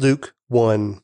Luke 1.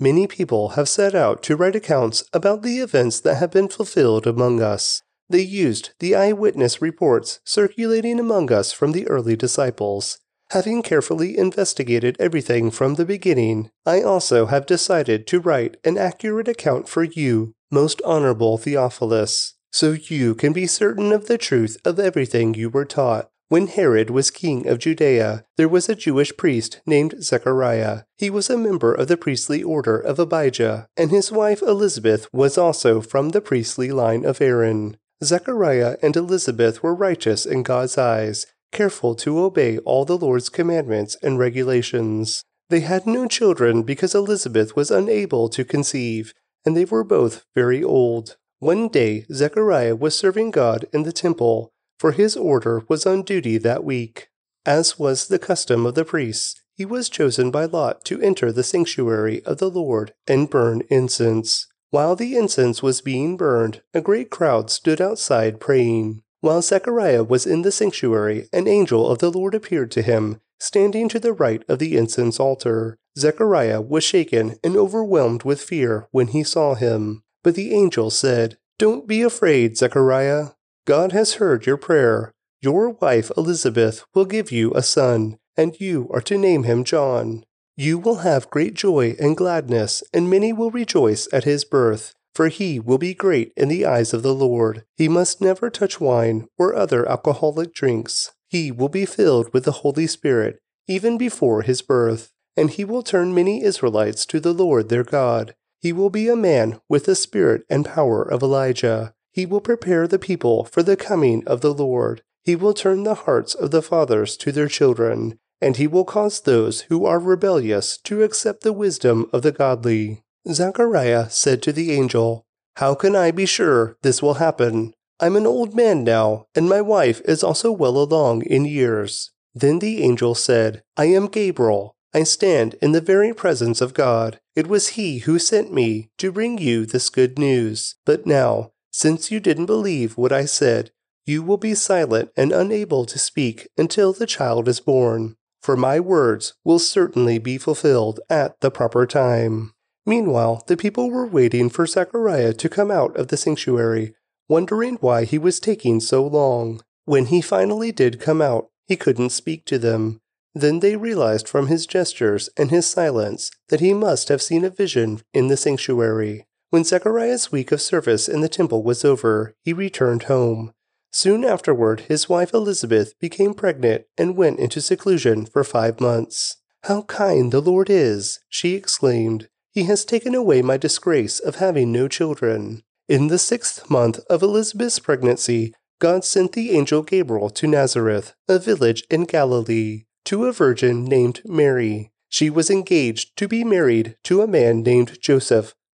Many people have set out to write accounts about the events that have been fulfilled among us. They used the eyewitness reports circulating among us from the early disciples. Having carefully investigated everything from the beginning, I also have decided to write an accurate account for you, most honorable Theophilus, so you can be certain of the truth of everything you were taught. When Herod was king of Judea, there was a Jewish priest named Zechariah. He was a member of the priestly order of Abijah, and his wife Elizabeth was also from the priestly line of Aaron. Zechariah and Elizabeth were righteous in God's eyes, careful to obey all the Lord's commandments and regulations. They had no children because Elizabeth was unable to conceive, and they were both very old. One day, Zechariah was serving God in the temple, for his order was on duty that week. As was the custom of the priests, he was chosen by lot to enter the sanctuary of the Lord and burn incense. While the incense was being burned, a great crowd stood outside praying. While Zechariah was in the sanctuary, an angel of the Lord appeared to him, standing to the right of the incense altar. Zechariah was shaken and overwhelmed with fear when he saw him. But the angel said, Don't be afraid, Zechariah. God has heard your prayer. Your wife Elizabeth will give you a son, and you are to name him John. You will have great joy and gladness, and many will rejoice at his birth, for he will be great in the eyes of the Lord. He must never touch wine or other alcoholic drinks. He will be filled with the Holy Spirit even before his birth, and he will turn many Israelites to the Lord their God. He will be a man with the spirit and power of Elijah. He will prepare the people for the coming of the Lord. He will turn the hearts of the fathers to their children and he will cause those who are rebellious to accept the wisdom of the godly. Zechariah said to the angel, How can I be sure this will happen? I'm an old man now, and my wife is also well along in years. Then the angel said, I am Gabriel. I stand in the very presence of God. It was he who sent me to bring you this good news. But now, since you didn't believe what I said, you will be silent and unable to speak until the child is born for my words will certainly be fulfilled at the proper time. Meanwhile, the people were waiting for Zechariah to come out of the sanctuary, wondering why he was taking so long. When he finally did come out, he couldn't speak to them. Then they realized from his gestures and his silence that he must have seen a vision in the sanctuary. When Zechariah's week of service in the temple was over, he returned home. Soon afterward, his wife Elizabeth became pregnant and went into seclusion for five months. How kind the Lord is, she exclaimed. He has taken away my disgrace of having no children. In the sixth month of Elizabeth's pregnancy, God sent the angel Gabriel to Nazareth, a village in Galilee, to a virgin named Mary. She was engaged to be married to a man named Joseph,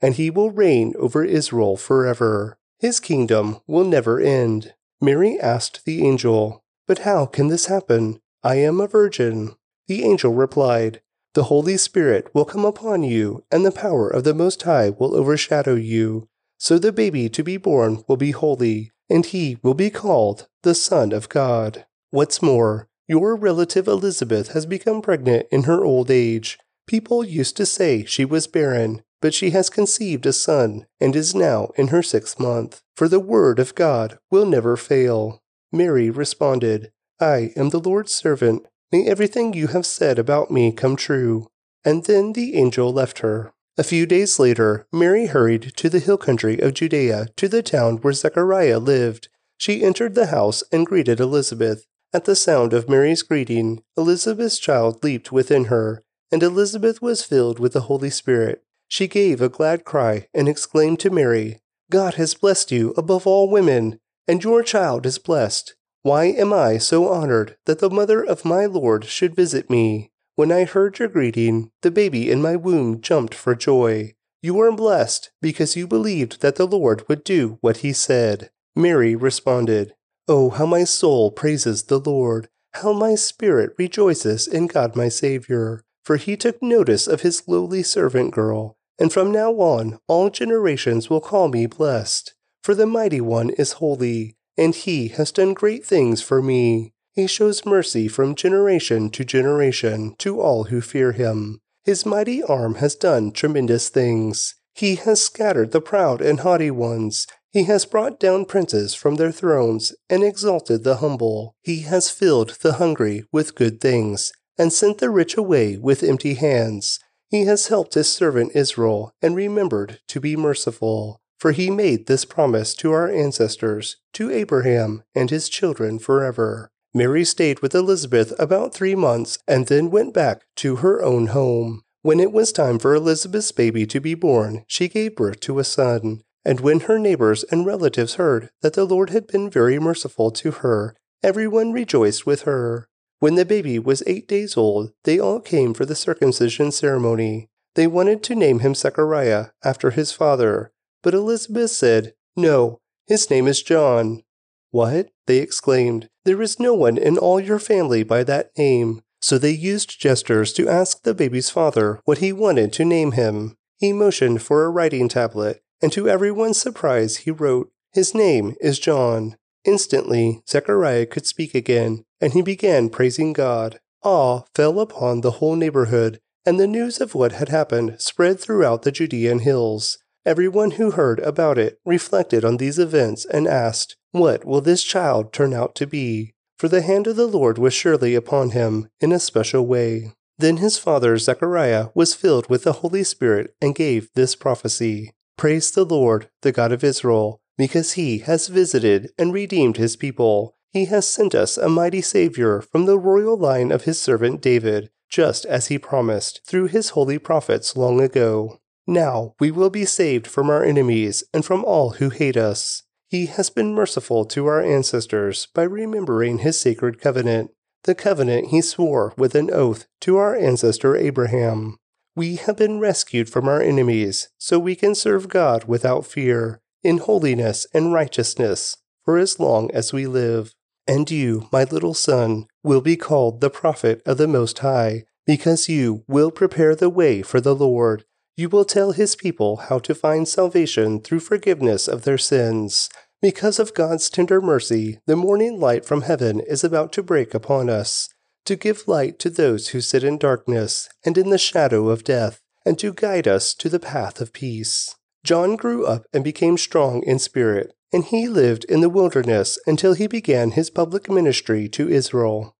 and he will reign over Israel forever. His kingdom will never end. Mary asked the angel, But how can this happen? I am a virgin. The angel replied, The Holy Spirit will come upon you, and the power of the Most High will overshadow you. So the baby to be born will be holy, and he will be called the Son of God. What's more, your relative Elizabeth has become pregnant in her old age. People used to say she was barren, but she has conceived a son and is now in her sixth month. For the word of God will never fail. Mary responded, I am the Lord's servant. May everything you have said about me come true. And then the angel left her. A few days later, Mary hurried to the hill country of Judea to the town where Zechariah lived. She entered the house and greeted Elizabeth. At the sound of Mary's greeting, Elizabeth's child leaped within her, and Elizabeth was filled with the Holy Spirit. She gave a glad cry and exclaimed to Mary, God has blessed you above all women, and your child is blessed. Why am I so honored that the mother of my Lord should visit me? When I heard your greeting, the baby in my womb jumped for joy. You are blessed because you believed that the Lord would do what he said. Mary responded, Oh, how my soul praises the Lord, how my spirit rejoices in God my Savior, for he took notice of his lowly servant girl, and from now on all generations will call me blessed. For the mighty one is holy, and he has done great things for me. He shows mercy from generation to generation to all who fear him. His mighty arm has done tremendous things. He has scattered the proud and haughty ones. He has brought down princes from their thrones and exalted the humble. He has filled the hungry with good things and sent the rich away with empty hands. He has helped his servant Israel and remembered to be merciful. For he made this promise to our ancestors, to Abraham and his children forever. Mary stayed with Elizabeth about three months and then went back to her own home. When it was time for Elizabeth's baby to be born, she gave birth to a son. And when her neighbors and relatives heard that the Lord had been very merciful to her, everyone rejoiced with her. When the baby was eight days old, they all came for the circumcision ceremony. They wanted to name him Zechariah after his father, but Elizabeth said, No, his name is John. What? They exclaimed. There is no one in all your family by that name. So they used gestures to ask the baby's father what he wanted to name him. He motioned for a writing tablet, and to everyone's surprise, he wrote, His name is John. Instantly, Zechariah could speak again, and he began praising God. Awe fell upon the whole neighborhood, and the news of what had happened spread throughout the Judean hills. Everyone who heard about it reflected on these events and asked, What will this child turn out to be? For the hand of the Lord was surely upon him in a special way. Then his father Zechariah was filled with the Holy Spirit and gave this prophecy Praise the Lord, the God of Israel, because he has visited and redeemed his people. He has sent us a mighty Savior from the royal line of his servant David, just as he promised through his holy prophets long ago. Now we will be saved from our enemies and from all who hate us. He has been merciful to our ancestors by remembering his sacred covenant, the covenant he swore with an oath to our ancestor Abraham. We have been rescued from our enemies, so we can serve God without fear, in holiness and righteousness, for as long as we live. And you, my little son, will be called the prophet of the Most High, because you will prepare the way for the Lord you will tell his people how to find salvation through forgiveness of their sins. Because of God's tender mercy, the morning light from heaven is about to break upon us, to give light to those who sit in darkness and in the shadow of death, and to guide us to the path of peace. John grew up and became strong in spirit, and he lived in the wilderness until he began his public ministry to Israel.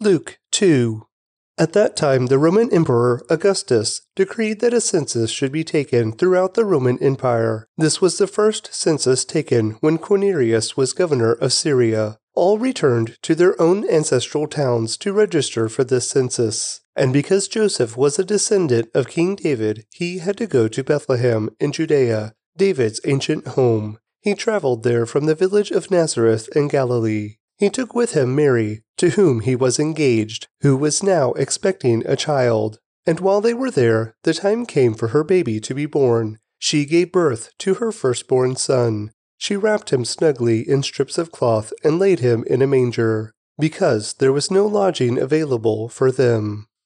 Luke 2 at that time, the Roman Emperor Augustus decreed that a census should be taken throughout the Roman Empire. This was the first census taken when Quirinius was governor of Syria. All returned to their own ancestral towns to register for this census. And because Joseph was a descendant of King David, he had to go to Bethlehem in Judea, David's ancient home. He traveled there from the village of Nazareth in Galilee. He took with him Mary, to whom he was engaged, who was now expecting a child. And while they were there, the time came for her baby to be born. She gave birth to her firstborn son. She wrapped him snugly in strips of cloth and laid him in a manger, because there was no lodging available for them.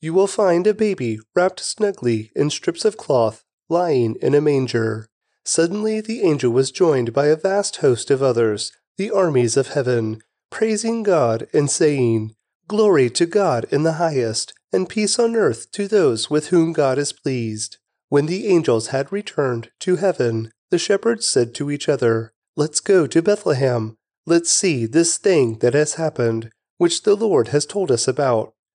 You will find a baby wrapped snugly in strips of cloth, lying in a manger. Suddenly the angel was joined by a vast host of others the armies of heaven, praising God and saying, Glory to God in the highest, and peace on earth to those with whom God is pleased. When the angels had returned to heaven, the shepherds said to each other, Let's go to Bethlehem. Let's see this thing that has happened, which the Lord has told us about.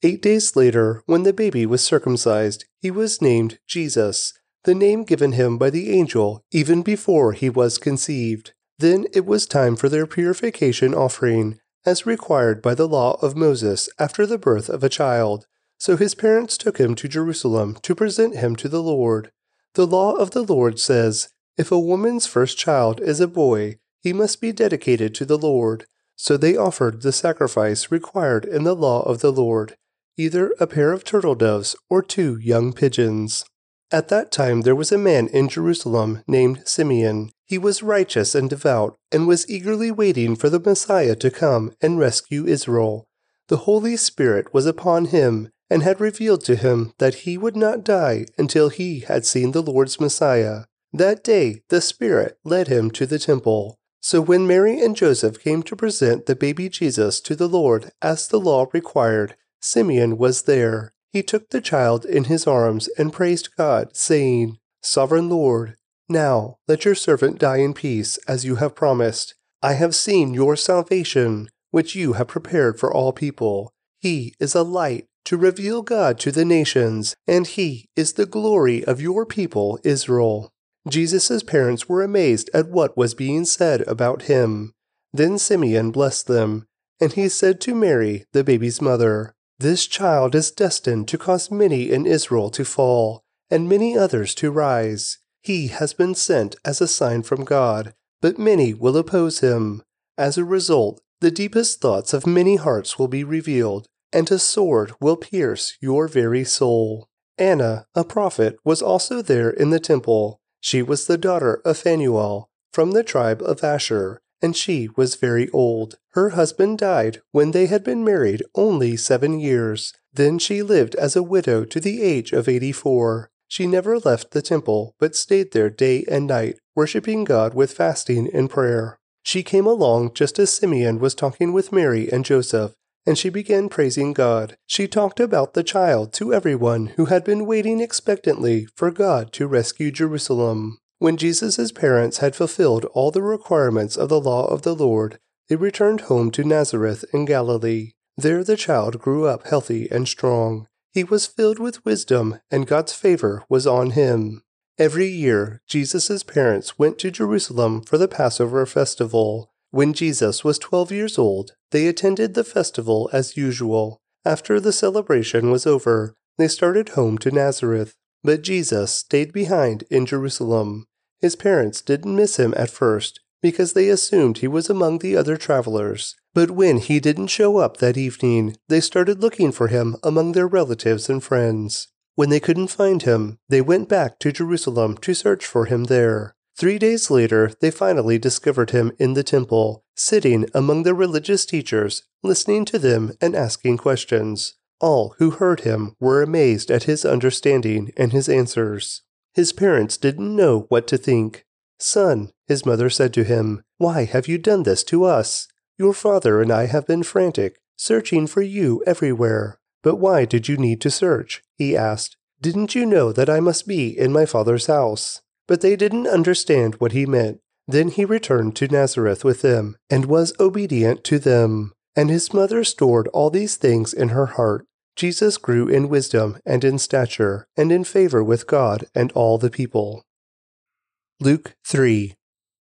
Eight days later, when the baby was circumcised, he was named Jesus, the name given him by the angel even before he was conceived. Then it was time for their purification offering, as required by the law of Moses after the birth of a child. So his parents took him to Jerusalem to present him to the Lord. The law of the Lord says, If a woman's first child is a boy, he must be dedicated to the Lord. So they offered the sacrifice required in the law of the Lord, either a pair of turtle doves or two young pigeons. At that time there was a man in Jerusalem named Simeon. He was righteous and devout, and was eagerly waiting for the Messiah to come and rescue Israel. The Holy Spirit was upon him, and had revealed to him that he would not die until he had seen the Lord's Messiah. That day the Spirit led him to the temple. So when Mary and Joseph came to present the baby Jesus to the Lord as the law required, Simeon was there. He took the child in his arms and praised God, saying, Sovereign Lord, now let your servant die in peace, as you have promised. I have seen your salvation, which you have prepared for all people. He is a light to reveal God to the nations, and he is the glory of your people, Israel. Jesus' parents were amazed at what was being said about him. Then Simeon blessed them, and he said to Mary, the baby's mother, this child is destined to cause many in Israel to fall, and many others to rise. He has been sent as a sign from God, but many will oppose him. As a result, the deepest thoughts of many hearts will be revealed, and a sword will pierce your very soul. Anna, a prophet, was also there in the temple. She was the daughter of Phanuel, from the tribe of Asher, and she was very old. Her husband died when they had been married only seven years. Then she lived as a widow to the age of 84. She never left the temple, but stayed there day and night, worshiping God with fasting and prayer. She came along just as Simeon was talking with Mary and Joseph, and she began praising God. She talked about the child to everyone who had been waiting expectantly for God to rescue Jerusalem. When Jesus' parents had fulfilled all the requirements of the law of the Lord, they returned home to Nazareth in Galilee. There the child grew up healthy and strong. He was filled with wisdom, and God's favor was on him. Every year, Jesus' parents went to Jerusalem for the Passover festival. When Jesus was 12 years old, they attended the festival as usual. After the celebration was over, they started home to Nazareth. But Jesus stayed behind in Jerusalem. His parents didn't miss him at first because they assumed he was among the other travelers. But when he didn't show up that evening, they started looking for him among their relatives and friends. When they couldn't find him, they went back to Jerusalem to search for him there. Three days later, they finally discovered him in the temple, sitting among the religious teachers, listening to them and asking questions. All who heard him were amazed at his understanding and his answers. His parents didn't know what to think. Son, his mother said to him, Why have you done this to us? Your father and I have been frantic, searching for you everywhere. But why did you need to search? He asked. Didn't you know that I must be in my father's house? But they didn't understand what he meant. Then he returned to Nazareth with them, and was obedient to them. And his mother stored all these things in her heart. Jesus grew in wisdom and in stature and in favor with God and all the people. Luke 3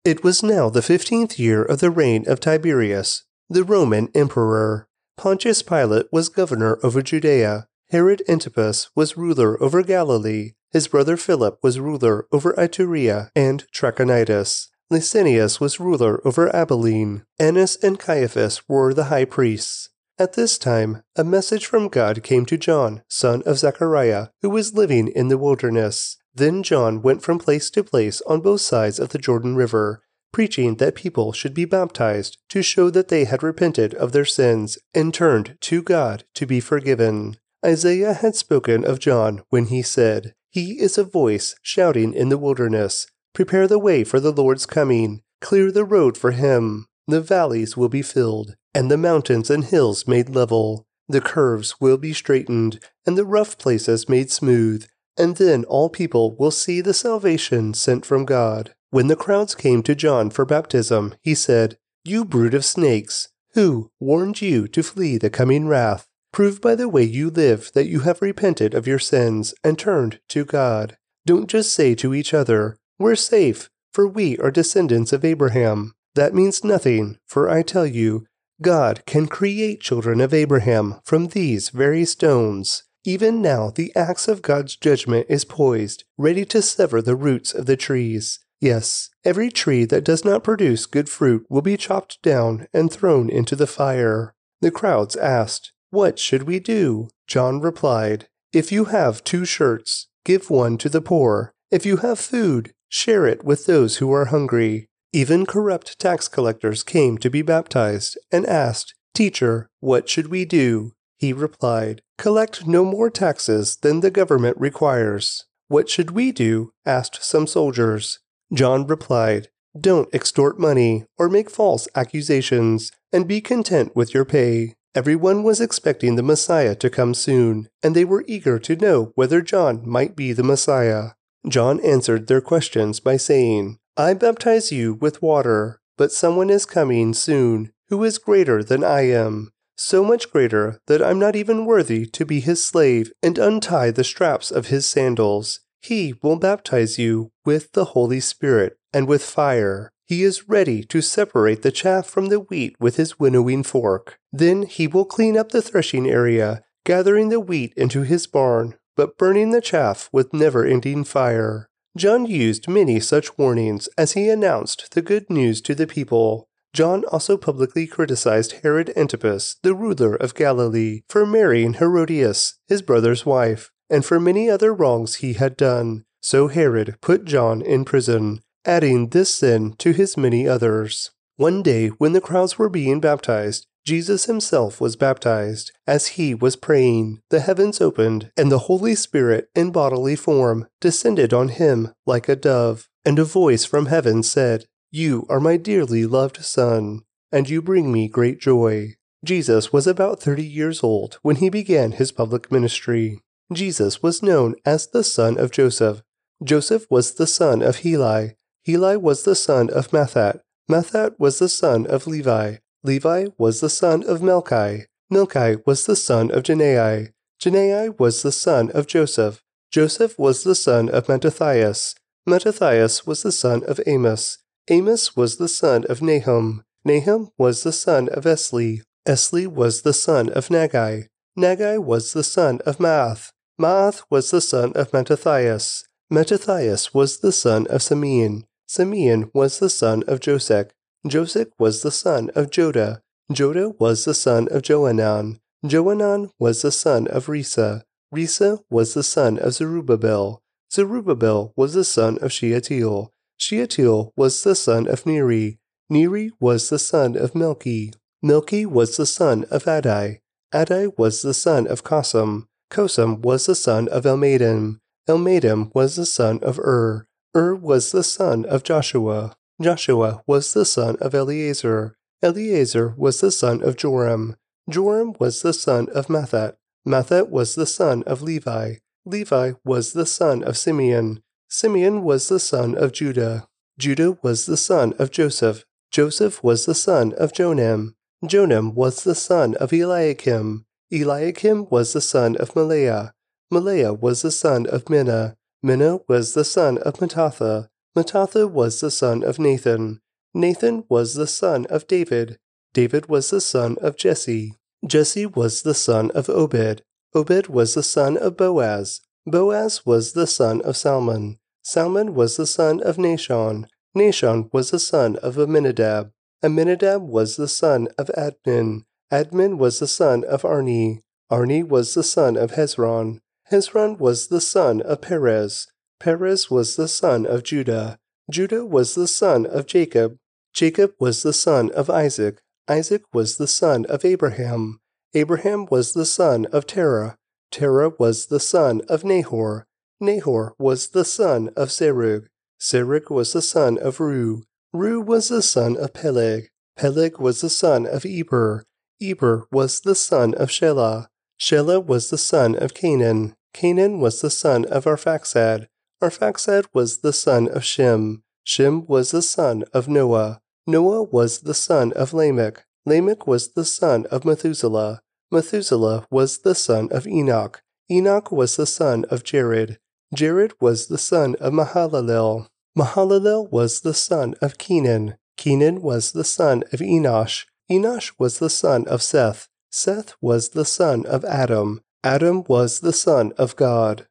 It was now the fifteenth year of the reign of Tiberius, the Roman emperor. Pontius Pilate was governor over Judea. Herod Antipas was ruler over Galilee. His brother Philip was ruler over Iturea and Trachonitis. Lysanias was ruler over Abilene. Annas and Caiaphas were the high priests. At this time, a message from God came to John, son of Zechariah, who was living in the wilderness. Then John went from place to place on both sides of the Jordan River, preaching that people should be baptized to show that they had repented of their sins and turned to God to be forgiven. Isaiah had spoken of John when he said, He is a voice shouting in the wilderness, Prepare the way for the Lord's coming, clear the road for him. The valleys will be filled, and the mountains and hills made level. The curves will be straightened, and the rough places made smooth, and then all people will see the salvation sent from God. When the crowds came to John for baptism, he said, You brood of snakes, who warned you to flee the coming wrath? Prove by the way you live that you have repented of your sins and turned to God. Don't just say to each other, We're safe, for we are descendants of Abraham. That means nothing, for I tell you, God can create children of Abraham from these very stones. Even now, the axe of God's judgment is poised, ready to sever the roots of the trees. Yes, every tree that does not produce good fruit will be chopped down and thrown into the fire. The crowds asked, What should we do? John replied, If you have two shirts, give one to the poor. If you have food, share it with those who are hungry. Even corrupt tax collectors came to be baptized and asked, Teacher, what should we do? He replied, Collect no more taxes than the government requires. What should we do? asked some soldiers. John replied, Don't extort money or make false accusations, and be content with your pay. Everyone was expecting the Messiah to come soon, and they were eager to know whether John might be the Messiah. John answered their questions by saying, I baptize you with water, but someone is coming soon who is greater than I am, so much greater that I'm not even worthy to be his slave and untie the straps of his sandals. He will baptize you with the Holy Spirit and with fire. He is ready to separate the chaff from the wheat with his winnowing fork. Then he will clean up the threshing area, gathering the wheat into his barn, but burning the chaff with never ending fire. John used many such warnings as he announced the good news to the people. John also publicly criticized Herod Antipas, the ruler of Galilee, for marrying Herodias, his brother's wife, and for many other wrongs he had done. So Herod put John in prison, adding this sin to his many others. One day, when the crowds were being baptized, Jesus himself was baptized. As he was praying, the heavens opened, and the Holy Spirit in bodily form descended on him like a dove. And a voice from heaven said, You are my dearly loved Son, and you bring me great joy. Jesus was about thirty years old when he began his public ministry. Jesus was known as the son of Joseph. Joseph was the son of Heli. Heli was the son of Matthat. Matthat was the son of Levi. Levi was the son of Melchi. Melchi was the son of Jannai. Jannai was the son of Joseph. Joseph was the son of Mattathias. Mattathias was the son of Amos. Amos was the son of Nahum. Nahum was the son of Esli. Esli was the son of Naggai. Naggai was the son of Maath. Maath was the son of Mattathias. Mattathias was the son of Simeon. Simeon was the son of Josech. Joseph was the son of Joda. Joda was the son of Joanan. Joanan was the son of Rhesa. Rhesa was the son of Zerubbabel. Zerubbabel was the son of Shealtiel. Shealtiel was the son of Neri. Neri was the son of Melchi. Melchi was the son of Adai. Adai was the son of Cosam. Cosam was the son of Elmadam. Elmadam was the son of Ur. Ur was the son of Joshua. Joshua was the son of Eleazar. Eleazar was the son of Joram. Joram was the son of Matthat. Matthat was the son of Levi. Levi was the son of Simeon. Simeon was the son of Judah. Judah was the son of Joseph. Joseph was the son of Jonam. Jonam was the son of Eliakim. Eliakim was the son of Melea. Melea was the son of Menna. Menna was the son of Mattatha. Mattatha was the son of Nathan. Nathan was the son of David. David was the son of Jesse. Jesse was the son of Obed. Obed was the son of Boaz. Boaz was the son of Salmon. Salmon was the son of Nahshon. Nahshon was the son of Amminadab. Amminadab was the son of Admin. Admin was the son of Arni. Arni was the son of Hezron. Hezron was the son of Perez. Perez was the son of Judah. Judah was the son of Jacob. Jacob was the son of Isaac. Isaac was the son of Abraham. Abraham was the son of Terah. Terah was the son of Nahor. Nahor was the son of Serug. Serug was the son of Reu. Reu was the son of Peleg. Peleg was the son of Eber. Eber was the son of Shelah. Shelah was the son of Cainan. Cainan was the son of Arphaxad. Arphaxad was the son of Shem. Shem was the son of Noah. Noah was the son of Lamech. Lamech was the son of Methuselah. Methuselah was the son of Enoch. Enoch was the son of Jared. Jared was the son of Mahalalel. Mahalalel was the son of Kenan. Kenan was the son of Enosh. Enosh was the son of Seth. Seth was the son of Adam. Adam was the son of God.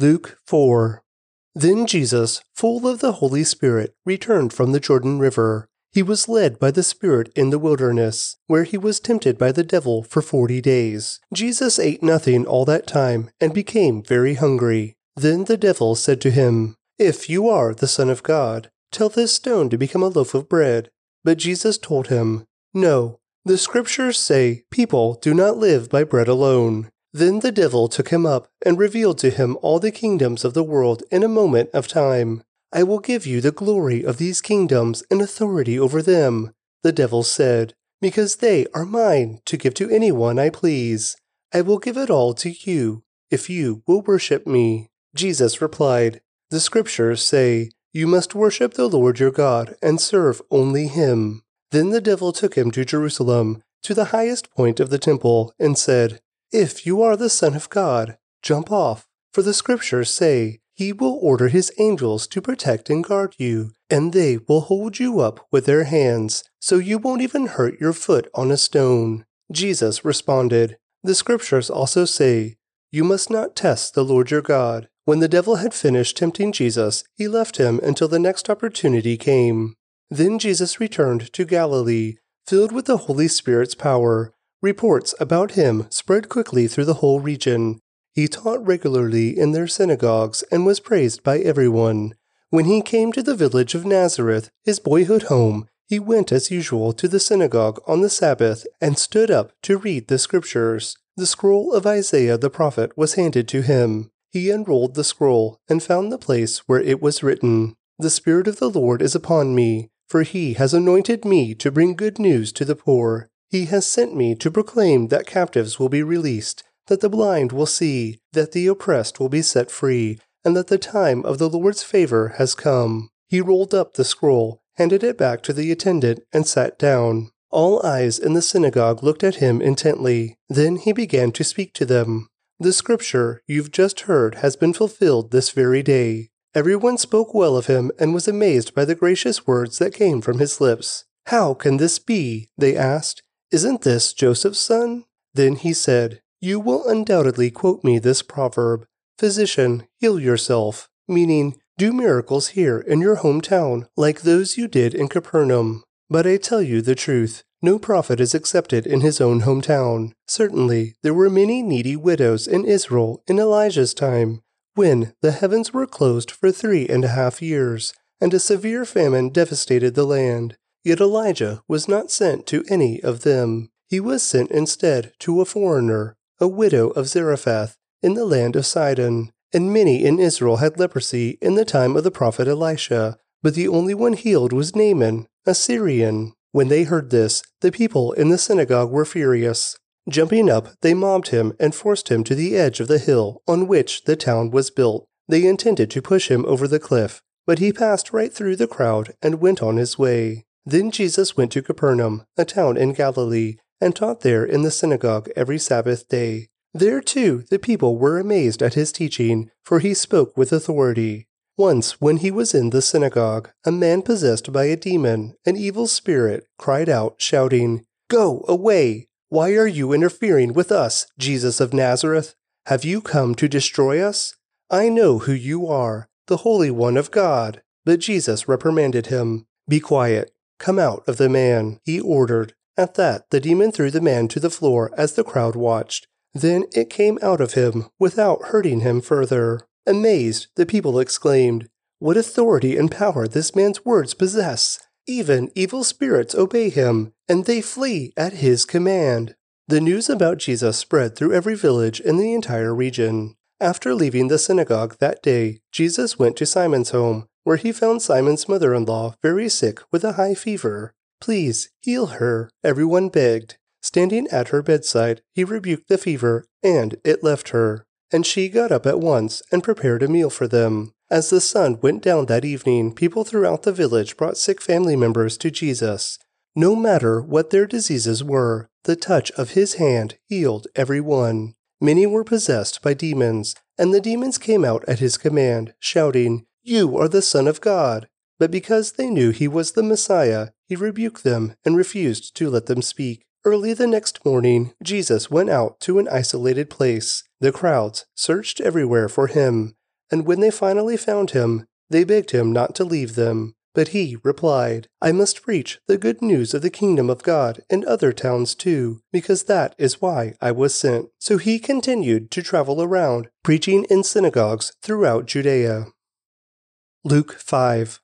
Luke 4 Then Jesus, full of the Holy Spirit, returned from the Jordan River. He was led by the Spirit in the wilderness, where he was tempted by the devil for forty days. Jesus ate nothing all that time and became very hungry. Then the devil said to him, If you are the Son of God, tell this stone to become a loaf of bread. But Jesus told him, No, the scriptures say people do not live by bread alone. Then the devil took him up and revealed to him all the kingdoms of the world in a moment of time. I will give you the glory of these kingdoms and authority over them, the devil said, because they are mine to give to anyone I please. I will give it all to you, if you will worship me. Jesus replied, The scriptures say, You must worship the Lord your God and serve only him. Then the devil took him to Jerusalem, to the highest point of the temple, and said, If you are the Son of God, jump off, for the scriptures say, He will order His angels to protect and guard you, and they will hold you up with their hands, so you won't even hurt your foot on a stone. Jesus responded, The scriptures also say, You must not test the Lord your God. When the devil had finished tempting Jesus, he left him until the next opportunity came. Then Jesus returned to Galilee, filled with the Holy Spirit's power. Reports about him spread quickly through the whole region. He taught regularly in their synagogues and was praised by everyone. When he came to the village of Nazareth, his boyhood home, he went as usual to the synagogue on the Sabbath and stood up to read the scriptures. The scroll of Isaiah the prophet was handed to him. He unrolled the scroll and found the place where it was written, The Spirit of the Lord is upon me for he has anointed me to bring good news to the poor. He has sent me to proclaim that captives will be released, that the blind will see, that the oppressed will be set free, and that the time of the Lord's favor has come. He rolled up the scroll, handed it back to the attendant, and sat down. All eyes in the synagogue looked at him intently. Then he began to speak to them. The scripture you've just heard has been fulfilled this very day. Everyone spoke well of him and was amazed by the gracious words that came from his lips. How can this be? They asked. Isn't this Joseph's son? Then he said, You will undoubtedly quote me this proverb Physician, heal yourself, meaning, do miracles here in your hometown, like those you did in Capernaum. But I tell you the truth. No prophet is accepted in his own hometown. Certainly, there were many needy widows in Israel in Elijah's time when the heavens were closed for three and a half years, and a severe famine devastated the land. Yet Elijah was not sent to any of them. He was sent instead to a foreigner, a widow of Zarephath, in the land of Sidon. And many in Israel had leprosy in the time of the prophet Elisha, but the only one healed was Naaman, a Syrian. When they heard this, the people in the synagogue were furious. Jumping up, they mobbed him and forced him to the edge of the hill on which the town was built. They intended to push him over the cliff, but he passed right through the crowd and went on his way. Then Jesus went to Capernaum, a town in Galilee, and taught there in the synagogue every Sabbath day. There, too, the people were amazed at his teaching, for he spoke with authority. Once, when he was in the synagogue, a man possessed by a demon, an evil spirit, cried out, shouting, Go away! Why are you interfering with us, Jesus of Nazareth? Have you come to destroy us? I know who you are, the Holy One of God. But Jesus reprimanded him. Be quiet. Come out of the man, he ordered. At that, the demon threw the man to the floor as the crowd watched. Then it came out of him without hurting him further. Amazed, the people exclaimed, What authority and power this man's words possess! Even evil spirits obey him, and they flee at his command. The news about Jesus spread through every village in the entire region. After leaving the synagogue that day, Jesus went to Simon's home, where he found Simon's mother in law very sick with a high fever. Please heal her, everyone begged. Standing at her bedside, he rebuked the fever, and it left her. And she got up at once and prepared a meal for them. As the sun went down that evening, people throughout the village brought sick family members to Jesus. No matter what their diseases were, the touch of his hand healed every one. Many were possessed by demons, and the demons came out at his command, shouting, You are the Son of God. But because they knew he was the Messiah, he rebuked them and refused to let them speak. Early the next morning, Jesus went out to an isolated place. The crowds searched everywhere for him, and when they finally found him, they begged him not to leave them. But he replied, I must preach the good news of the kingdom of God in other towns too, because that is why I was sent. So he continued to travel around, preaching in synagogues throughout Judea. Luke 5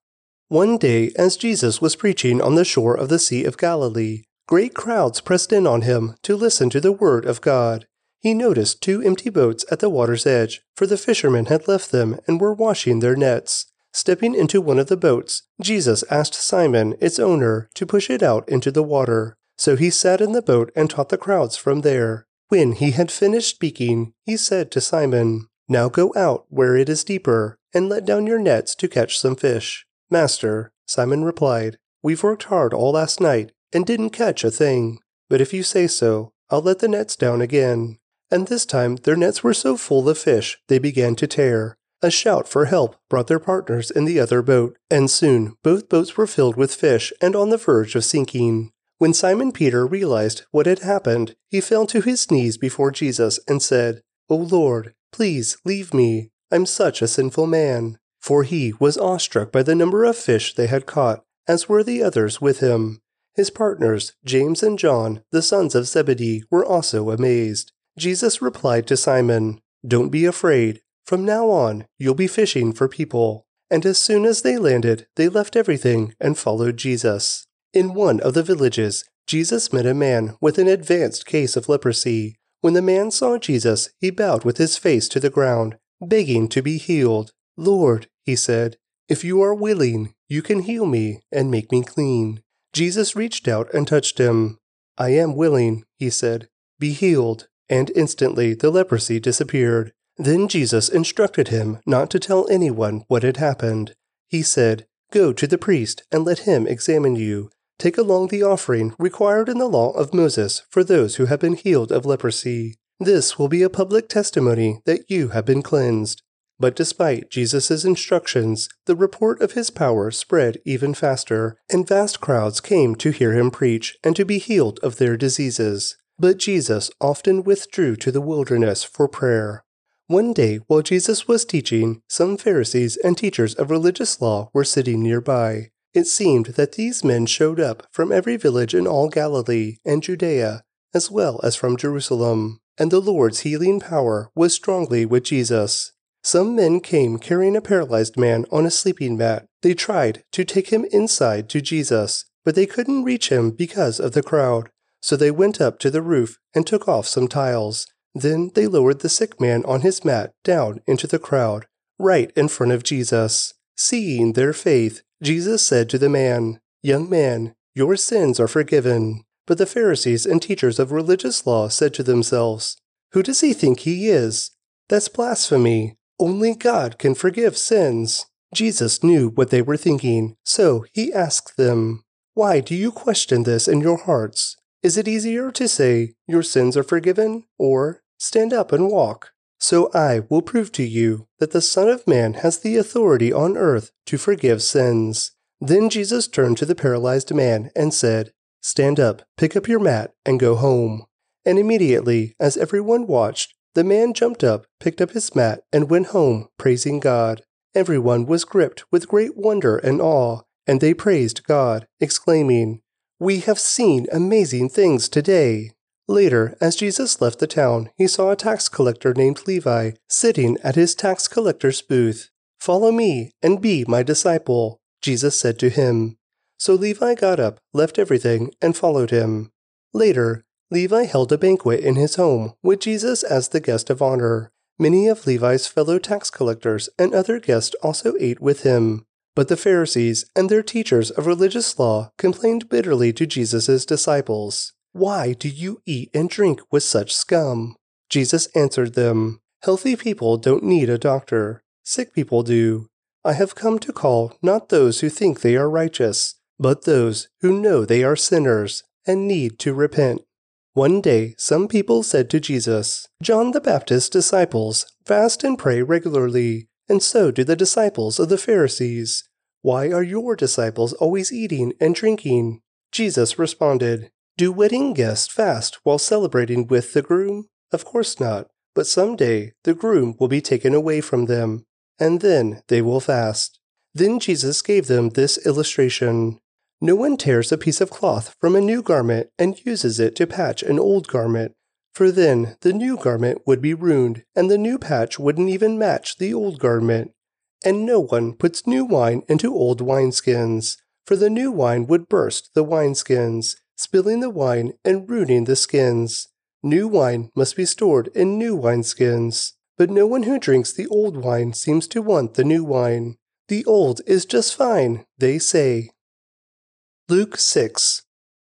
One day, as Jesus was preaching on the shore of the Sea of Galilee, great crowds pressed in on him to listen to the word of God. He noticed two empty boats at the water's edge, for the fishermen had left them and were washing their nets. Stepping into one of the boats, Jesus asked Simon, its owner, to push it out into the water. So he sat in the boat and taught the crowds from there. When he had finished speaking, he said to Simon, Now go out where it is deeper, and let down your nets to catch some fish. Master, Simon replied, We've worked hard all last night and didn't catch a thing. But if you say so, I'll let the nets down again. And this time their nets were so full of fish they began to tear. A shout for help brought their partners in the other boat, and soon both boats were filled with fish and on the verge of sinking. When Simon Peter realized what had happened, he fell to his knees before Jesus and said, O Lord, please leave me. I'm such a sinful man. For he was awestruck by the number of fish they had caught, as were the others with him. His partners, James and John, the sons of Zebedee, were also amazed. Jesus replied to Simon, Don't be afraid. From now on, you'll be fishing for people. And as soon as they landed, they left everything and followed Jesus. In one of the villages, Jesus met a man with an advanced case of leprosy. When the man saw Jesus, he bowed with his face to the ground, begging to be healed. Lord, he said, if you are willing, you can heal me and make me clean. Jesus reached out and touched him. I am willing, he said. Be healed. And instantly the leprosy disappeared. Then Jesus instructed him not to tell anyone what had happened. He said, Go to the priest and let him examine you. Take along the offering required in the law of Moses for those who have been healed of leprosy. This will be a public testimony that you have been cleansed. But despite Jesus' instructions, the report of his power spread even faster, and vast crowds came to hear him preach and to be healed of their diseases. But Jesus often withdrew to the wilderness for prayer. One day, while Jesus was teaching, some Pharisees and teachers of religious law were sitting nearby. It seemed that these men showed up from every village in all Galilee and Judea, as well as from Jerusalem, and the Lord's healing power was strongly with Jesus. Some men came carrying a paralyzed man on a sleeping mat. They tried to take him inside to Jesus, but they couldn't reach him because of the crowd. So they went up to the roof and took off some tiles. Then they lowered the sick man on his mat down into the crowd, right in front of Jesus. Seeing their faith, Jesus said to the man, Young man, your sins are forgiven. But the Pharisees and teachers of religious law said to themselves, Who does he think he is? That's blasphemy. Only God can forgive sins. Jesus knew what they were thinking, so he asked them, Why do you question this in your hearts? Is it easier to say, Your sins are forgiven, or Stand up and walk? So I will prove to you that the Son of Man has the authority on earth to forgive sins. Then Jesus turned to the paralyzed man and said, Stand up, pick up your mat, and go home. And immediately, as everyone watched, the man jumped up, picked up his mat, and went home, praising God. Everyone was gripped with great wonder and awe, and they praised God, exclaiming, We have seen amazing things today. Later, as Jesus left the town, he saw a tax collector named Levi sitting at his tax collector's booth. Follow me and be my disciple, Jesus said to him. So Levi got up, left everything, and followed him. Later, Levi held a banquet in his home with Jesus as the guest of honor. Many of Levi's fellow tax collectors and other guests also ate with him. But the Pharisees and their teachers of religious law complained bitterly to Jesus' disciples. Why do you eat and drink with such scum? Jesus answered them, Healthy people don't need a doctor. Sick people do. I have come to call not those who think they are righteous, but those who know they are sinners and need to repent. One day, some people said to Jesus, John the Baptist's disciples fast and pray regularly, and so do the disciples of the Pharisees. Why are your disciples always eating and drinking? Jesus responded, Do wedding guests fast while celebrating with the groom? Of course not, but some day the groom will be taken away from them, and then they will fast. Then Jesus gave them this illustration. No one tears a piece of cloth from a new garment and uses it to patch an old garment, for then the new garment would be ruined, and the new patch wouldn't even match the old garment. And no one puts new wine into old wineskins, for the new wine would burst the wineskins, spilling the wine and ruining the skins. New wine must be stored in new wineskins. But no one who drinks the old wine seems to want the new wine. The old is just fine, they say. Luke 6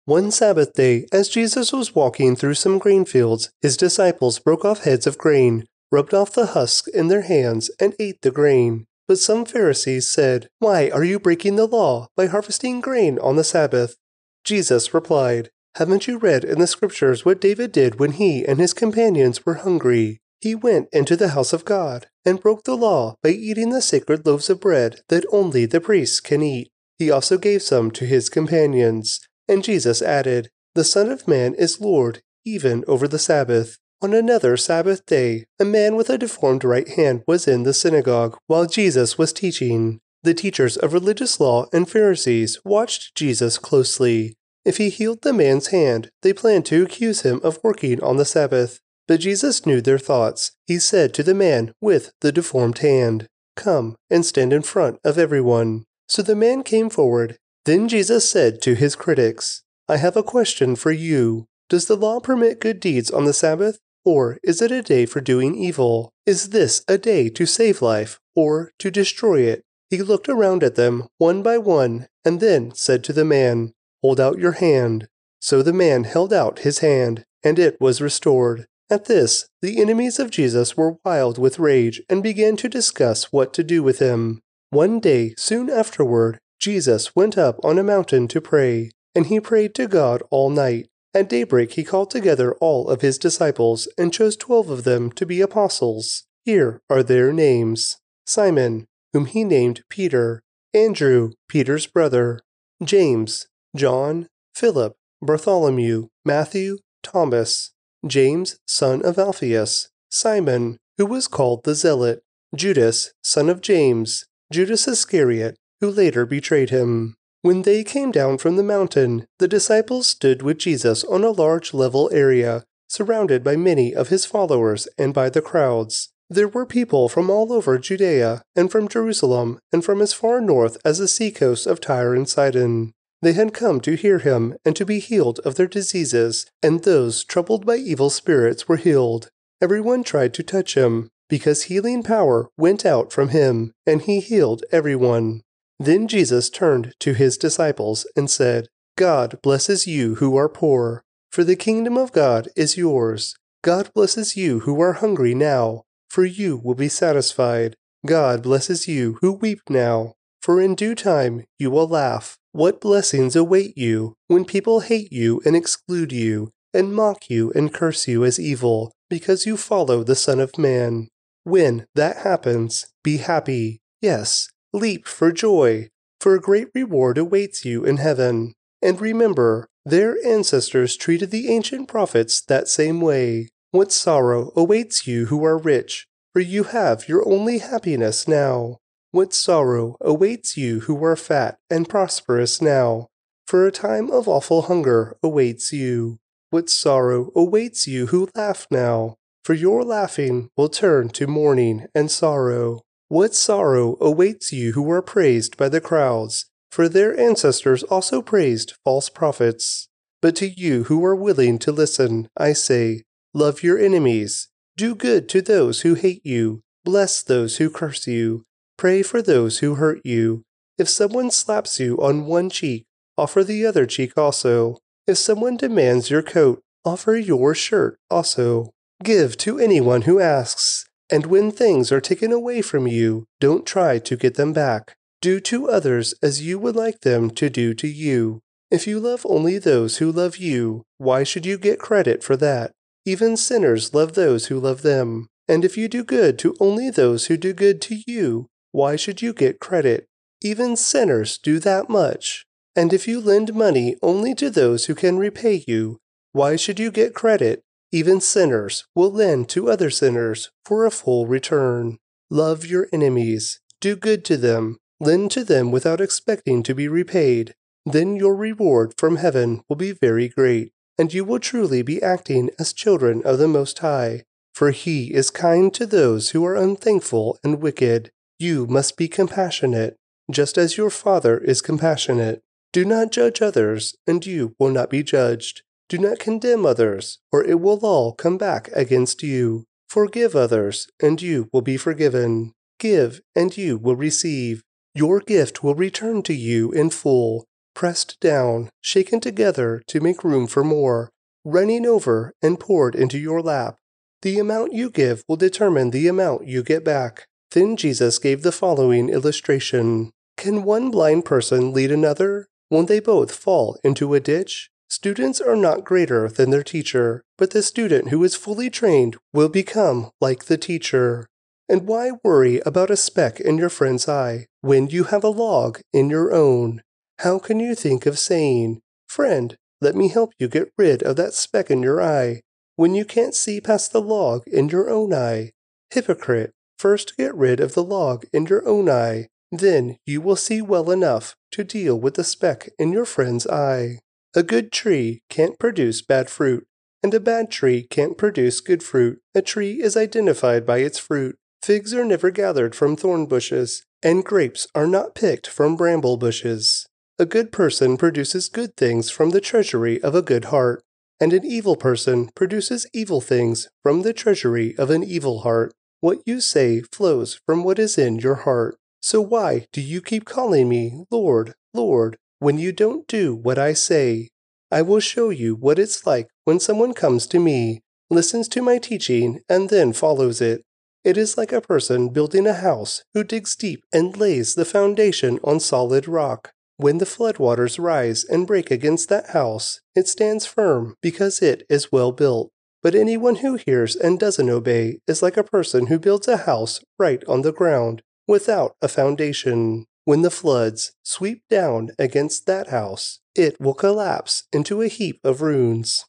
One Sabbath day, as Jesus was walking through some grain fields, his disciples broke off heads of grain, rubbed off the husks in their hands, and ate the grain. But some Pharisees said, Why are you breaking the law by harvesting grain on the Sabbath? Jesus replied, Haven't you read in the Scriptures what David did when he and his companions were hungry? He went into the house of God and broke the law by eating the sacred loaves of bread that only the priests can eat. He also gave some to his companions. And Jesus added, The Son of Man is Lord, even over the Sabbath. On another Sabbath day, a man with a deformed right hand was in the synagogue while Jesus was teaching. The teachers of religious law and Pharisees watched Jesus closely. If he healed the man's hand, they planned to accuse him of working on the Sabbath. But Jesus knew their thoughts. He said to the man with the deformed hand, Come and stand in front of everyone. So the man came forward. Then Jesus said to his critics, I have a question for you. Does the law permit good deeds on the Sabbath, or is it a day for doing evil? Is this a day to save life, or to destroy it? He looked around at them one by one, and then said to the man, Hold out your hand. So the man held out his hand, and it was restored. At this, the enemies of Jesus were wild with rage and began to discuss what to do with him. One day, soon afterward, Jesus went up on a mountain to pray, and he prayed to God all night. At daybreak, he called together all of his disciples and chose twelve of them to be apostles. Here are their names Simon, whom he named Peter, Andrew, Peter's brother, James, John, Philip, Bartholomew, Matthew, Thomas, James, son of Alphaeus, Simon, who was called the Zealot, Judas, son of James, Judas Iscariot, who later betrayed him. When they came down from the mountain, the disciples stood with Jesus on a large level area, surrounded by many of his followers and by the crowds. There were people from all over Judea, and from Jerusalem, and from as far north as the seacoast of Tyre and Sidon. They had come to hear him and to be healed of their diseases, and those troubled by evil spirits were healed. Everyone tried to touch him, because healing power went out from him, and he healed everyone. Then Jesus turned to his disciples and said, God blesses you who are poor, for the kingdom of God is yours. God blesses you who are hungry now, for you will be satisfied. God blesses you who weep now, for in due time you will laugh. What blessings await you when people hate you and exclude you, and mock you and curse you as evil, because you follow the Son of Man. When that happens, be happy. Yes, leap for joy, for a great reward awaits you in heaven. And remember, their ancestors treated the ancient prophets that same way. What sorrow awaits you who are rich, for you have your only happiness now. What sorrow awaits you who are fat and prosperous now, for a time of awful hunger awaits you. What sorrow awaits you who laugh now, for your laughing will turn to mourning and sorrow. What sorrow awaits you who are praised by the crowds, for their ancestors also praised false prophets. But to you who are willing to listen, I say, love your enemies, do good to those who hate you, bless those who curse you, pray for those who hurt you. If someone slaps you on one cheek, offer the other cheek also. If someone demands your coat, offer your shirt also. Give to anyone who asks, and when things are taken away from you, don't try to get them back. Do to others as you would like them to do to you. If you love only those who love you, why should you get credit for that? Even sinners love those who love them. And if you do good to only those who do good to you, why should you get credit? Even sinners do that much. And if you lend money only to those who can repay you, why should you get credit? Even sinners will lend to other sinners for a full return. Love your enemies, do good to them, lend to them without expecting to be repaid. Then your reward from heaven will be very great, and you will truly be acting as children of the Most High. For he is kind to those who are unthankful and wicked. You must be compassionate, just as your Father is compassionate. Do not judge others, and you will not be judged. Do not condemn others, or it will all come back against you. Forgive others, and you will be forgiven. Give, and you will receive. Your gift will return to you in full, pressed down, shaken together to make room for more, running over and poured into your lap. The amount you give will determine the amount you get back. Then Jesus gave the following illustration Can one blind person lead another? Won't they both fall into a ditch? Students are not greater than their teacher, but the student who is fully trained will become like the teacher. And why worry about a speck in your friend's eye when you have a log in your own? How can you think of saying, Friend, let me help you get rid of that speck in your eye, when you can't see past the log in your own eye? Hypocrite, first get rid of the log in your own eye, then you will see well enough to deal with the speck in your friend's eye. A good tree can't produce bad fruit, and a bad tree can't produce good fruit. A tree is identified by its fruit. Figs are never gathered from thorn bushes, and grapes are not picked from bramble bushes. A good person produces good things from the treasury of a good heart, and an evil person produces evil things from the treasury of an evil heart. What you say flows from what is in your heart. So why do you keep calling me Lord, Lord, when you don't do what I say. I will show you what it's like when someone comes to me, listens to my teaching, and then follows it. It is like a person building a house who digs deep and lays the foundation on solid rock. When the floodwaters rise and break against that house, it stands firm because it is well built. But anyone who hears and doesn't obey is like a person who builds a house right on the ground, without a foundation. When the floods sweep down against that house, it will collapse into a heap of ruins.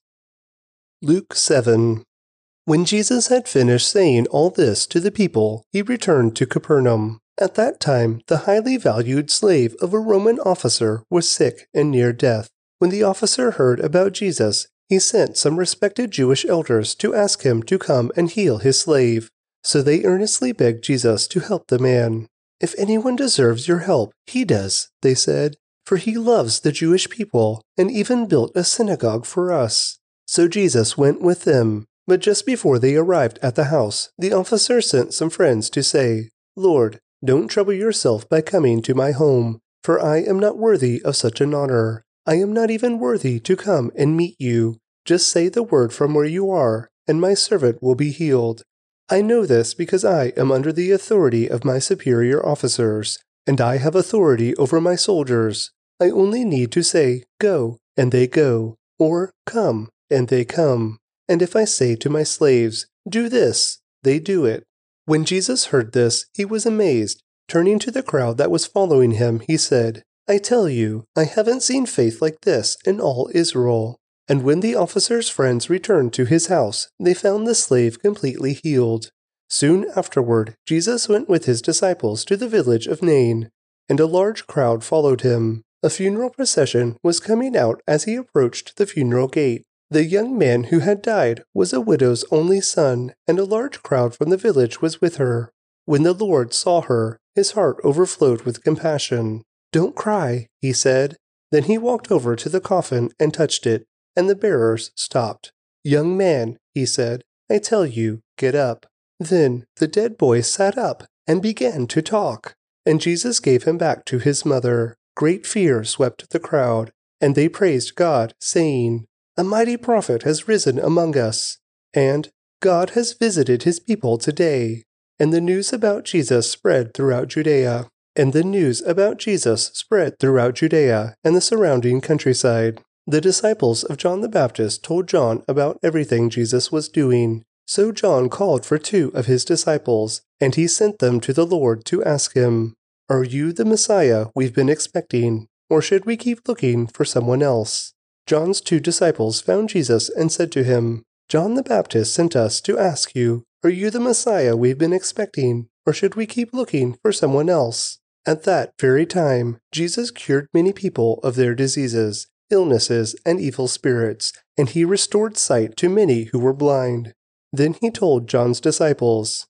Luke 7 When Jesus had finished saying all this to the people, he returned to Capernaum. At that time, the highly valued slave of a Roman officer was sick and near death. When the officer heard about Jesus, he sent some respected Jewish elders to ask him to come and heal his slave. So they earnestly begged Jesus to help the man. If anyone deserves your help, he does, they said, for he loves the Jewish people and even built a synagogue for us. So Jesus went with them. But just before they arrived at the house, the officer sent some friends to say, Lord, don't trouble yourself by coming to my home, for I am not worthy of such an honor. I am not even worthy to come and meet you. Just say the word from where you are, and my servant will be healed. I know this because I am under the authority of my superior officers, and I have authority over my soldiers. I only need to say, Go, and they go, or Come, and they come. And if I say to my slaves, Do this, they do it. When Jesus heard this, he was amazed. Turning to the crowd that was following him, he said, I tell you, I haven't seen faith like this in all Israel. And when the officer's friends returned to his house, they found the slave completely healed. Soon afterward, Jesus went with his disciples to the village of Nain, and a large crowd followed him. A funeral procession was coming out as he approached the funeral gate. The young man who had died was a widow's only son, and a large crowd from the village was with her. When the Lord saw her, his heart overflowed with compassion. Don't cry, he said. Then he walked over to the coffin and touched it, and the bearers stopped. Young man, he said, I tell you, get up. Then the dead boy sat up and began to talk, and Jesus gave him back to his mother. Great fear swept the crowd, and they praised God, saying, A mighty prophet has risen among us, and God has visited his people today. And the news about Jesus spread throughout Judea. And the news about Jesus spread throughout Judea and the surrounding countryside. The disciples of John the Baptist told John about everything Jesus was doing. So John called for two of his disciples, and he sent them to the Lord to ask him, Are you the Messiah we've been expecting, or should we keep looking for someone else? John's two disciples found Jesus and said to him, John the Baptist sent us to ask you, Are you the Messiah we've been expecting, or should we keep looking for someone else? At that very time, Jesus cured many people of their diseases illnesses, and evil spirits, and he restored sight to many who were blind. Then he told John's disciples,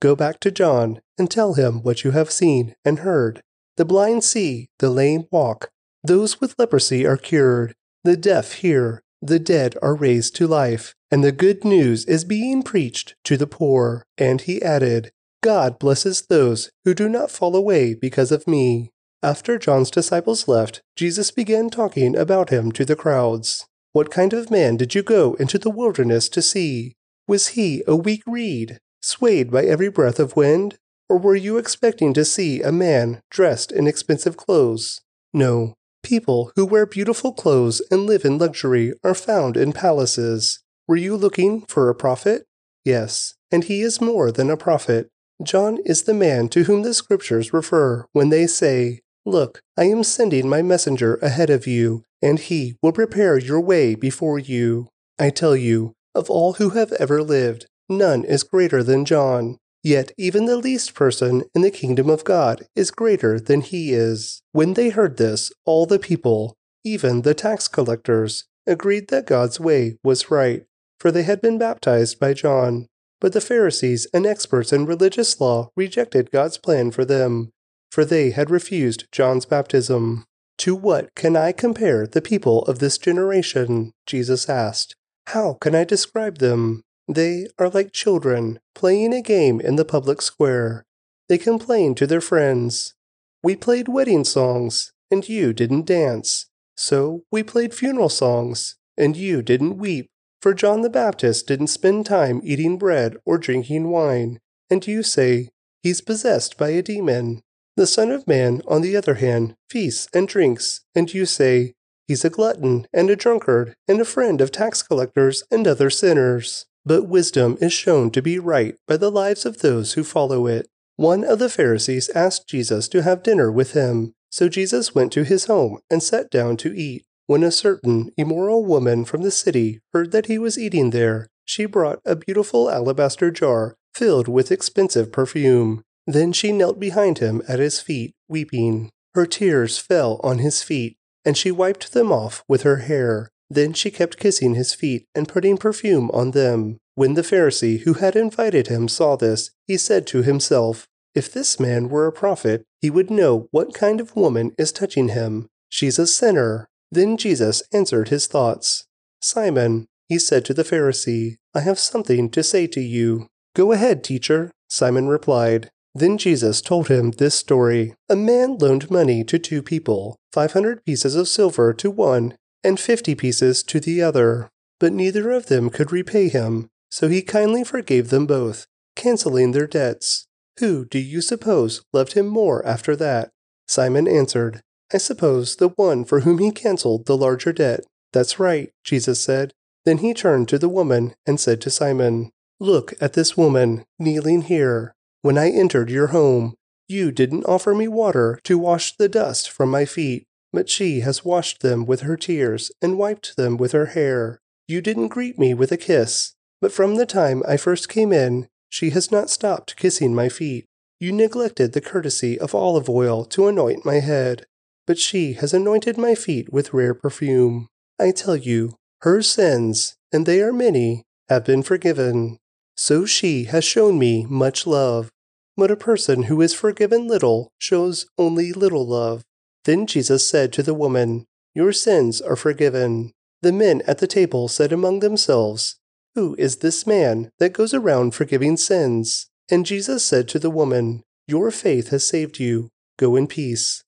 Go back to John and tell him what you have seen and heard. The blind see, the lame walk, those with leprosy are cured, the deaf hear, the dead are raised to life, and the good news is being preached to the poor. And he added, God blesses those who do not fall away because of me. After John's disciples left, Jesus began talking about him to the crowds. What kind of man did you go into the wilderness to see? Was he a weak reed, swayed by every breath of wind? Or were you expecting to see a man dressed in expensive clothes? No. People who wear beautiful clothes and live in luxury are found in palaces. Were you looking for a prophet? Yes, and he is more than a prophet. John is the man to whom the scriptures refer when they say, Look, I am sending my messenger ahead of you, and he will prepare your way before you. I tell you, of all who have ever lived, none is greater than John. Yet even the least person in the kingdom of God is greater than he is. When they heard this, all the people, even the tax collectors, agreed that God's way was right, for they had been baptized by John. But the Pharisees and experts in religious law rejected God's plan for them for they had refused John's baptism. To what can I compare the people of this generation? Jesus asked. How can I describe them? They are like children playing a game in the public square. They complain to their friends. We played wedding songs, and you didn't dance. So we played funeral songs, and you didn't weep. For John the Baptist didn't spend time eating bread or drinking wine, and you say, He's possessed by a demon. The Son of Man, on the other hand, feasts and drinks, and you say, He's a glutton and a drunkard and a friend of tax collectors and other sinners. But wisdom is shown to be right by the lives of those who follow it. One of the Pharisees asked Jesus to have dinner with him, so Jesus went to his home and sat down to eat. When a certain immoral woman from the city heard that he was eating there, she brought a beautiful alabaster jar filled with expensive perfume. Then she knelt behind him at his feet, weeping. Her tears fell on his feet, and she wiped them off with her hair. Then she kept kissing his feet and putting perfume on them. When the Pharisee who had invited him saw this, he said to himself, If this man were a prophet, he would know what kind of woman is touching him. She's a sinner. Then Jesus answered his thoughts. Simon, he said to the Pharisee, I have something to say to you. Go ahead, teacher, Simon replied. Then Jesus told him this story A man loaned money to two people, 500 pieces of silver to one, and 50 pieces to the other. But neither of them could repay him, so he kindly forgave them both, canceling their debts. Who do you suppose loved him more after that? Simon answered, I suppose the one for whom he canceled the larger debt. That's right, Jesus said. Then he turned to the woman and said to Simon, Look at this woman kneeling here. When I entered your home, you didn't offer me water to wash the dust from my feet, but she has washed them with her tears and wiped them with her hair. You didn't greet me with a kiss, but from the time I first came in, she has not stopped kissing my feet. You neglected the courtesy of olive oil to anoint my head, but she has anointed my feet with rare perfume. I tell you, her sins, and they are many, have been forgiven. So she has shown me much love. But a person who is forgiven little shows only little love. Then Jesus said to the woman, Your sins are forgiven. The men at the table said among themselves, Who is this man that goes around forgiving sins? And Jesus said to the woman, Your faith has saved you. Go in peace.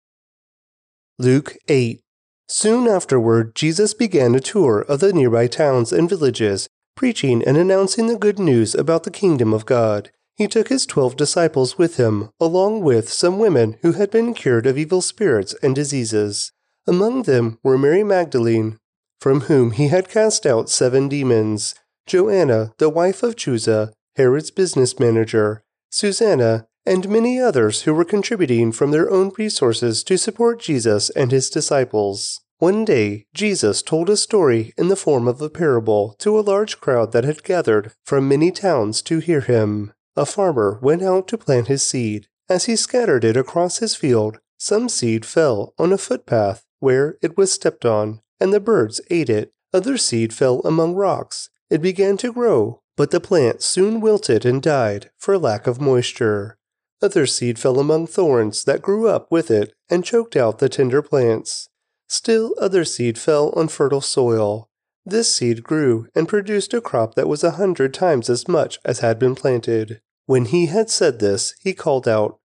Luke 8 Soon afterward, Jesus began a tour of the nearby towns and villages, preaching and announcing the good news about the kingdom of God. He took his twelve disciples with him, along with some women who had been cured of evil spirits and diseases. Among them were Mary Magdalene, from whom he had cast out seven demons, Joanna, the wife of Chuza, Herod's business manager, Susanna, and many others who were contributing from their own resources to support Jesus and his disciples. One day, Jesus told a story in the form of a parable to a large crowd that had gathered from many towns to hear him. A farmer went out to plant his seed. As he scattered it across his field, some seed fell on a footpath where it was stepped on, and the birds ate it. Other seed fell among rocks. It began to grow, but the plant soon wilted and died for lack of moisture. Other seed fell among thorns that grew up with it and choked out the tender plants. Still other seed fell on fertile soil. This seed grew and produced a crop that was a hundred times as much as had been planted. When he had said this, he called out,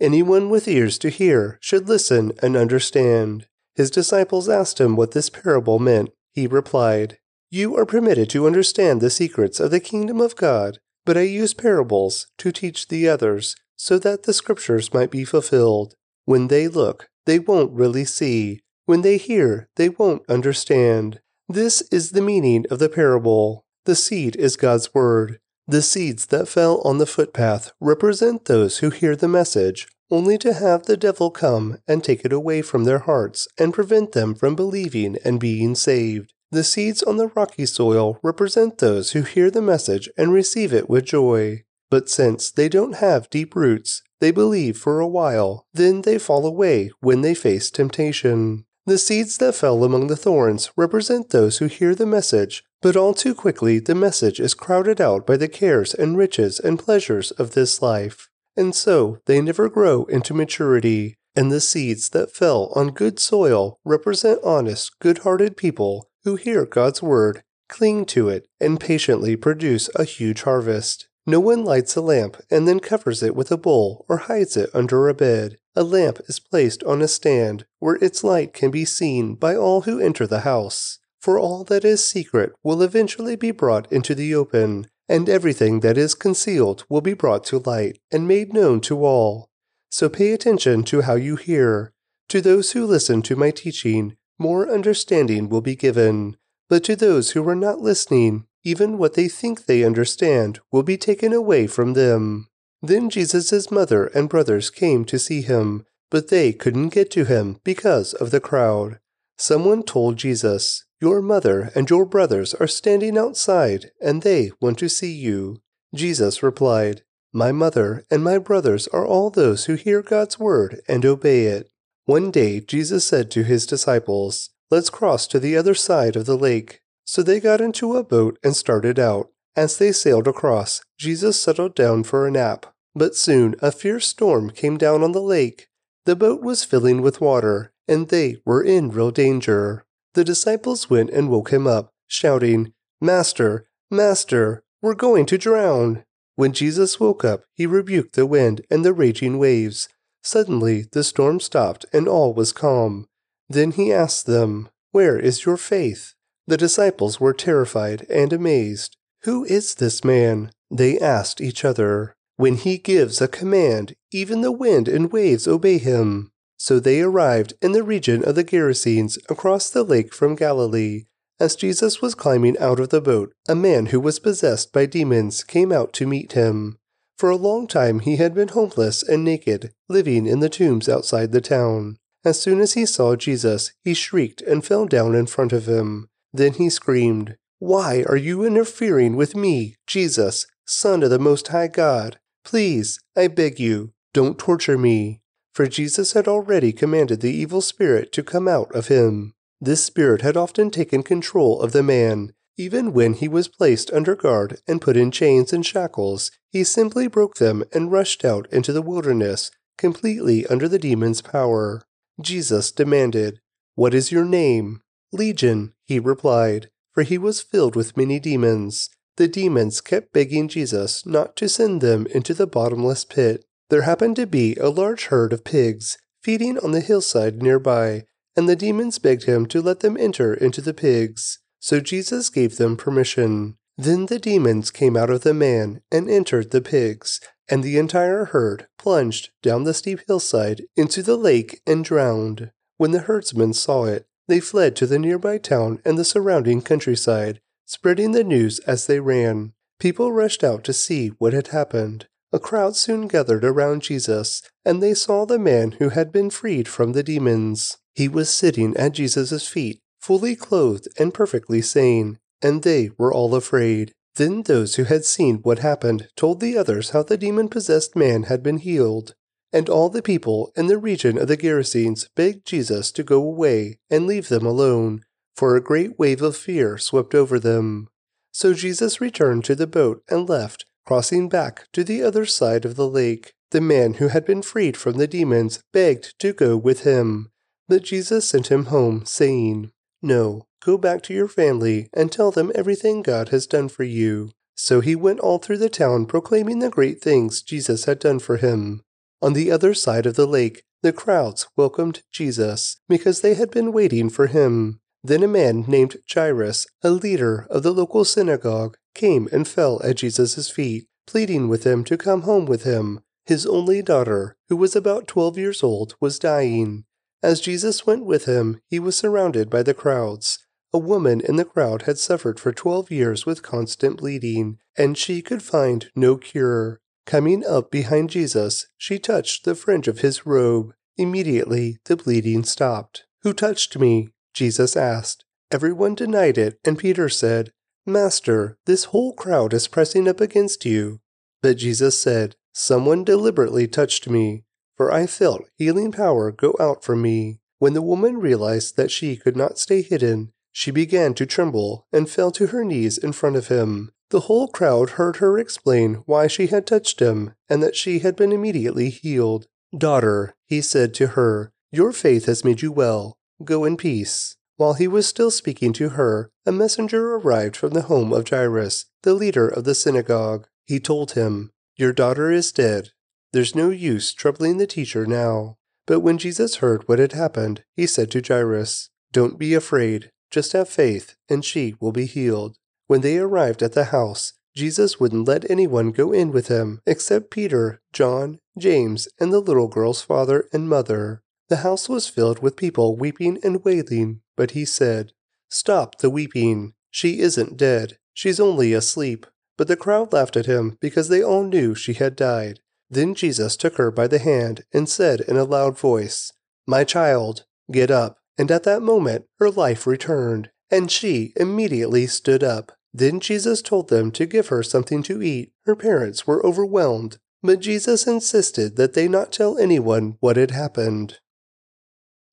Anyone with ears to hear should listen and understand. His disciples asked him what this parable meant. He replied, You are permitted to understand the secrets of the kingdom of God, but I use parables to teach the others, so that the scriptures might be fulfilled. When they look, they won't really see. When they hear, they won't understand. This is the meaning of the parable. The seed is God's word. The seeds that fell on the footpath represent those who hear the message, only to have the devil come and take it away from their hearts and prevent them from believing and being saved. The seeds on the rocky soil represent those who hear the message and receive it with joy. But since they don't have deep roots, they believe for a while, then they fall away when they face temptation. The seeds that fell among the thorns represent those who hear the message, but all too quickly the message is crowded out by the cares and riches and pleasures of this life, and so they never grow into maturity. And the seeds that fell on good soil represent honest, good hearted people who hear God's word, cling to it, and patiently produce a huge harvest. No one lights a lamp and then covers it with a bowl or hides it under a bed. A lamp is placed on a stand where its light can be seen by all who enter the house. For all that is secret will eventually be brought into the open, and everything that is concealed will be brought to light and made known to all. So pay attention to how you hear. To those who listen to my teaching, more understanding will be given. But to those who are not listening, even what they think they understand will be taken away from them. Then Jesus' mother and brothers came to see him, but they couldn't get to him because of the crowd. Someone told Jesus, Your mother and your brothers are standing outside, and they want to see you. Jesus replied, My mother and my brothers are all those who hear God's word and obey it. One day Jesus said to his disciples, Let's cross to the other side of the lake. So they got into a boat and started out. As they sailed across, Jesus settled down for a nap. But soon a fierce storm came down on the lake. The boat was filling with water, and they were in real danger. The disciples went and woke him up, shouting, Master, Master, we're going to drown. When Jesus woke up, he rebuked the wind and the raging waves. Suddenly the storm stopped and all was calm. Then he asked them, Where is your faith? The disciples were terrified and amazed. Who is this man? They asked each other. When he gives a command, even the wind and waves obey him. So they arrived in the region of the Gerasenes across the lake from Galilee. As Jesus was climbing out of the boat, a man who was possessed by demons came out to meet him. For a long time he had been homeless and naked, living in the tombs outside the town. As soon as he saw Jesus, he shrieked and fell down in front of him. Then he screamed, Why are you interfering with me, Jesus, Son of the Most High God? Please, I beg you, don't torture me. For Jesus had already commanded the evil spirit to come out of him. This spirit had often taken control of the man. Even when he was placed under guard and put in chains and shackles, he simply broke them and rushed out into the wilderness, completely under the demon's power. Jesus demanded, What is your name? Legion, he replied, for he was filled with many demons. The demons kept begging Jesus not to send them into the bottomless pit. There happened to be a large herd of pigs feeding on the hillside nearby, and the demons begged him to let them enter into the pigs. So Jesus gave them permission. Then the demons came out of the man and entered the pigs, and the entire herd plunged down the steep hillside into the lake and drowned. When the herdsmen saw it, they fled to the nearby town and the surrounding countryside, spreading the news as they ran. People rushed out to see what had happened. A crowd soon gathered around Jesus, and they saw the man who had been freed from the demons. He was sitting at Jesus' feet, fully clothed and perfectly sane, and they were all afraid. Then those who had seen what happened told the others how the demon possessed man had been healed. And all the people in the region of the Gerasenes begged Jesus to go away and leave them alone, for a great wave of fear swept over them. So Jesus returned to the boat and left, crossing back to the other side of the lake. The man who had been freed from the demons begged to go with him, but Jesus sent him home, saying, No, go back to your family and tell them everything God has done for you. So he went all through the town proclaiming the great things Jesus had done for him. On the other side of the lake, the crowds welcomed Jesus because they had been waiting for him. Then a man named Jairus, a leader of the local synagogue, came and fell at Jesus' feet, pleading with him to come home with him. His only daughter, who was about twelve years old, was dying. As Jesus went with him, he was surrounded by the crowds. A woman in the crowd had suffered for twelve years with constant bleeding, and she could find no cure. Coming up behind Jesus, she touched the fringe of his robe. Immediately, the bleeding stopped. Who touched me? Jesus asked. Everyone denied it, and Peter said, Master, this whole crowd is pressing up against you. But Jesus said, Someone deliberately touched me, for I felt healing power go out from me. When the woman realized that she could not stay hidden, she began to tremble and fell to her knees in front of him. The whole crowd heard her explain why she had touched him and that she had been immediately healed. Daughter, he said to her, your faith has made you well. Go in peace. While he was still speaking to her, a messenger arrived from the home of Jairus, the leader of the synagogue. He told him, Your daughter is dead. There's no use troubling the teacher now. But when Jesus heard what had happened, he said to Jairus, Don't be afraid, just have faith, and she will be healed. When they arrived at the house, Jesus wouldn't let anyone go in with him except Peter, John, James, and the little girl's father and mother. The house was filled with people weeping and wailing, but he said, Stop the weeping. She isn't dead. She's only asleep. But the crowd laughed at him because they all knew she had died. Then Jesus took her by the hand and said in a loud voice, My child, get up. And at that moment her life returned and she immediately stood up. Then Jesus told them to give her something to eat. Her parents were overwhelmed, but Jesus insisted that they not tell anyone what had happened.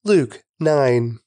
Luke 9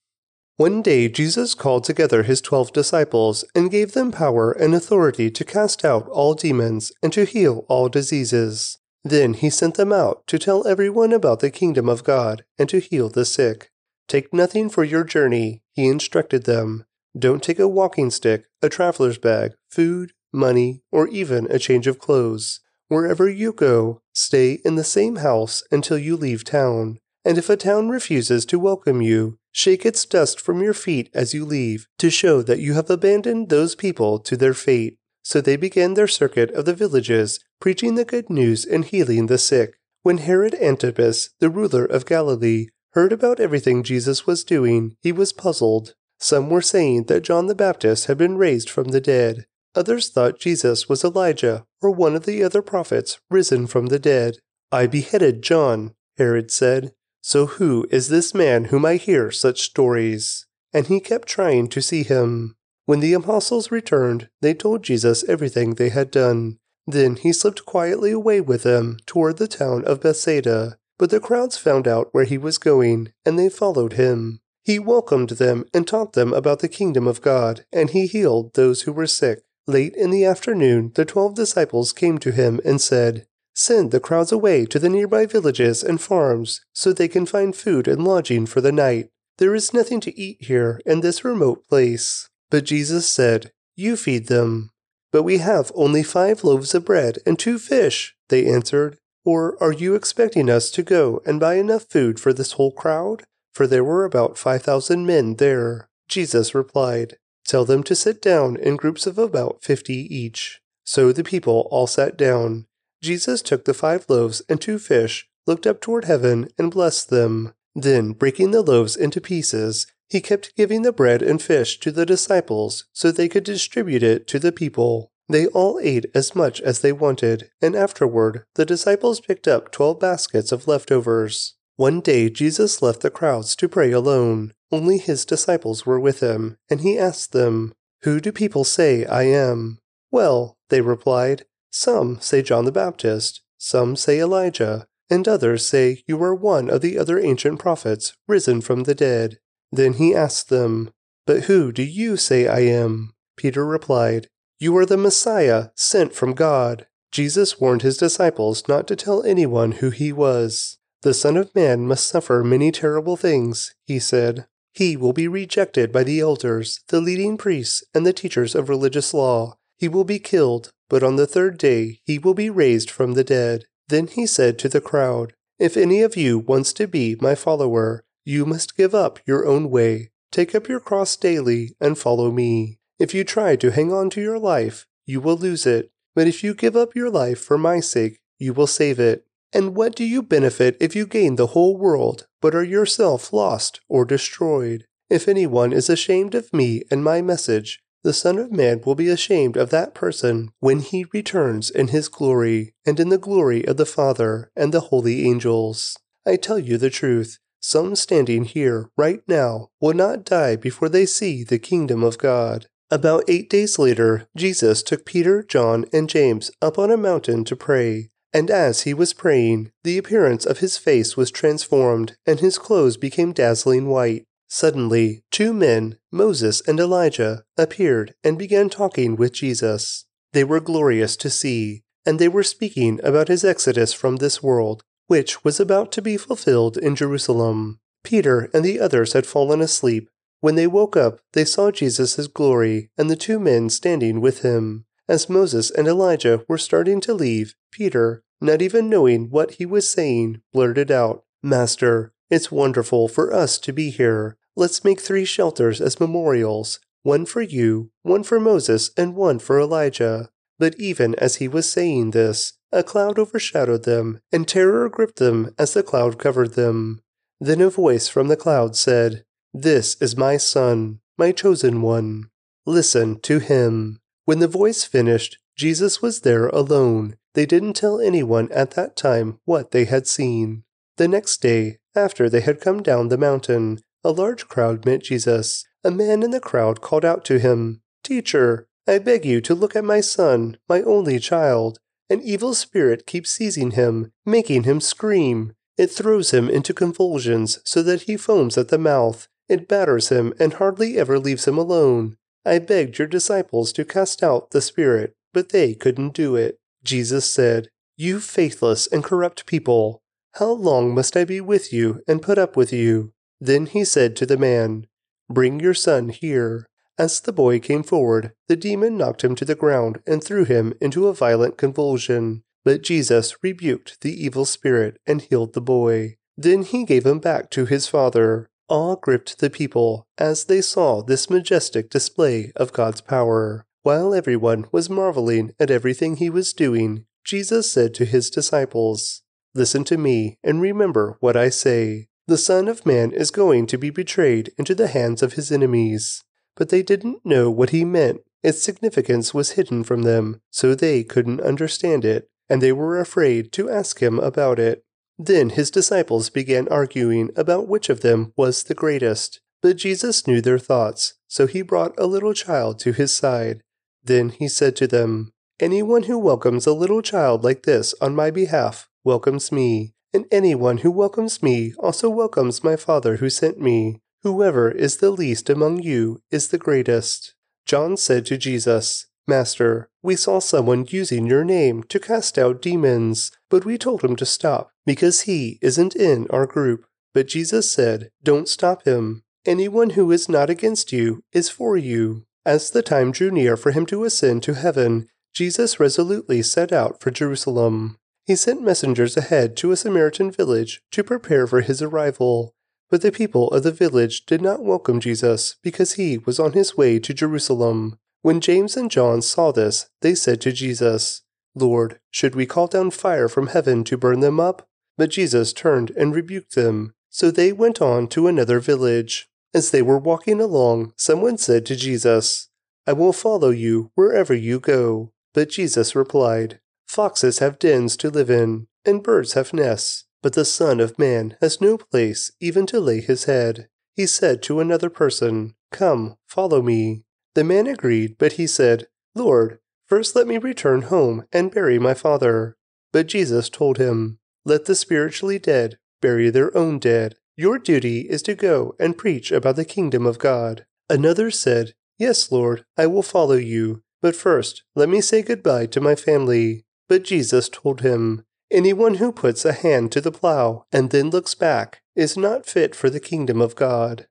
One day Jesus called together his twelve disciples and gave them power and authority to cast out all demons and to heal all diseases. Then he sent them out to tell everyone about the kingdom of God and to heal the sick. Take nothing for your journey, he instructed them don't take a walking stick, a traveler's bag, food, money, or even a change of clothes. Wherever you go, stay in the same house until you leave town. And if a town refuses to welcome you, shake its dust from your feet as you leave to show that you have abandoned those people to their fate. So they began their circuit of the villages, preaching the good news and healing the sick. When Herod Antipas, the ruler of Galilee, heard about everything Jesus was doing, he was puzzled some were saying that John the Baptist had been raised from the dead. Others thought Jesus was Elijah or one of the other prophets risen from the dead. I beheaded John, Herod said. So who is this man whom I hear such stories? And he kept trying to see him. When the apostles returned, they told Jesus everything they had done. Then he slipped quietly away with them toward the town of Bethsaida. But the crowds found out where he was going, and they followed him. He welcomed them and taught them about the kingdom of God, and he healed those who were sick. Late in the afternoon, the twelve disciples came to him and said, Send the crowds away to the nearby villages and farms so they can find food and lodging for the night. There is nothing to eat here in this remote place. But Jesus said, You feed them. But we have only five loaves of bread and two fish, they answered. Or are you expecting us to go and buy enough food for this whole crowd? For there were about five thousand men there. Jesus replied, Tell them to sit down in groups of about fifty each. So the people all sat down. Jesus took the five loaves and two fish, looked up toward heaven, and blessed them. Then, breaking the loaves into pieces, he kept giving the bread and fish to the disciples so they could distribute it to the people. They all ate as much as they wanted, and afterward the disciples picked up twelve baskets of leftovers. One day Jesus left the crowds to pray alone. Only his disciples were with him, and he asked them, Who do people say I am? Well, they replied, some say John the Baptist, some say Elijah, and others say you are one of the other ancient prophets risen from the dead. Then he asked them, But who do you say I am? Peter replied, You are the Messiah sent from God. Jesus warned his disciples not to tell anyone who he was. The Son of Man must suffer many terrible things, he said. He will be rejected by the elders, the leading priests, and the teachers of religious law. He will be killed but on the third day he will be raised from the dead. Then he said to the crowd, If any of you wants to be my follower, you must give up your own way, take up your cross daily, and follow me. If you try to hang on to your life, you will lose it. But if you give up your life for my sake, you will save it. And what do you benefit if you gain the whole world, but are yourself lost or destroyed? If anyone is ashamed of me and my message, the Son of Man will be ashamed of that person when he returns in his glory, and in the glory of the Father and the holy angels. I tell you the truth. Some standing here right now will not die before they see the kingdom of God. About eight days later, Jesus took Peter, John, and James up on a mountain to pray. And as he was praying, the appearance of his face was transformed, and his clothes became dazzling white. Suddenly, two men, Moses and Elijah, appeared and began talking with Jesus. They were glorious to see, and they were speaking about his exodus from this world, which was about to be fulfilled in Jerusalem. Peter and the others had fallen asleep. When they woke up, they saw Jesus' glory and the two men standing with him. As Moses and Elijah were starting to leave, Peter, not even knowing what he was saying, blurted out, Master, it's wonderful for us to be here. Let's make three shelters as memorials one for you, one for Moses, and one for Elijah. But even as he was saying this, a cloud overshadowed them, and terror gripped them as the cloud covered them. Then a voice from the cloud said, This is my Son, my chosen one. Listen to him. When the voice finished, Jesus was there alone. They didn't tell anyone at that time what they had seen. The next day, after they had come down the mountain, a large crowd met Jesus. A man in the crowd called out to him, Teacher, I beg you to look at my son, my only child. An evil spirit keeps seizing him, making him scream. It throws him into convulsions so that he foams at the mouth. It batters him and hardly ever leaves him alone. I begged your disciples to cast out the spirit, but they couldn't do it. Jesus said, You faithless and corrupt people, how long must I be with you and put up with you? Then he said to the man, Bring your son here. As the boy came forward, the demon knocked him to the ground and threw him into a violent convulsion. But Jesus rebuked the evil spirit and healed the boy. Then he gave him back to his father. Awe gripped the people as they saw this majestic display of God's power. While everyone was marveling at everything he was doing, Jesus said to his disciples, Listen to me and remember what I say. The Son of Man is going to be betrayed into the hands of his enemies. But they didn't know what he meant. Its significance was hidden from them, so they couldn't understand it, and they were afraid to ask him about it. Then his disciples began arguing about which of them was the greatest. But Jesus knew their thoughts, so he brought a little child to his side. Then he said to them, Anyone who welcomes a little child like this on my behalf welcomes me and anyone who welcomes me also welcomes my Father who sent me. Whoever is the least among you is the greatest. John said to Jesus, Master, we saw someone using your name to cast out demons, but we told him to stop because he isn't in our group. But Jesus said, Don't stop him. Anyone who is not against you is for you. As the time drew near for him to ascend to heaven, Jesus resolutely set out for Jerusalem. He sent messengers ahead to a Samaritan village to prepare for his arrival. But the people of the village did not welcome Jesus because he was on his way to Jerusalem. When James and John saw this, they said to Jesus, Lord, should we call down fire from heaven to burn them up? But Jesus turned and rebuked them. So they went on to another village. As they were walking along, someone said to Jesus, I will follow you wherever you go. But Jesus replied, Foxes have dens to live in, and birds have nests, but the Son of Man has no place even to lay his head. He said to another person, Come, follow me. The man agreed, but he said, Lord, first let me return home and bury my father. But Jesus told him, Let the spiritually dead bury their own dead. Your duty is to go and preach about the kingdom of God. Another said, Yes, Lord, I will follow you, but first let me say goodbye to my family. But Jesus told him, Anyone who puts a hand to the plow and then looks back is not fit for the kingdom of God.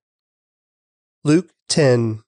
Luke 10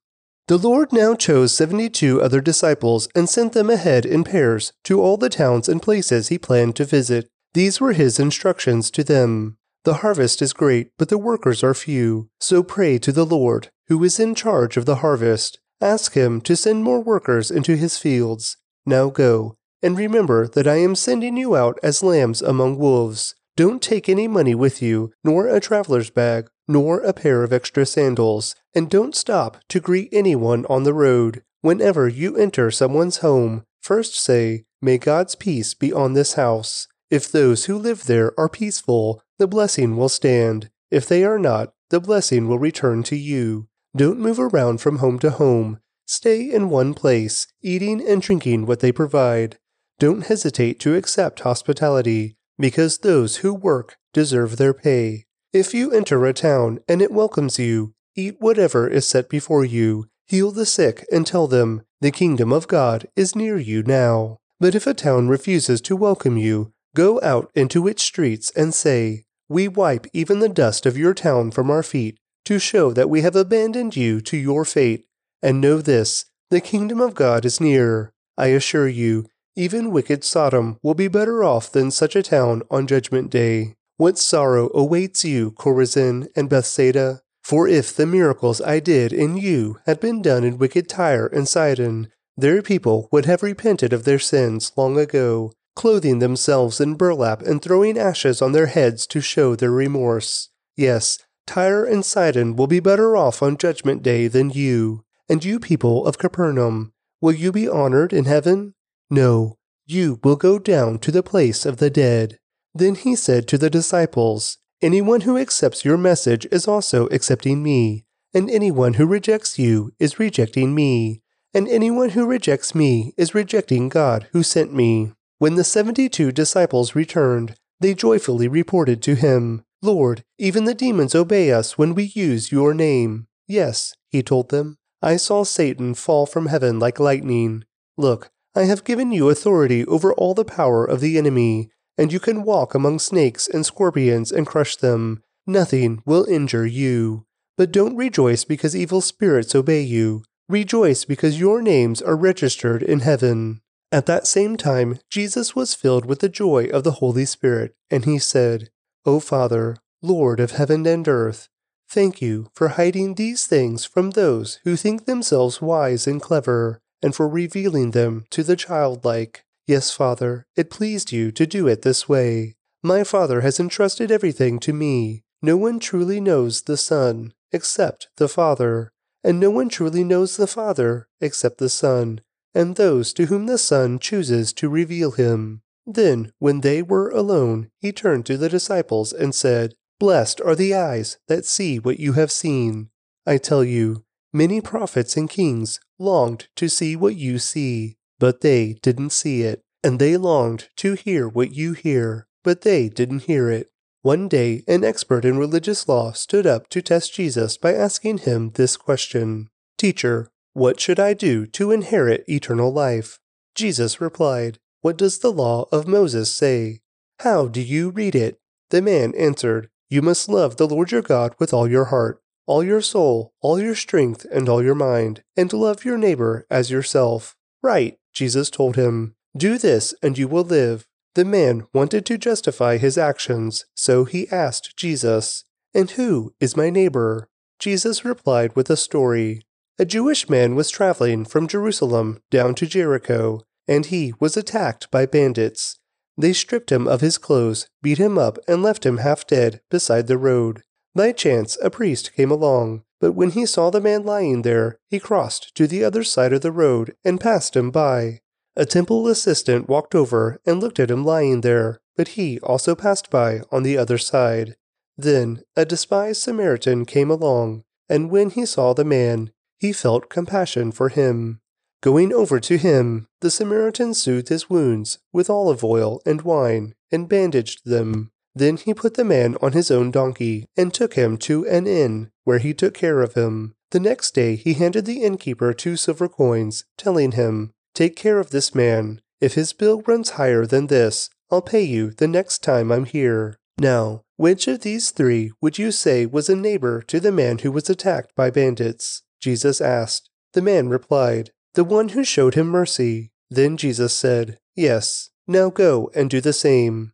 the Lord now chose seventy two other disciples and sent them ahead in pairs to all the towns and places he planned to visit. These were his instructions to them. The harvest is great, but the workers are few. So pray to the Lord, who is in charge of the harvest. Ask him to send more workers into his fields. Now go, and remember that I am sending you out as lambs among wolves. Don't take any money with you, nor a traveler's bag, nor a pair of extra sandals, and don't stop to greet anyone on the road. Whenever you enter someone's home, first say, May God's peace be on this house. If those who live there are peaceful, the blessing will stand. If they are not, the blessing will return to you. Don't move around from home to home. Stay in one place, eating and drinking what they provide. Don't hesitate to accept hospitality, because those who work deserve their pay. If you enter a town and it welcomes you, eat whatever is set before you, heal the sick, and tell them, The kingdom of God is near you now. But if a town refuses to welcome you, go out into its streets and say, We wipe even the dust of your town from our feet, to show that we have abandoned you to your fate. And know this the kingdom of God is near. I assure you, even wicked Sodom will be better off than such a town on Judgment Day. What sorrow awaits you, Chorazin and Bethsaida? For if the miracles I did in you had been done in wicked Tyre and Sidon, their people would have repented of their sins long ago, clothing themselves in burlap and throwing ashes on their heads to show their remorse. Yes, Tyre and Sidon will be better off on Judgment Day than you. And you people of Capernaum, will you be honored in heaven? No, you will go down to the place of the dead. Then he said to the disciples, Anyone who accepts your message is also accepting me, and anyone who rejects you is rejecting me, and anyone who rejects me is rejecting God who sent me. When the seventy two disciples returned, they joyfully reported to him, Lord, even the demons obey us when we use your name. Yes, he told them, I saw Satan fall from heaven like lightning. Look, I have given you authority over all the power of the enemy and you can walk among snakes and scorpions and crush them. Nothing will injure you. But don't rejoice because evil spirits obey you. Rejoice because your names are registered in heaven. At that same time, Jesus was filled with the joy of the Holy Spirit, and he said, O Father, Lord of heaven and earth, thank you for hiding these things from those who think themselves wise and clever, and for revealing them to the childlike. Yes, Father, it pleased you to do it this way. My Father has entrusted everything to me. No one truly knows the Son except the Father, and no one truly knows the Father except the Son, and those to whom the Son chooses to reveal him. Then, when they were alone, he turned to the disciples and said, Blessed are the eyes that see what you have seen. I tell you, many prophets and kings longed to see what you see but they didn't see it, and they longed to hear what you hear, but they didn't hear it. One day, an expert in religious law stood up to test Jesus by asking him this question Teacher, What should I do to inherit eternal life? Jesus replied, What does the law of Moses say? How do you read it? The man answered, You must love the Lord your God with all your heart, all your soul, all your strength, and all your mind, and love your neighbor as yourself. Right, Jesus told him. Do this, and you will live. The man wanted to justify his actions, so he asked Jesus, And who is my neighbor? Jesus replied with a story. A Jewish man was traveling from Jerusalem down to Jericho, and he was attacked by bandits. They stripped him of his clothes, beat him up, and left him half dead beside the road. By chance, a priest came along, but when he saw the man lying there, he crossed to the other side of the road and passed him by. A temple assistant walked over and looked at him lying there, but he also passed by on the other side. Then a despised Samaritan came along, and when he saw the man, he felt compassion for him. Going over to him, the Samaritan soothed his wounds with olive oil and wine and bandaged them. Then he put the man on his own donkey and took him to an inn, where he took care of him. The next day he handed the innkeeper two silver coins, telling him, Take care of this man. If his bill runs higher than this, I'll pay you the next time I'm here. Now, which of these three would you say was a neighbor to the man who was attacked by bandits? Jesus asked. The man replied, The one who showed him mercy. Then Jesus said, Yes, now go and do the same.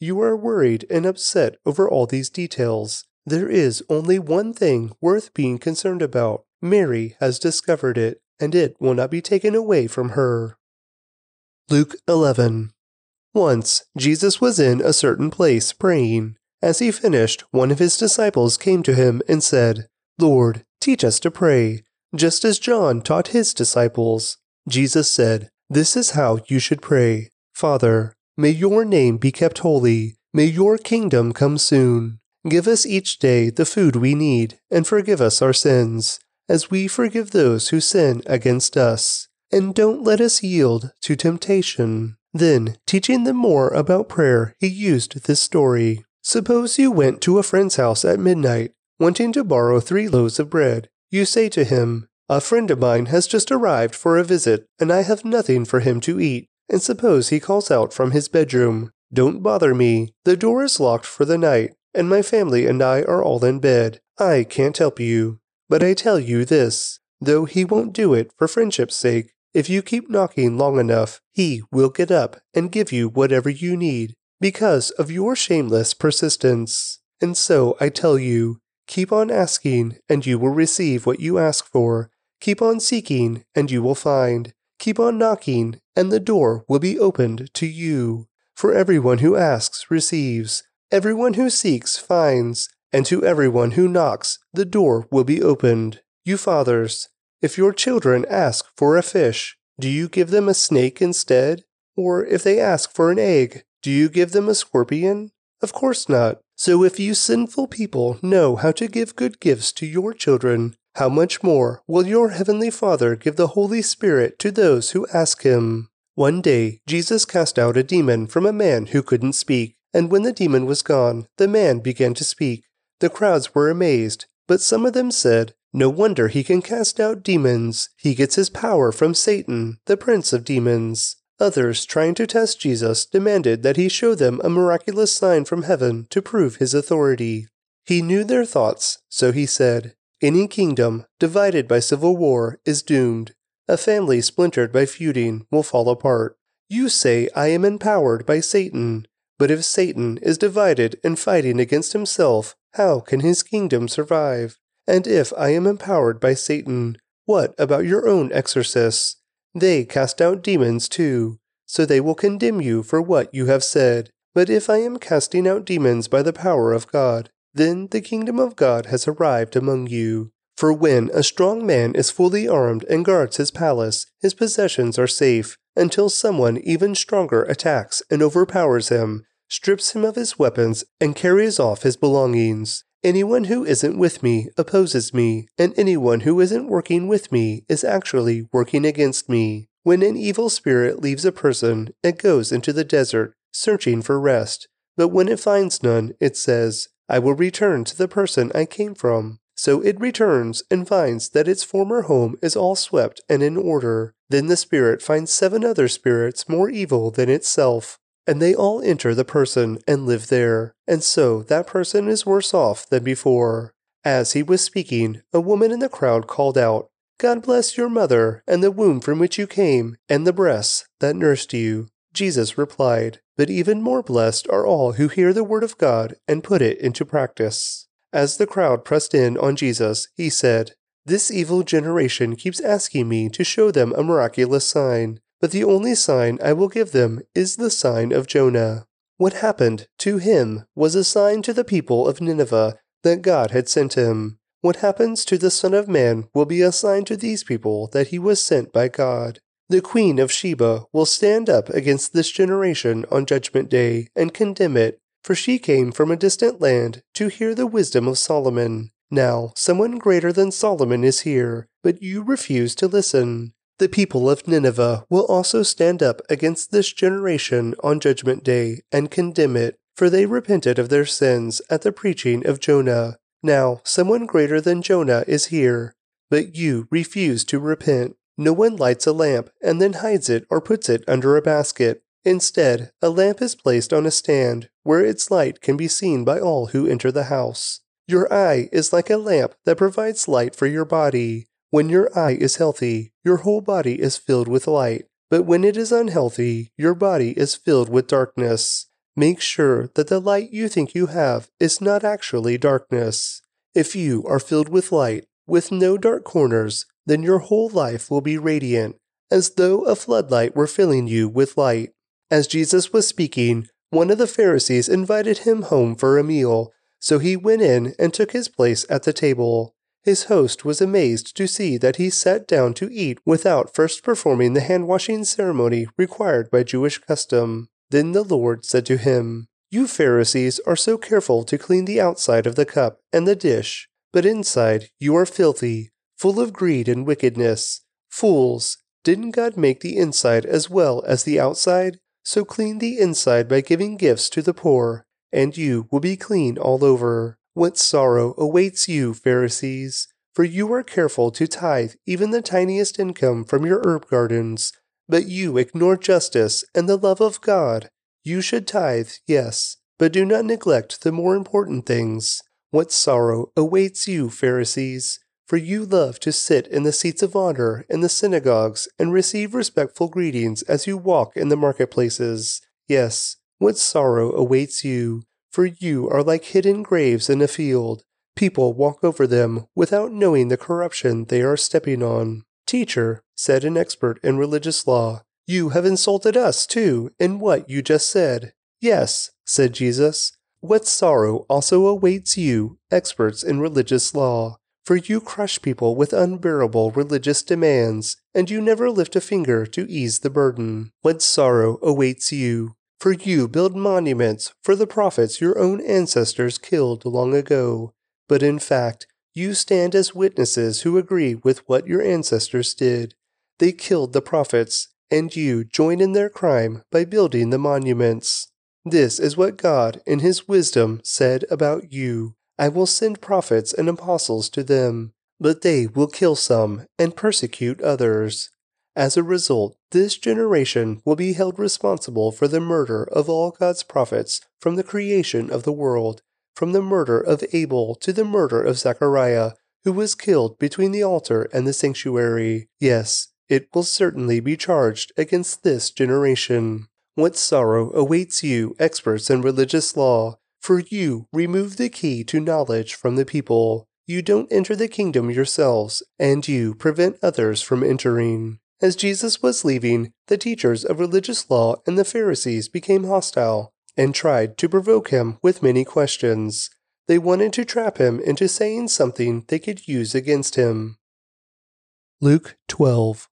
you are worried and upset over all these details. There is only one thing worth being concerned about. Mary has discovered it, and it will not be taken away from her. Luke 11. Once Jesus was in a certain place praying. As he finished, one of his disciples came to him and said, Lord, teach us to pray, just as John taught his disciples. Jesus said, This is how you should pray Father, May your name be kept holy. May your kingdom come soon. Give us each day the food we need, and forgive us our sins, as we forgive those who sin against us. And don't let us yield to temptation. Then, teaching them more about prayer, he used this story. Suppose you went to a friend's house at midnight, wanting to borrow three loaves of bread. You say to him, A friend of mine has just arrived for a visit, and I have nothing for him to eat and suppose he calls out from his bedroom, Don't bother me, the door is locked for the night, and my family and I are all in bed. I can't help you. But I tell you this, though he won't do it for friendship's sake, if you keep knocking long enough, he will get up and give you whatever you need, because of your shameless persistence. And so I tell you, keep on asking, and you will receive what you ask for. Keep on seeking, and you will find. Keep on knocking, and the door will be opened to you. For everyone who asks receives, everyone who seeks finds, and to everyone who knocks the door will be opened. You fathers, if your children ask for a fish, do you give them a snake instead? Or if they ask for an egg, do you give them a scorpion? Of course not. So if you sinful people know how to give good gifts to your children, how much more will your heavenly Father give the Holy Spirit to those who ask him? One day, Jesus cast out a demon from a man who couldn't speak, and when the demon was gone, the man began to speak. The crowds were amazed, but some of them said, No wonder he can cast out demons. He gets his power from Satan, the prince of demons. Others, trying to test Jesus, demanded that he show them a miraculous sign from heaven to prove his authority. He knew their thoughts, so he said, any kingdom divided by civil war is doomed. A family splintered by feuding will fall apart. You say I am empowered by Satan, but if Satan is divided and fighting against himself, how can his kingdom survive? And if I am empowered by Satan, what about your own exorcists? They cast out demons too, so they will condemn you for what you have said. But if I am casting out demons by the power of God, then the kingdom of God has arrived among you. For when a strong man is fully armed and guards his palace, his possessions are safe, until someone even stronger attacks and overpowers him, strips him of his weapons, and carries off his belongings. Anyone who isn't with me opposes me, and anyone who isn't working with me is actually working against me. When an evil spirit leaves a person, it goes into the desert, searching for rest. But when it finds none, it says, I will return to the person I came from. So it returns and finds that its former home is all swept and in order. Then the spirit finds seven other spirits more evil than itself, and they all enter the person and live there. And so that person is worse off than before. As he was speaking, a woman in the crowd called out, God bless your mother, and the womb from which you came, and the breasts that nursed you. Jesus replied, But even more blessed are all who hear the word of God and put it into practice. As the crowd pressed in on Jesus, he said, This evil generation keeps asking me to show them a miraculous sign, but the only sign I will give them is the sign of Jonah. What happened to him was a sign to the people of Nineveh that God had sent him. What happens to the Son of Man will be a sign to these people that he was sent by God. The Queen of Sheba will stand up against this generation on Judgment Day and condemn it, for she came from a distant land to hear the wisdom of Solomon. Now, someone greater than Solomon is here, but you refuse to listen. The people of Nineveh will also stand up against this generation on Judgment Day and condemn it, for they repented of their sins at the preaching of Jonah. Now, someone greater than Jonah is here, but you refuse to repent. No one lights a lamp and then hides it or puts it under a basket. Instead, a lamp is placed on a stand where its light can be seen by all who enter the house. Your eye is like a lamp that provides light for your body. When your eye is healthy, your whole body is filled with light. But when it is unhealthy, your body is filled with darkness. Make sure that the light you think you have is not actually darkness. If you are filled with light, with no dark corners, then your whole life will be radiant, as though a floodlight were filling you with light. As Jesus was speaking, one of the Pharisees invited him home for a meal, so he went in and took his place at the table. His host was amazed to see that he sat down to eat without first performing the hand washing ceremony required by Jewish custom. Then the Lord said to him, You Pharisees are so careful to clean the outside of the cup and the dish, but inside you are filthy, full of greed and wickedness. Fools, didn't God make the inside as well as the outside? So clean the inside by giving gifts to the poor, and you will be clean all over. What sorrow awaits you, Pharisees, for you are careful to tithe even the tiniest income from your herb gardens, but you ignore justice and the love of God. You should tithe, yes, but do not neglect the more important things. What sorrow awaits you, Pharisees, for you love to sit in the seats of honor in the synagogues and receive respectful greetings as you walk in the marketplaces. Yes, what sorrow awaits you, for you are like hidden graves in a field. People walk over them without knowing the corruption they are stepping on. Teacher, said an expert in religious law, you have insulted us too in what you just said. Yes, said Jesus. What sorrow also awaits you, experts in religious law, for you crush people with unbearable religious demands, and you never lift a finger to ease the burden. What sorrow awaits you, for you build monuments for the prophets your own ancestors killed long ago. But in fact, you stand as witnesses who agree with what your ancestors did. They killed the prophets, and you join in their crime by building the monuments. This is what God, in His wisdom, said about you I will send prophets and apostles to them, but they will kill some and persecute others. As a result, this generation will be held responsible for the murder of all God's prophets from the creation of the world, from the murder of Abel to the murder of Zechariah, who was killed between the altar and the sanctuary. Yes, it will certainly be charged against this generation. What sorrow awaits you, experts in religious law, for you remove the key to knowledge from the people. You don't enter the kingdom yourselves, and you prevent others from entering. As Jesus was leaving, the teachers of religious law and the Pharisees became hostile and tried to provoke him with many questions. They wanted to trap him into saying something they could use against him. Luke 12.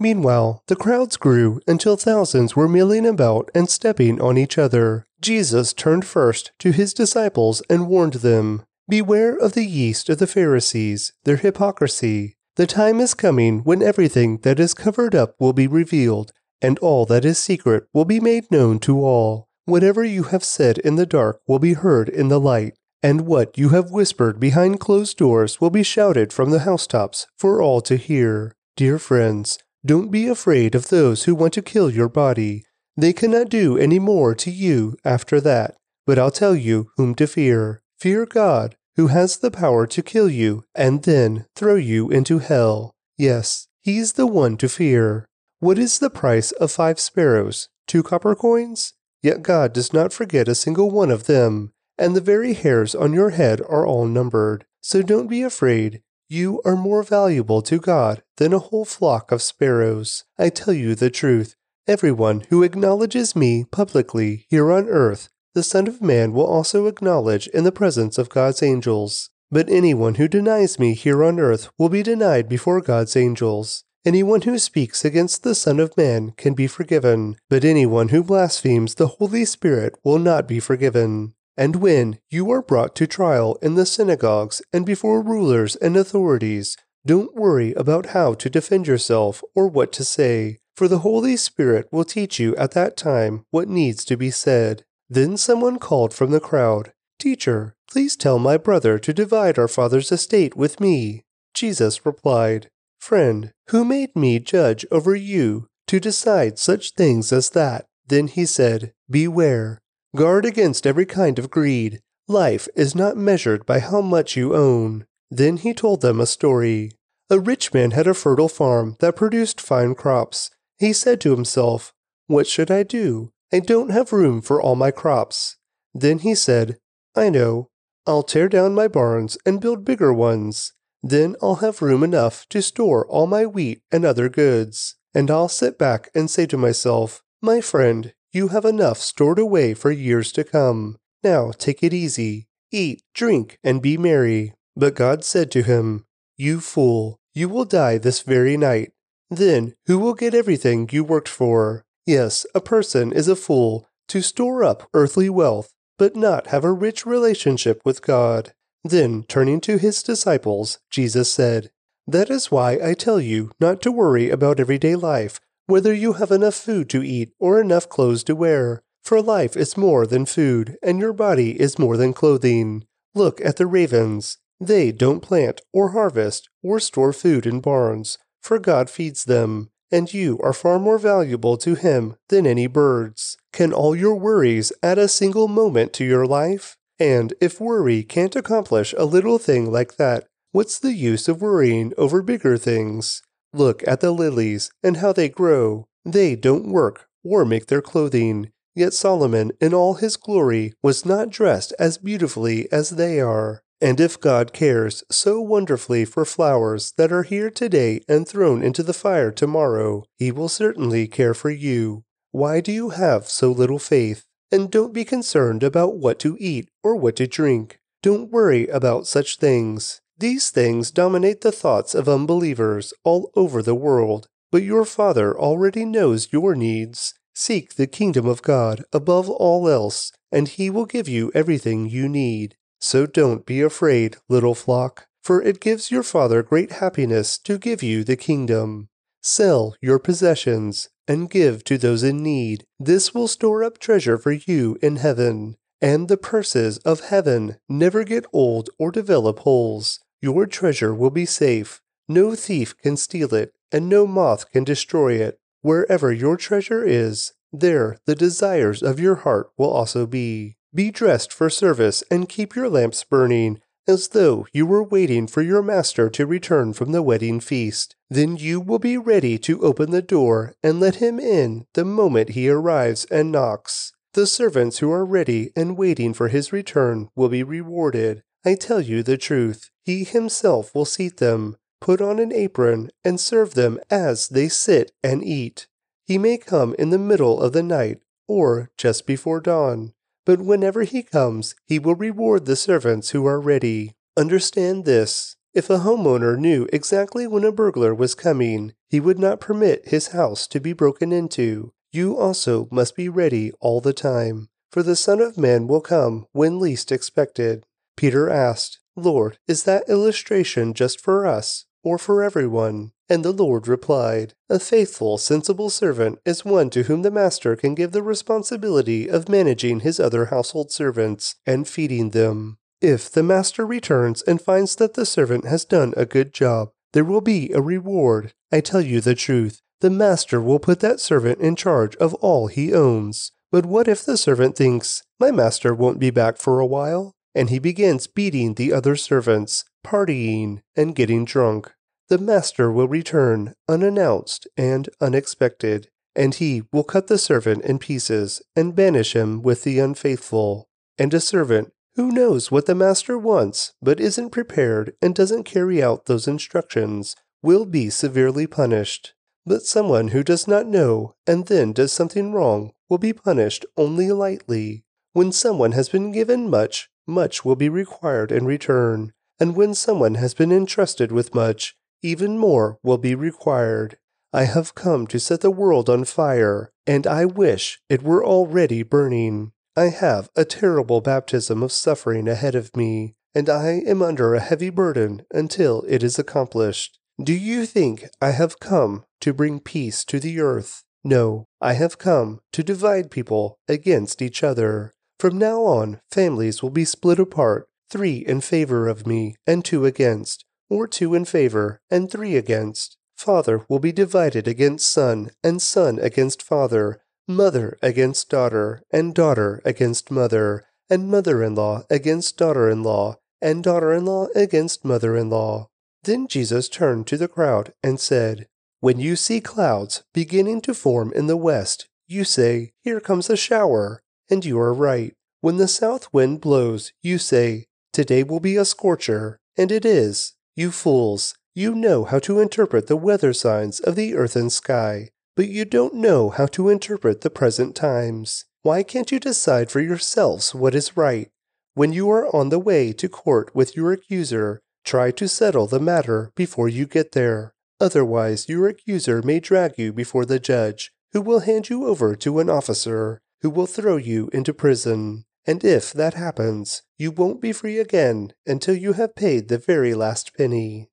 Meanwhile, the crowds grew until thousands were milling about and stepping on each other. Jesus turned first to his disciples and warned them Beware of the yeast of the Pharisees, their hypocrisy. The time is coming when everything that is covered up will be revealed, and all that is secret will be made known to all. Whatever you have said in the dark will be heard in the light, and what you have whispered behind closed doors will be shouted from the housetops for all to hear. Dear friends, don't be afraid of those who want to kill your body. They cannot do any more to you after that. But I'll tell you whom to fear. Fear God, who has the power to kill you and then throw you into hell. Yes, he's the one to fear. What is the price of five sparrows? Two copper coins? Yet God does not forget a single one of them, and the very hairs on your head are all numbered. So don't be afraid. You are more valuable to God than a whole flock of sparrows. I tell you the truth. Everyone who acknowledges me publicly here on earth, the Son of Man will also acknowledge in the presence of God's angels. But anyone who denies me here on earth will be denied before God's angels. Anyone who speaks against the Son of Man can be forgiven, but anyone who blasphemes the Holy Spirit will not be forgiven. And when you are brought to trial in the synagogues and before rulers and authorities, don't worry about how to defend yourself or what to say, for the Holy Spirit will teach you at that time what needs to be said. Then someone called from the crowd, Teacher, please tell my brother to divide our father's estate with me. Jesus replied, Friend, who made me judge over you to decide such things as that? Then he said, Beware. Guard against every kind of greed. Life is not measured by how much you own. Then he told them a story. A rich man had a fertile farm that produced fine crops. He said to himself, What should I do? I don't have room for all my crops. Then he said, I know. I'll tear down my barns and build bigger ones. Then I'll have room enough to store all my wheat and other goods. And I'll sit back and say to myself, My friend, you have enough stored away for years to come. Now take it easy. Eat, drink, and be merry. But God said to him, You fool, you will die this very night. Then who will get everything you worked for? Yes, a person is a fool to store up earthly wealth, but not have a rich relationship with God. Then, turning to his disciples, Jesus said, That is why I tell you not to worry about everyday life, whether you have enough food to eat or enough clothes to wear. For life is more than food, and your body is more than clothing. Look at the ravens. They don't plant or harvest or store food in barns for God feeds them, and you are far more valuable to Him than any birds. Can all your worries add a single moment to your life? And if worry can't accomplish a little thing like that, what's the use of worrying over bigger things? Look at the lilies and how they grow. They don't work or make their clothing. Yet Solomon, in all his glory, was not dressed as beautifully as they are. And if God cares so wonderfully for flowers that are here today and thrown into the fire tomorrow, He will certainly care for you. Why do you have so little faith? And don't be concerned about what to eat or what to drink. Don't worry about such things. These things dominate the thoughts of unbelievers all over the world. But your Father already knows your needs. Seek the kingdom of God above all else, and He will give you everything you need. So don't be afraid, little flock, for it gives your Father great happiness to give you the kingdom. Sell your possessions and give to those in need. This will store up treasure for you in heaven. And the purses of heaven never get old or develop holes. Your treasure will be safe. No thief can steal it, and no moth can destroy it. Wherever your treasure is, there the desires of your heart will also be. Be dressed for service and keep your lamps burning, as though you were waiting for your master to return from the wedding feast. Then you will be ready to open the door and let him in the moment he arrives and knocks. The servants who are ready and waiting for his return will be rewarded. I tell you the truth, he himself will seat them, put on an apron, and serve them as they sit and eat. He may come in the middle of the night or just before dawn but whenever he comes, he will reward the servants who are ready. Understand this. If a homeowner knew exactly when a burglar was coming, he would not permit his house to be broken into. You also must be ready all the time, for the Son of Man will come when least expected. Peter asked, Lord, is that illustration just for us, or for everyone? And the Lord replied, A faithful, sensible servant is one to whom the master can give the responsibility of managing his other household servants and feeding them. If the master returns and finds that the servant has done a good job, there will be a reward. I tell you the truth. The master will put that servant in charge of all he owns. But what if the servant thinks, My master won't be back for a while? And he begins beating the other servants, partying, and getting drunk the master will return unannounced and unexpected, and he will cut the servant in pieces and banish him with the unfaithful. And a servant who knows what the master wants but isn't prepared and doesn't carry out those instructions will be severely punished. But someone who does not know and then does something wrong will be punished only lightly. When someone has been given much, much will be required in return. And when someone has been entrusted with much, even more will be required. I have come to set the world on fire, and I wish it were already burning. I have a terrible baptism of suffering ahead of me, and I am under a heavy burden until it is accomplished. Do you think I have come to bring peace to the earth? No, I have come to divide people against each other. From now on, families will be split apart, three in favor of me and two against or two in favor, and three against. Father will be divided against son, and son against father, mother against daughter, and daughter against mother, and mother in law against daughter in law, and daughter in law against mother in law. Then Jesus turned to the crowd and said, When you see clouds beginning to form in the west, you say, Here comes a shower, and you are right. When the south wind blows, you say, Today will be a scorcher, and it is. You fools, you know how to interpret the weather signs of the earth and sky, but you don't know how to interpret the present times. Why can't you decide for yourselves what is right? When you are on the way to court with your accuser, try to settle the matter before you get there. Otherwise, your accuser may drag you before the judge, who will hand you over to an officer, who will throw you into prison. And if that happens, you won't be free again until you have paid the very last penny.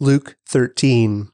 Luke 13.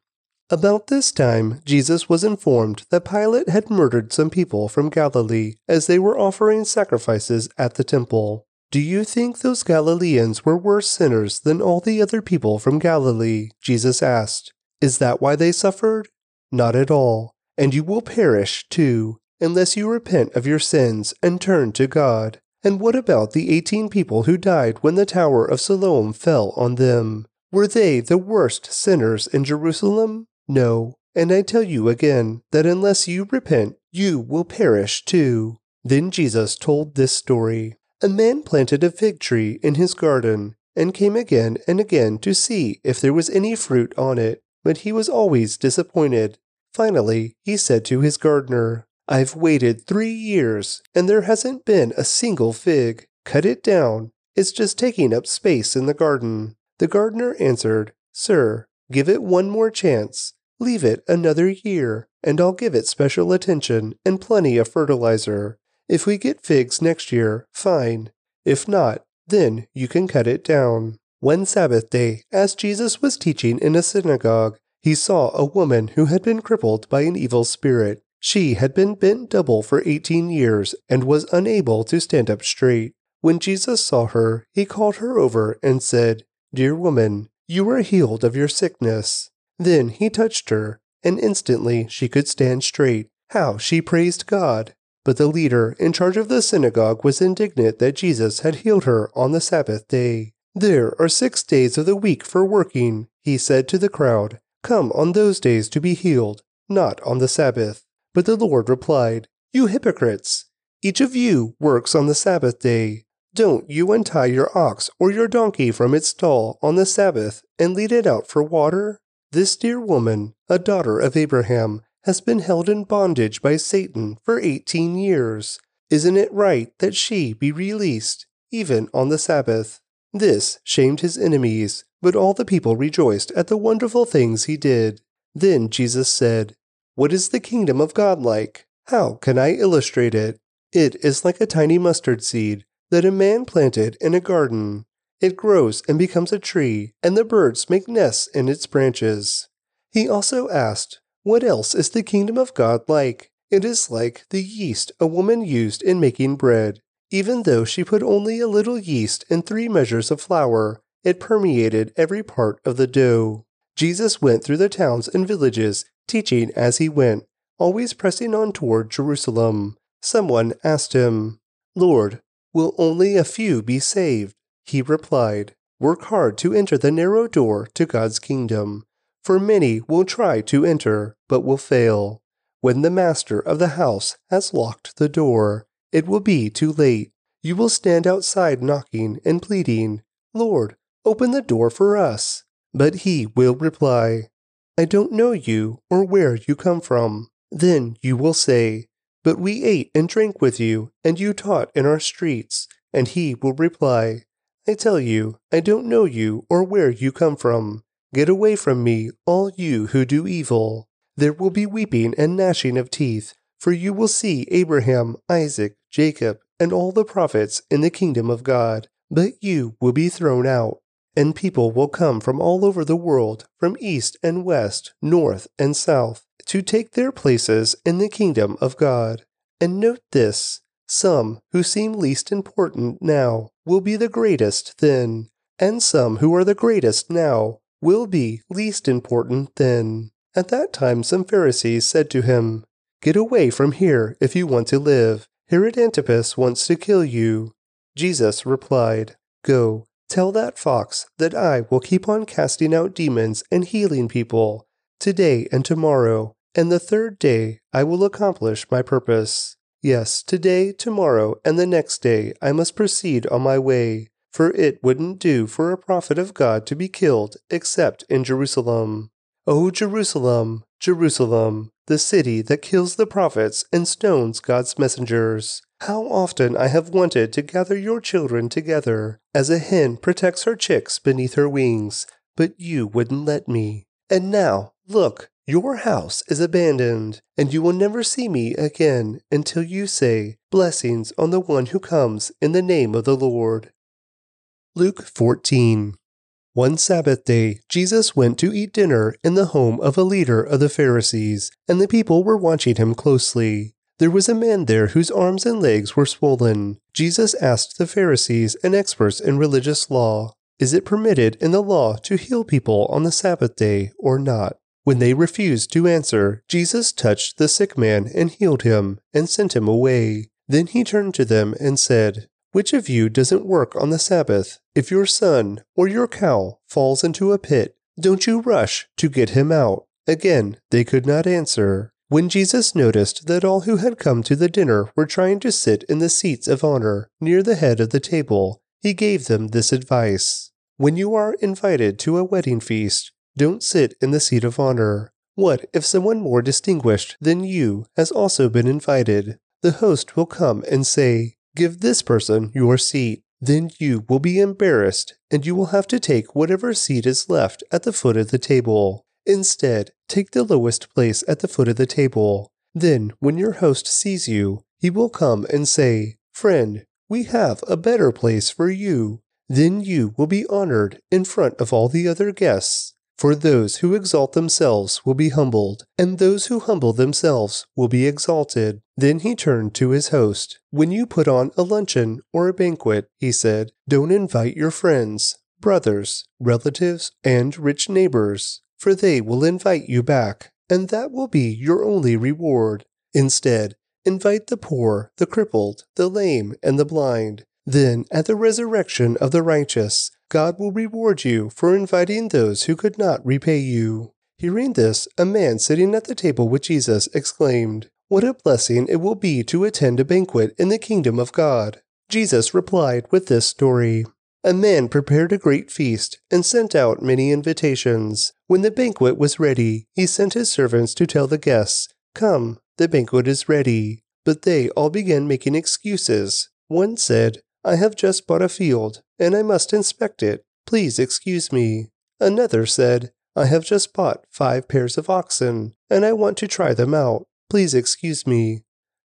About this time, Jesus was informed that Pilate had murdered some people from Galilee as they were offering sacrifices at the temple. Do you think those Galileans were worse sinners than all the other people from Galilee? Jesus asked. Is that why they suffered? Not at all. And you will perish too unless you repent of your sins and turn to God. And what about the 18 people who died when the Tower of Siloam fell on them? Were they the worst sinners in Jerusalem? No. And I tell you again that unless you repent, you will perish too. Then Jesus told this story. A man planted a fig tree in his garden and came again and again to see if there was any fruit on it, but he was always disappointed. Finally, he said to his gardener, I've waited three years and there hasn't been a single fig. Cut it down. It's just taking up space in the garden. The gardener answered, Sir, give it one more chance. Leave it another year, and I'll give it special attention and plenty of fertilizer. If we get figs next year, fine. If not, then you can cut it down. One Sabbath day, as Jesus was teaching in a synagogue, he saw a woman who had been crippled by an evil spirit. She had been bent double for eighteen years and was unable to stand up straight. When Jesus saw her, he called her over and said, Dear woman, you are healed of your sickness. Then he touched her, and instantly she could stand straight. How she praised God! But the leader in charge of the synagogue was indignant that Jesus had healed her on the Sabbath day. There are six days of the week for working, he said to the crowd. Come on those days to be healed, not on the Sabbath. But the Lord replied, You hypocrites! Each of you works on the Sabbath day. Don't you untie your ox or your donkey from its stall on the Sabbath and lead it out for water? This dear woman, a daughter of Abraham, has been held in bondage by Satan for eighteen years. Isn't it right that she be released, even on the Sabbath? This shamed his enemies, but all the people rejoiced at the wonderful things he did. Then Jesus said, What is the kingdom of God like? How can I illustrate it? It is like a tiny mustard seed that a man planted in a garden. It grows and becomes a tree, and the birds make nests in its branches. He also asked, What else is the kingdom of God like? It is like the yeast a woman used in making bread. Even though she put only a little yeast in three measures of flour, it permeated every part of the dough. Jesus went through the towns and villages, teaching as he went, always pressing on toward Jerusalem. Someone asked him, Lord, will only a few be saved? He replied, Work hard to enter the narrow door to God's kingdom, for many will try to enter, but will fail. When the master of the house has locked the door, it will be too late. You will stand outside knocking and pleading, Lord, open the door for us. But he will reply, I don't know you or where you come from. Then you will say, But we ate and drank with you, and you taught in our streets. And he will reply, I tell you, I don't know you or where you come from. Get away from me, all you who do evil. There will be weeping and gnashing of teeth, for you will see Abraham, Isaac, Jacob, and all the prophets in the kingdom of God, but you will be thrown out. And people will come from all over the world, from east and west, north and south, to take their places in the kingdom of God. And note this some who seem least important now will be the greatest then, and some who are the greatest now will be least important then. At that time, some Pharisees said to him, Get away from here if you want to live. Herod Antipas wants to kill you. Jesus replied, Go, tell that fox that I will keep on casting out demons and healing people today and tomorrow, and the third day I will accomplish my purpose. Yes, today, tomorrow, and the next day I must proceed on my way, for it wouldn't do for a prophet of God to be killed except in Jerusalem. O Jerusalem, Jerusalem, the city that kills the prophets and stones God's messengers. How often I have wanted to gather your children together, as a hen protects her chicks beneath her wings, but you wouldn't let me. And now, look, your house is abandoned, and you will never see me again until you say, Blessings on the one who comes in the name of the Lord. Luke 14 one Sabbath day, Jesus went to eat dinner in the home of a leader of the Pharisees, and the people were watching him closely. There was a man there whose arms and legs were swollen. Jesus asked the Pharisees and experts in religious law, Is it permitted in the law to heal people on the Sabbath day or not? When they refused to answer, Jesus touched the sick man and healed him, and sent him away. Then he turned to them and said, which of you doesn't work on the Sabbath? If your son or your cow falls into a pit, don't you rush to get him out? Again, they could not answer. When Jesus noticed that all who had come to the dinner were trying to sit in the seats of honor near the head of the table, he gave them this advice When you are invited to a wedding feast, don't sit in the seat of honor. What if someone more distinguished than you has also been invited? The host will come and say, Give this person your seat. Then you will be embarrassed and you will have to take whatever seat is left at the foot of the table. Instead, take the lowest place at the foot of the table. Then, when your host sees you, he will come and say, Friend, we have a better place for you. Then you will be honored in front of all the other guests. For those who exalt themselves will be humbled, and those who humble themselves will be exalted. Then he turned to his host. When you put on a luncheon or a banquet, he said, don't invite your friends, brothers, relatives, and rich neighbors, for they will invite you back, and that will be your only reward. Instead, invite the poor, the crippled, the lame, and the blind. Then, at the resurrection of the righteous, God will reward you for inviting those who could not repay you. Hearing this, a man sitting at the table with Jesus exclaimed, What a blessing it will be to attend a banquet in the kingdom of God. Jesus replied with this story. A man prepared a great feast and sent out many invitations. When the banquet was ready, he sent his servants to tell the guests, Come, the banquet is ready. But they all began making excuses. One said, I have just bought a field, and I must inspect it. Please excuse me. Another said, I have just bought five pairs of oxen, and I want to try them out. Please excuse me.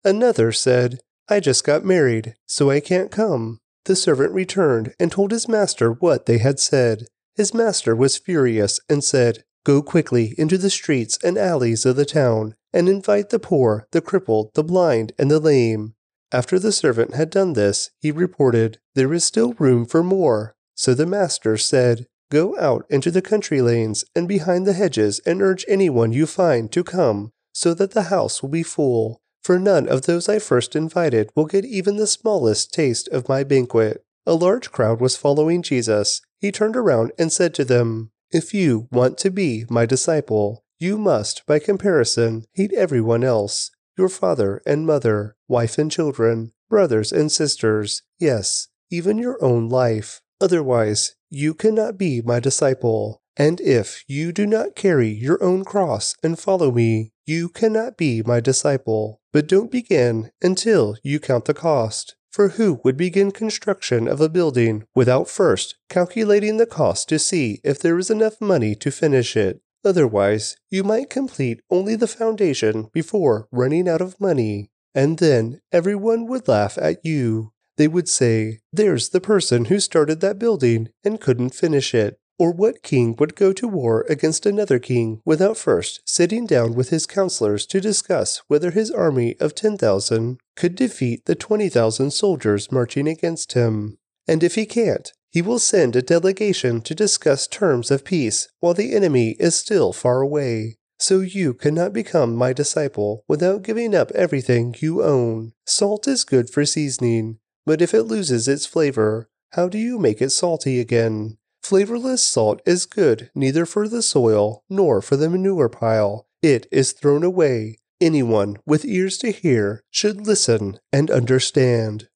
Another said, I just got married, so I can't come. The servant returned and told his master what they had said. His master was furious and said, Go quickly into the streets and alleys of the town, and invite the poor, the crippled, the blind, and the lame. After the servant had done this, he reported, There is still room for more. So the master said, Go out into the country lanes and behind the hedges and urge anyone you find to come, so that the house will be full. For none of those I first invited will get even the smallest taste of my banquet. A large crowd was following Jesus. He turned around and said to them, If you want to be my disciple, you must, by comparison, hate everyone else your father and mother, wife and children, brothers and sisters, yes, even your own life. Otherwise, you cannot be my disciple. And if you do not carry your own cross and follow me, you cannot be my disciple. But don't begin until you count the cost. For who would begin construction of a building without first calculating the cost to see if there is enough money to finish it? Otherwise, you might complete only the foundation before running out of money, and then everyone would laugh at you. They would say, There's the person who started that building and couldn't finish it. Or what king would go to war against another king without first sitting down with his counselors to discuss whether his army of 10,000 could defeat the 20,000 soldiers marching against him? And if he can't, he will send a delegation to discuss terms of peace while the enemy is still far away. So you cannot become my disciple without giving up everything you own. Salt is good for seasoning, but if it loses its flavor, how do you make it salty again? Flavorless salt is good neither for the soil nor for the manure pile. It is thrown away. Anyone with ears to hear should listen and understand.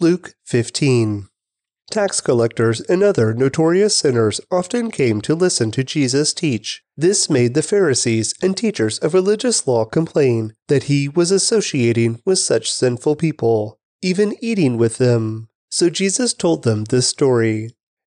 Luke 15 Tax collectors and other notorious sinners often came to listen to Jesus teach. This made the Pharisees and teachers of religious law complain that he was associating with such sinful people, even eating with them. So Jesus told them this story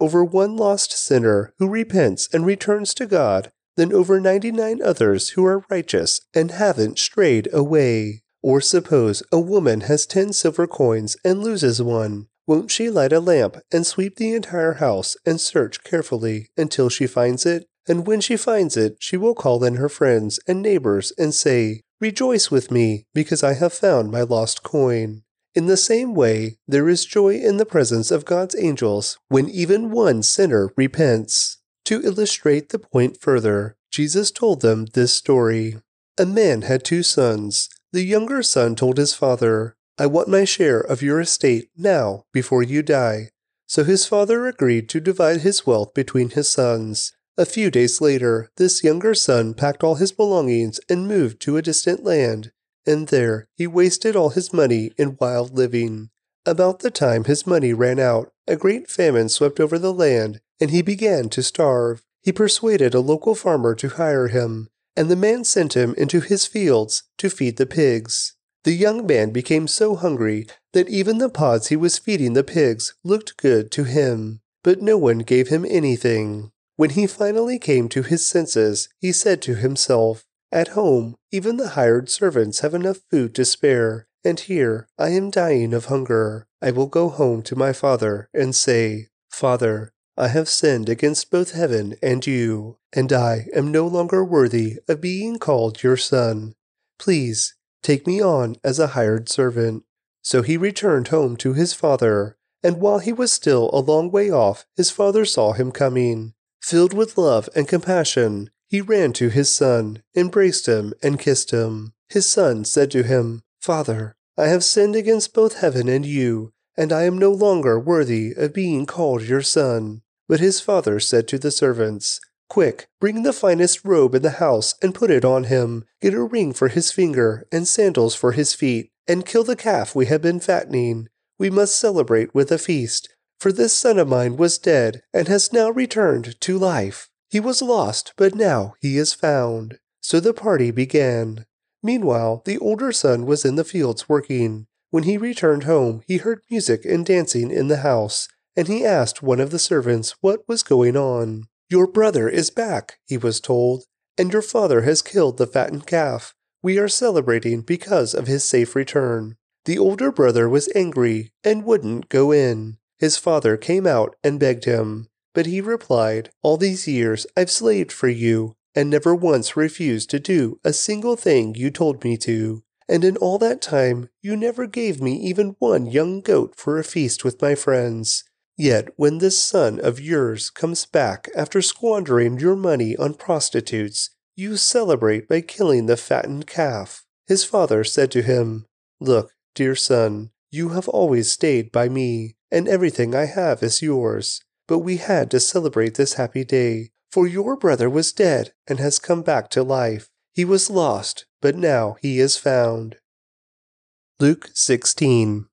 over one lost sinner who repents and returns to God than over 99 others who are righteous and haven't strayed away. Or suppose a woman has 10 silver coins and loses one. Won't she light a lamp and sweep the entire house and search carefully until she finds it? And when she finds it, she will call in her friends and neighbors and say, Rejoice with me, because I have found my lost coin. In the same way, there is joy in the presence of God's angels when even one sinner repents. To illustrate the point further, Jesus told them this story. A man had two sons. The younger son told his father, I want my share of your estate now before you die. So his father agreed to divide his wealth between his sons. A few days later, this younger son packed all his belongings and moved to a distant land, and there he wasted all his money in wild living. About the time his money ran out, a great famine swept over the land, and he began to starve. He persuaded a local farmer to hire him, and the man sent him into his fields to feed the pigs. The young man became so hungry that even the pods he was feeding the pigs looked good to him, but no one gave him anything. When he finally came to his senses, he said to himself, At home, even the hired servants have enough food to spare, and here I am dying of hunger. I will go home to my father and say, Father, I have sinned against both heaven and you, and I am no longer worthy of being called your son. Please Take me on as a hired servant. So he returned home to his father, and while he was still a long way off, his father saw him coming. Filled with love and compassion, he ran to his son, embraced him, and kissed him. His son said to him, Father, I have sinned against both heaven and you, and I am no longer worthy of being called your son. But his father said to the servants, Quick, bring the finest robe in the house and put it on him. Get a ring for his finger and sandals for his feet, and kill the calf we have been fattening. We must celebrate with a feast. For this son of mine was dead and has now returned to life. He was lost, but now he is found. So the party began. Meanwhile, the older son was in the fields working. When he returned home, he heard music and dancing in the house, and he asked one of the servants what was going on. Your brother is back, he was told, and your father has killed the fattened calf. We are celebrating because of his safe return. The older brother was angry and wouldn't go in. His father came out and begged him, but he replied, All these years I've slaved for you, and never once refused to do a single thing you told me to. And in all that time, you never gave me even one young goat for a feast with my friends. Yet when this son of yours comes back after squandering your money on prostitutes, you celebrate by killing the fattened calf. His father said to him, Look, dear son, you have always stayed by me, and everything I have is yours. But we had to celebrate this happy day, for your brother was dead and has come back to life. He was lost, but now he is found. Luke 16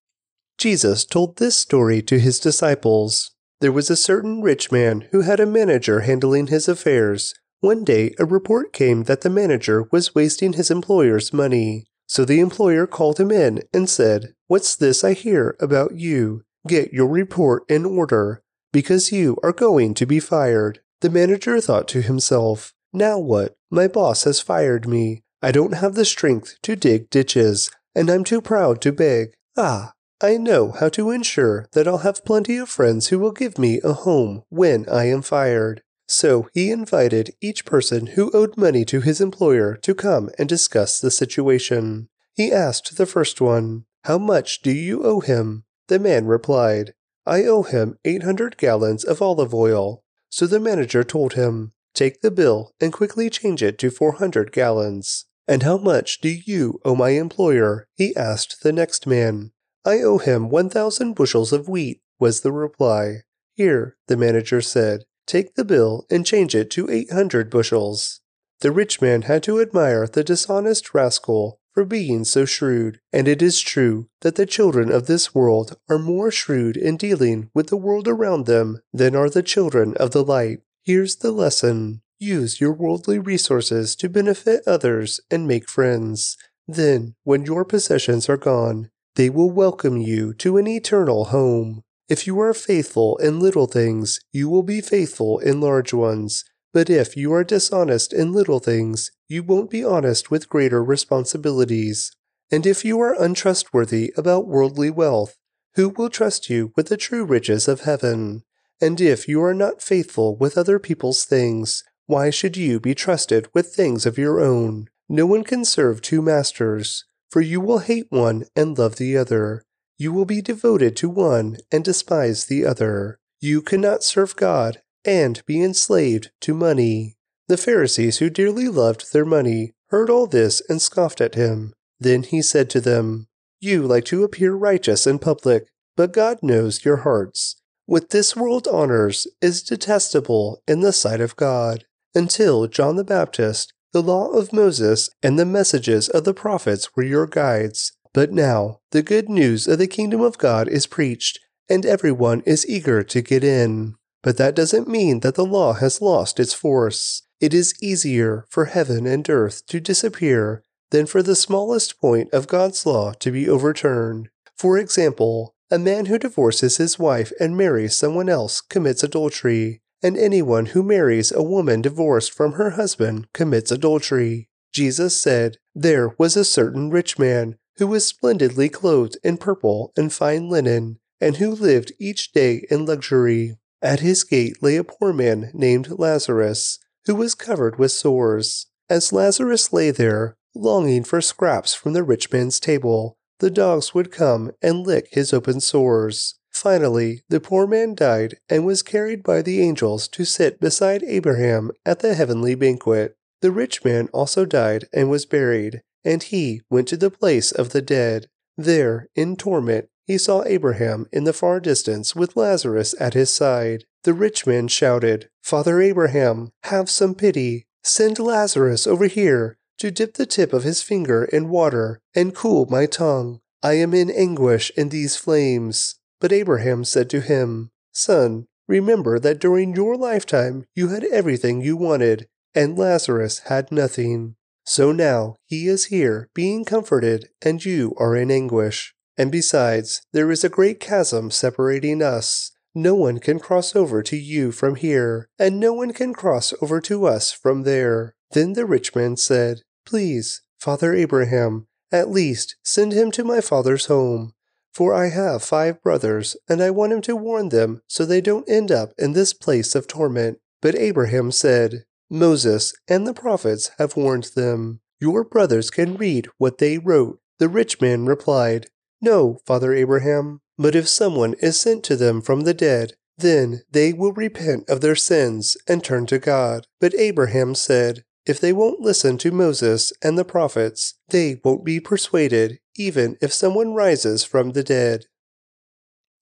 Jesus told this story to his disciples. There was a certain rich man who had a manager handling his affairs. One day, a report came that the manager was wasting his employer's money. So the employer called him in and said, What's this I hear about you? Get your report in order, because you are going to be fired. The manager thought to himself, Now what? My boss has fired me. I don't have the strength to dig ditches, and I'm too proud to beg. Ah, I know how to ensure that I'll have plenty of friends who will give me a home when I am fired. So he invited each person who owed money to his employer to come and discuss the situation. He asked the first one, How much do you owe him? The man replied, I owe him 800 gallons of olive oil. So the manager told him, Take the bill and quickly change it to 400 gallons. And how much do you owe my employer? He asked the next man. I owe him 1,000 bushels of wheat, was the reply. Here, the manager said, take the bill and change it to 800 bushels. The rich man had to admire the dishonest rascal for being so shrewd, and it is true that the children of this world are more shrewd in dealing with the world around them than are the children of the light. Here's the lesson. Use your worldly resources to benefit others and make friends. Then, when your possessions are gone, they will welcome you to an eternal home. If you are faithful in little things, you will be faithful in large ones. But if you are dishonest in little things, you won't be honest with greater responsibilities. And if you are untrustworthy about worldly wealth, who will trust you with the true riches of heaven? And if you are not faithful with other people's things, why should you be trusted with things of your own? No one can serve two masters. For you will hate one and love the other. You will be devoted to one and despise the other. You cannot serve God and be enslaved to money. The Pharisees, who dearly loved their money, heard all this and scoffed at him. Then he said to them, You like to appear righteous in public, but God knows your hearts. What this world honors is detestable in the sight of God. Until John the Baptist the law of Moses and the messages of the prophets were your guides. But now the good news of the kingdom of God is preached, and everyone is eager to get in. But that doesn't mean that the law has lost its force. It is easier for heaven and earth to disappear than for the smallest point of God's law to be overturned. For example, a man who divorces his wife and marries someone else commits adultery and anyone who marries a woman divorced from her husband commits adultery. Jesus said, There was a certain rich man who was splendidly clothed in purple and fine linen, and who lived each day in luxury. At his gate lay a poor man named Lazarus, who was covered with sores. As Lazarus lay there, longing for scraps from the rich man's table, the dogs would come and lick his open sores. Finally, the poor man died and was carried by the angels to sit beside Abraham at the heavenly banquet. The rich man also died and was buried, and he went to the place of the dead. There, in torment, he saw Abraham in the far distance with Lazarus at his side. The rich man shouted, Father Abraham, have some pity. Send Lazarus over here to dip the tip of his finger in water and cool my tongue. I am in anguish in these flames. But Abraham said to him, Son, remember that during your lifetime you had everything you wanted, and Lazarus had nothing. So now he is here being comforted, and you are in anguish. And besides, there is a great chasm separating us. No one can cross over to you from here, and no one can cross over to us from there. Then the rich man said, Please, Father Abraham, at least send him to my father's home. For I have five brothers, and I want him to warn them so they don't end up in this place of torment. But Abraham said, Moses and the prophets have warned them. Your brothers can read what they wrote. The rich man replied, No, Father Abraham, but if someone is sent to them from the dead, then they will repent of their sins and turn to God. But Abraham said, If they won't listen to Moses and the prophets, they won't be persuaded, even if someone rises from the dead.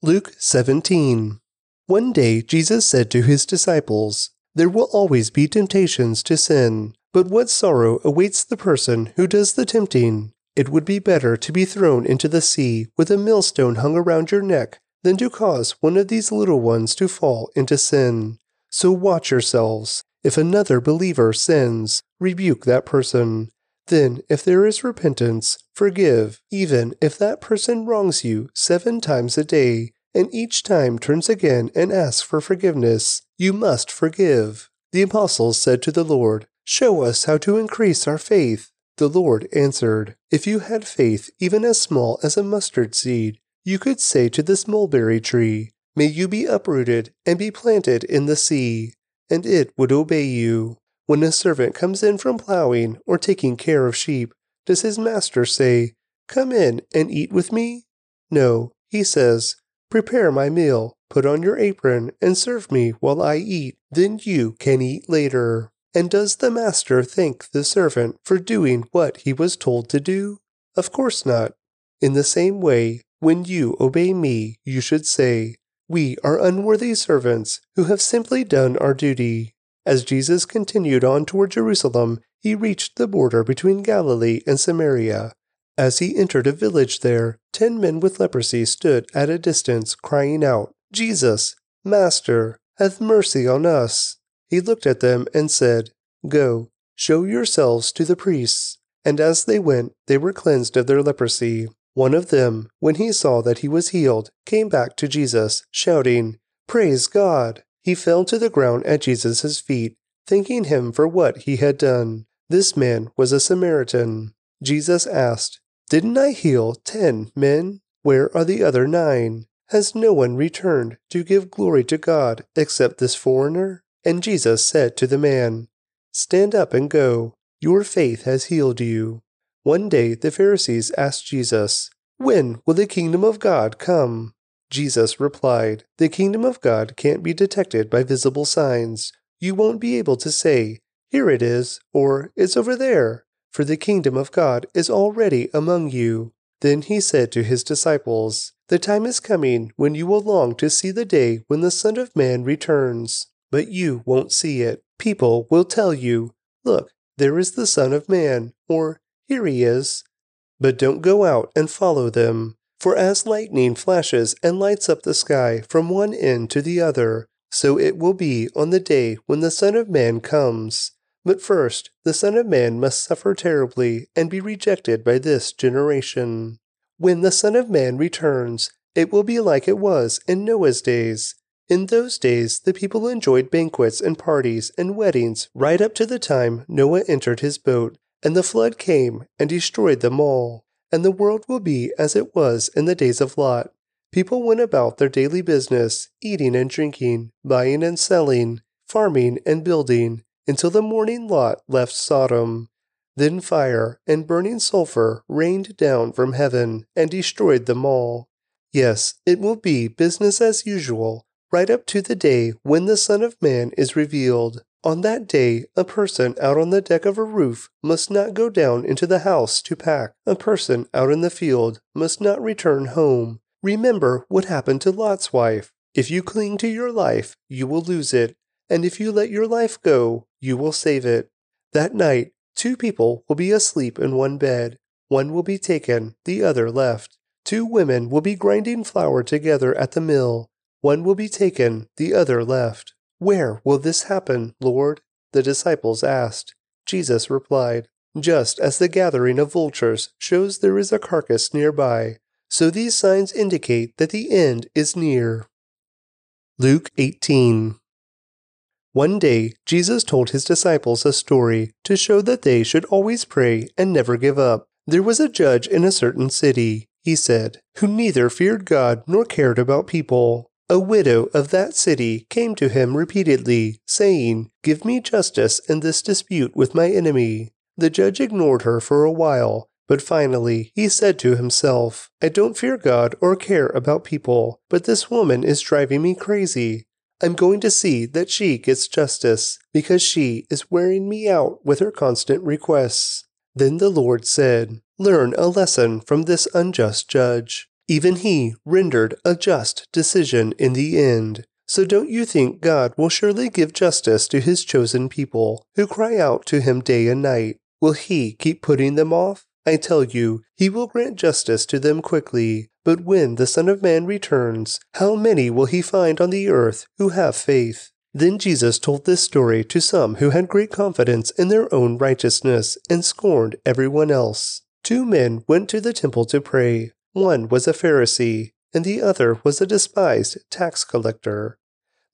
Luke 17 One day Jesus said to his disciples, there will always be temptations to sin, but what sorrow awaits the person who does the tempting? It would be better to be thrown into the sea with a millstone hung around your neck than to cause one of these little ones to fall into sin. So watch yourselves. If another believer sins, rebuke that person. Then, if there is repentance, forgive, even if that person wrongs you seven times a day, and each time turns again and asks for forgiveness. You must forgive. The apostles said to the Lord, Show us how to increase our faith. The Lord answered, If you had faith even as small as a mustard seed, you could say to this mulberry tree, May you be uprooted and be planted in the sea, and it would obey you. When a servant comes in from plowing or taking care of sheep, does his master say, Come in and eat with me? No, he says, Prepare my meal, put on your apron, and serve me while I eat. Then you can eat later. And does the master thank the servant for doing what he was told to do? Of course not. In the same way, when you obey me, you should say, We are unworthy servants who have simply done our duty. As Jesus continued on toward Jerusalem, he reached the border between Galilee and Samaria. As he entered a village there, ten men with leprosy stood at a distance, crying out, Jesus, Master, have mercy on us. He looked at them and said, Go, show yourselves to the priests. And as they went, they were cleansed of their leprosy. One of them, when he saw that he was healed, came back to Jesus, shouting, Praise God! He fell to the ground at Jesus' feet, thanking him for what he had done. This man was a Samaritan. Jesus asked, Didn't I heal ten men? Where are the other nine? Has no one returned to give glory to God except this foreigner? And Jesus said to the man, Stand up and go. Your faith has healed you. One day the Pharisees asked Jesus, When will the kingdom of God come? Jesus replied, The kingdom of God can't be detected by visible signs. You won't be able to say, Here it is, or It's over there, for the kingdom of God is already among you. Then he said to his disciples, the time is coming when you will long to see the day when the Son of Man returns, but you won't see it. People will tell you, Look, there is the Son of Man, or Here he is. But don't go out and follow them. For as lightning flashes and lights up the sky from one end to the other, so it will be on the day when the Son of Man comes. But first, the Son of Man must suffer terribly and be rejected by this generation. When the Son of Man returns, it will be like it was in Noah's days. In those days, the people enjoyed banquets and parties and weddings right up to the time Noah entered his boat, and the flood came and destroyed them all. And the world will be as it was in the days of Lot. People went about their daily business, eating and drinking, buying and selling, farming and building, until the morning Lot left Sodom. Then fire and burning sulfur rained down from heaven and destroyed them all. Yes, it will be business as usual, right up to the day when the Son of Man is revealed. On that day, a person out on the deck of a roof must not go down into the house to pack. A person out in the field must not return home. Remember what happened to Lot's wife. If you cling to your life, you will lose it. And if you let your life go, you will save it. That night, two people will be asleep in one bed. One will be taken, the other left. Two women will be grinding flour together at the mill. One will be taken, the other left. Where will this happen, Lord? The disciples asked. Jesus replied, Just as the gathering of vultures shows there is a carcass nearby, so these signs indicate that the end is near. Luke 18 One day, Jesus told his disciples a story to show that they should always pray and never give up. There was a judge in a certain city, he said, who neither feared God nor cared about people. A widow of that city came to him repeatedly, saying, Give me justice in this dispute with my enemy. The judge ignored her for a while, but finally, he said to himself, I don't fear God or care about people, but this woman is driving me crazy. I'm going to see that she gets justice, because she is wearing me out with her constant requests. Then the Lord said, Learn a lesson from this unjust judge. Even he rendered a just decision in the end. So don't you think God will surely give justice to his chosen people, who cry out to him day and night? Will he keep putting them off? I tell you, he will grant justice to them quickly. But when the Son of Man returns, how many will he find on the earth who have faith? Then Jesus told this story to some who had great confidence in their own righteousness and scorned everyone else. Two men went to the temple to pray. One was a Pharisee, and the other was a despised tax collector.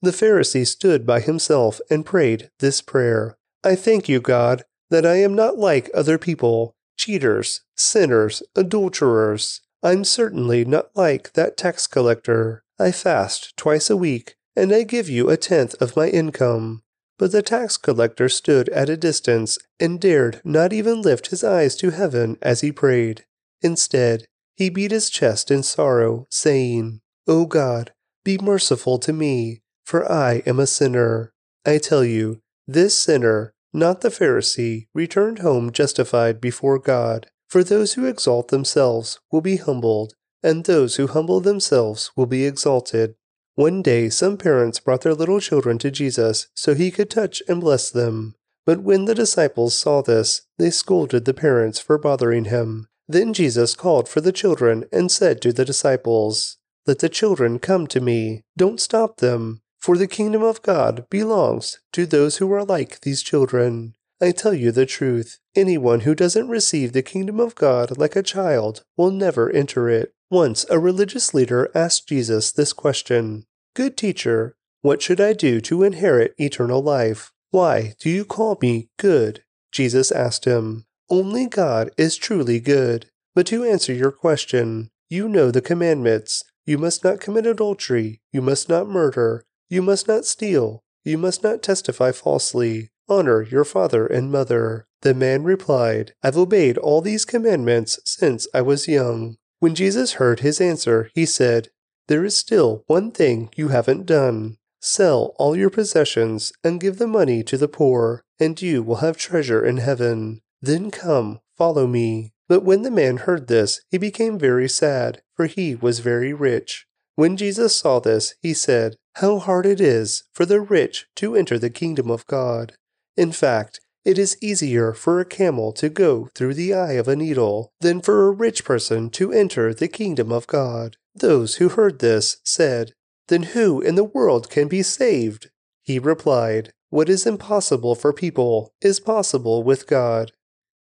The Pharisee stood by himself and prayed this prayer I thank you, God, that I am not like other people cheaters, sinners, adulterers. I'm certainly not like that tax collector. I fast twice a week, and I give you a tenth of my income. But the tax collector stood at a distance and dared not even lift his eyes to heaven as he prayed. Instead, he beat his chest in sorrow, saying, O God, be merciful to me, for I am a sinner. I tell you, this sinner not the Pharisee, returned home justified before God. For those who exalt themselves will be humbled, and those who humble themselves will be exalted. One day some parents brought their little children to Jesus so he could touch and bless them. But when the disciples saw this, they scolded the parents for bothering him. Then Jesus called for the children and said to the disciples, Let the children come to me. Don't stop them, for the kingdom of God belongs to those who are like these children. I tell you the truth, anyone who doesn't receive the kingdom of God like a child will never enter it. Once a religious leader asked Jesus this question Good teacher, what should I do to inherit eternal life? Why do you call me good? Jesus asked him, Only God is truly good. But to answer your question, you know the commandments. You must not commit adultery. You must not murder. You must not steal. You must not testify falsely. Honor your father and mother. The man replied, I've obeyed all these commandments since I was young. When Jesus heard his answer, he said, There is still one thing you haven't done. Sell all your possessions and give the money to the poor, and you will have treasure in heaven. Then come, follow me. But when the man heard this, he became very sad, for he was very rich. When Jesus saw this, he said, How hard it is for the rich to enter the kingdom of God. In fact, it is easier for a camel to go through the eye of a needle than for a rich person to enter the kingdom of God. Those who heard this said, Then who in the world can be saved? He replied, What is impossible for people is possible with God.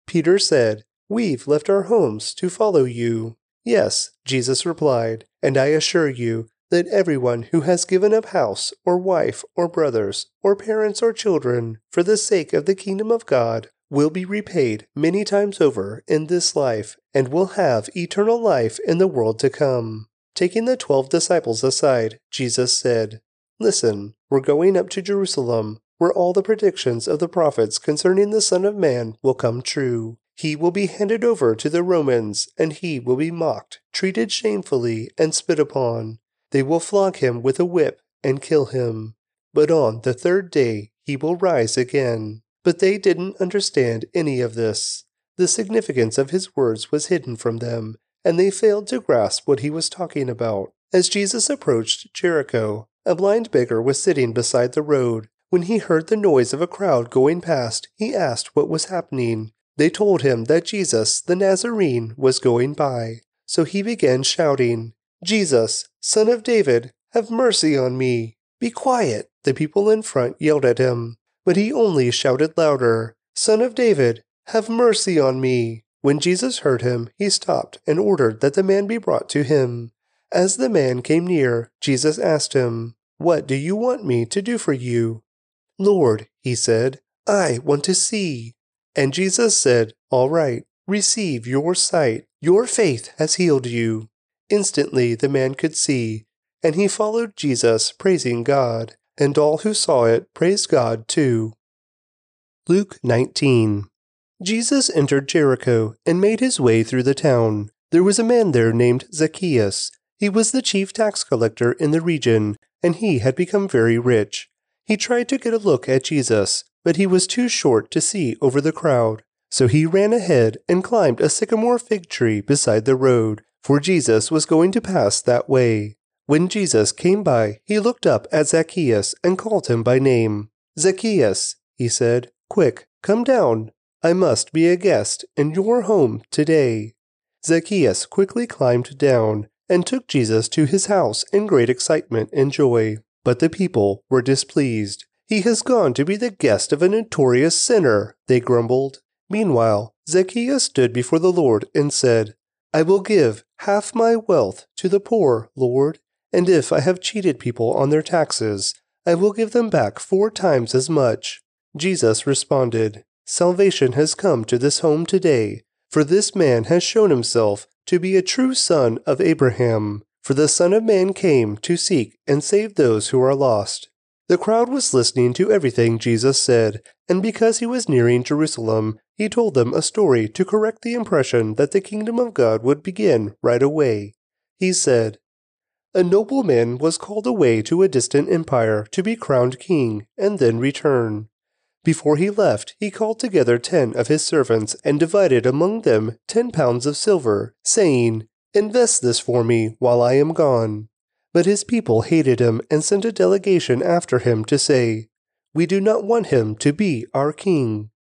Peter said, We've left our homes to follow you. Yes, Jesus replied, and I assure you that everyone who has given up house, or wife, or brothers, or parents, or children, for the sake of the kingdom of God, will be repaid many times over in this life, and will have eternal life in the world to come. Taking the twelve disciples aside, Jesus said, Listen, we're going up to Jerusalem, where all the predictions of the prophets concerning the Son of Man will come true. He will be handed over to the Romans, and he will be mocked, treated shamefully, and spit upon. They will flog him with a whip and kill him. But on the third day he will rise again. But they didn't understand any of this. The significance of his words was hidden from them, and they failed to grasp what he was talking about. As Jesus approached Jericho, a blind beggar was sitting beside the road. When he heard the noise of a crowd going past, he asked what was happening. They told him that Jesus, the Nazarene, was going by. So he began shouting, Jesus, son of David, have mercy on me. Be quiet, the people in front yelled at him. But he only shouted louder, Son of David, have mercy on me. When Jesus heard him, he stopped and ordered that the man be brought to him. As the man came near, Jesus asked him, What do you want me to do for you? Lord, he said, I want to see. And Jesus said, All right, receive your sight. Your faith has healed you. Instantly the man could see, and he followed Jesus, praising God, and all who saw it praised God too. Luke 19 Jesus entered Jericho and made his way through the town. There was a man there named Zacchaeus. He was the chief tax collector in the region, and he had become very rich. He tried to get a look at Jesus, but he was too short to see over the crowd. So he ran ahead and climbed a sycamore fig tree beside the road, for Jesus was going to pass that way. When Jesus came by, he looked up at Zacchaeus and called him by name. Zacchaeus, he said, quick, come down. I must be a guest in your home today. Zacchaeus quickly climbed down and took Jesus to his house in great excitement and joy. But the people were displeased. He has gone to be the guest of a notorious sinner, they grumbled. Meanwhile, Zacchaeus stood before the Lord and said, I will give half my wealth to the poor, Lord, and if I have cheated people on their taxes, I will give them back four times as much. Jesus responded, Salvation has come to this home today, for this man has shown himself to be a true son of Abraham. For the Son of Man came to seek and save those who are lost. The crowd was listening to everything Jesus said, and because he was nearing Jerusalem, he told them a story to correct the impression that the kingdom of God would begin right away. He said, A nobleman was called away to a distant empire to be crowned king and then return. Before he left, he called together ten of his servants and divided among them ten pounds of silver, saying, Invest this for me while I am gone. But his people hated him and sent a delegation after him to say, We do not want him to be our king.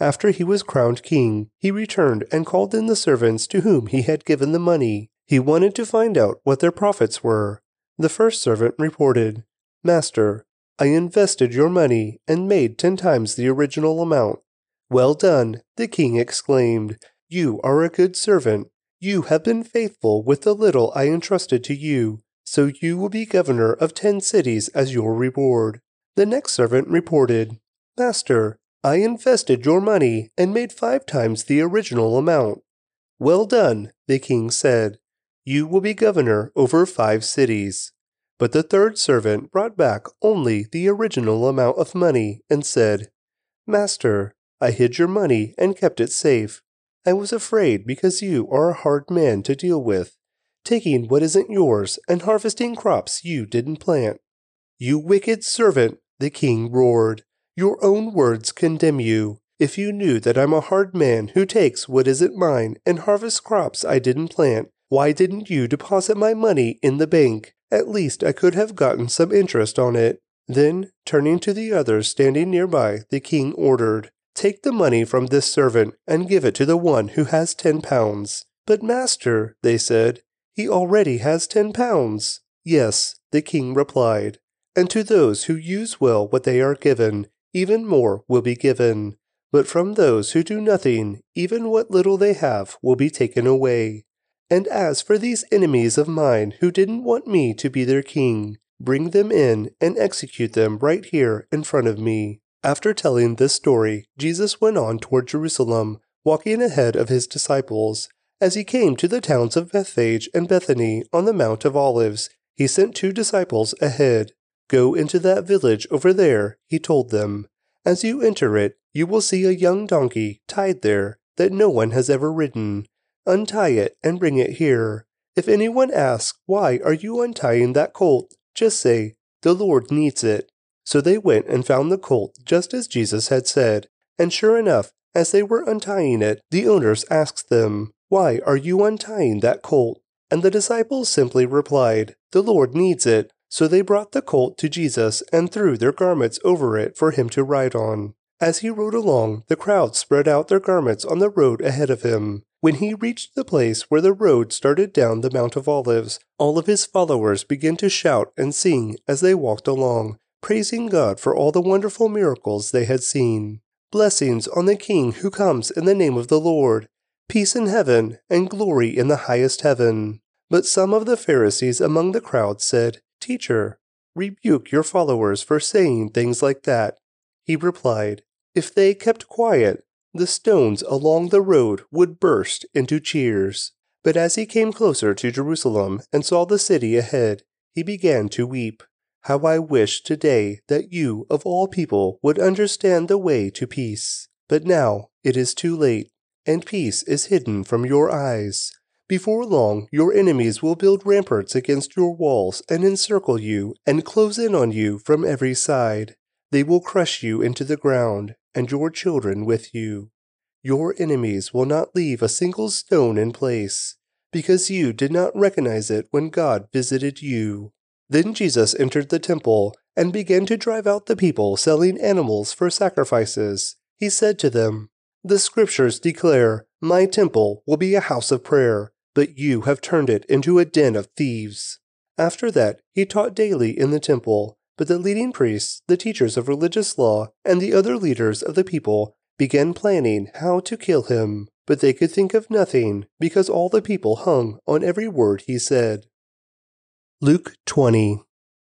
After he was crowned king, he returned and called in the servants to whom he had given the money. He wanted to find out what their profits were. The first servant reported, Master, I invested your money and made ten times the original amount. Well done, the king exclaimed. You are a good servant. You have been faithful with the little I entrusted to you, so you will be governor of ten cities as your reward. The next servant reported, Master, I invested your money and made five times the original amount. Well done, the king said. You will be governor over five cities. But the third servant brought back only the original amount of money and said, Master, I hid your money and kept it safe. I was afraid because you are a hard man to deal with, taking what isn't yours and harvesting crops you didn't plant. You wicked servant, the king roared. Your own words condemn you. If you knew that I'm a hard man who takes what isn't mine and harvests crops I didn't plant, why didn't you deposit my money in the bank? At least I could have gotten some interest on it. Then, turning to the others standing nearby, the king ordered, Take the money from this servant and give it to the one who has ten pounds. But, master, they said, he already has ten pounds. Yes, the king replied, and to those who use well what they are given, even more will be given. But from those who do nothing, even what little they have will be taken away. And as for these enemies of mine who didn't want me to be their king, bring them in and execute them right here in front of me. After telling this story, Jesus went on toward Jerusalem, walking ahead of his disciples. As he came to the towns of Bethphage and Bethany on the Mount of Olives, he sent two disciples ahead. Go into that village over there, he told them. As you enter it, you will see a young donkey tied there that no one has ever ridden. Untie it and bring it here. If anyone asks, Why are you untying that colt? just say, The Lord needs it. So they went and found the colt just as Jesus had said. And sure enough, as they were untying it, the owners asked them, Why are you untying that colt? And the disciples simply replied, The Lord needs it. So they brought the colt to Jesus and threw their garments over it for him to ride on. As he rode along, the crowd spread out their garments on the road ahead of him. When he reached the place where the road started down the Mount of Olives, all of his followers began to shout and sing as they walked along, praising God for all the wonderful miracles they had seen. Blessings on the King who comes in the name of the Lord. Peace in heaven and glory in the highest heaven. But some of the Pharisees among the crowd said, Teacher, rebuke your followers for saying things like that. He replied, If they kept quiet, the stones along the road would burst into cheers. But as he came closer to Jerusalem and saw the city ahead, he began to weep. How I wish today that you, of all people, would understand the way to peace. But now it is too late, and peace is hidden from your eyes. Before long, your enemies will build ramparts against your walls and encircle you and close in on you from every side. They will crush you into the ground, and your children with you. Your enemies will not leave a single stone in place, because you did not recognize it when God visited you. Then Jesus entered the temple and began to drive out the people selling animals for sacrifices. He said to them, The scriptures declare, My temple will be a house of prayer, but you have turned it into a den of thieves. After that, he taught daily in the temple, but the leading priests, the teachers of religious law, and the other leaders of the people began planning how to kill him. But they could think of nothing, because all the people hung on every word he said. Luke 20.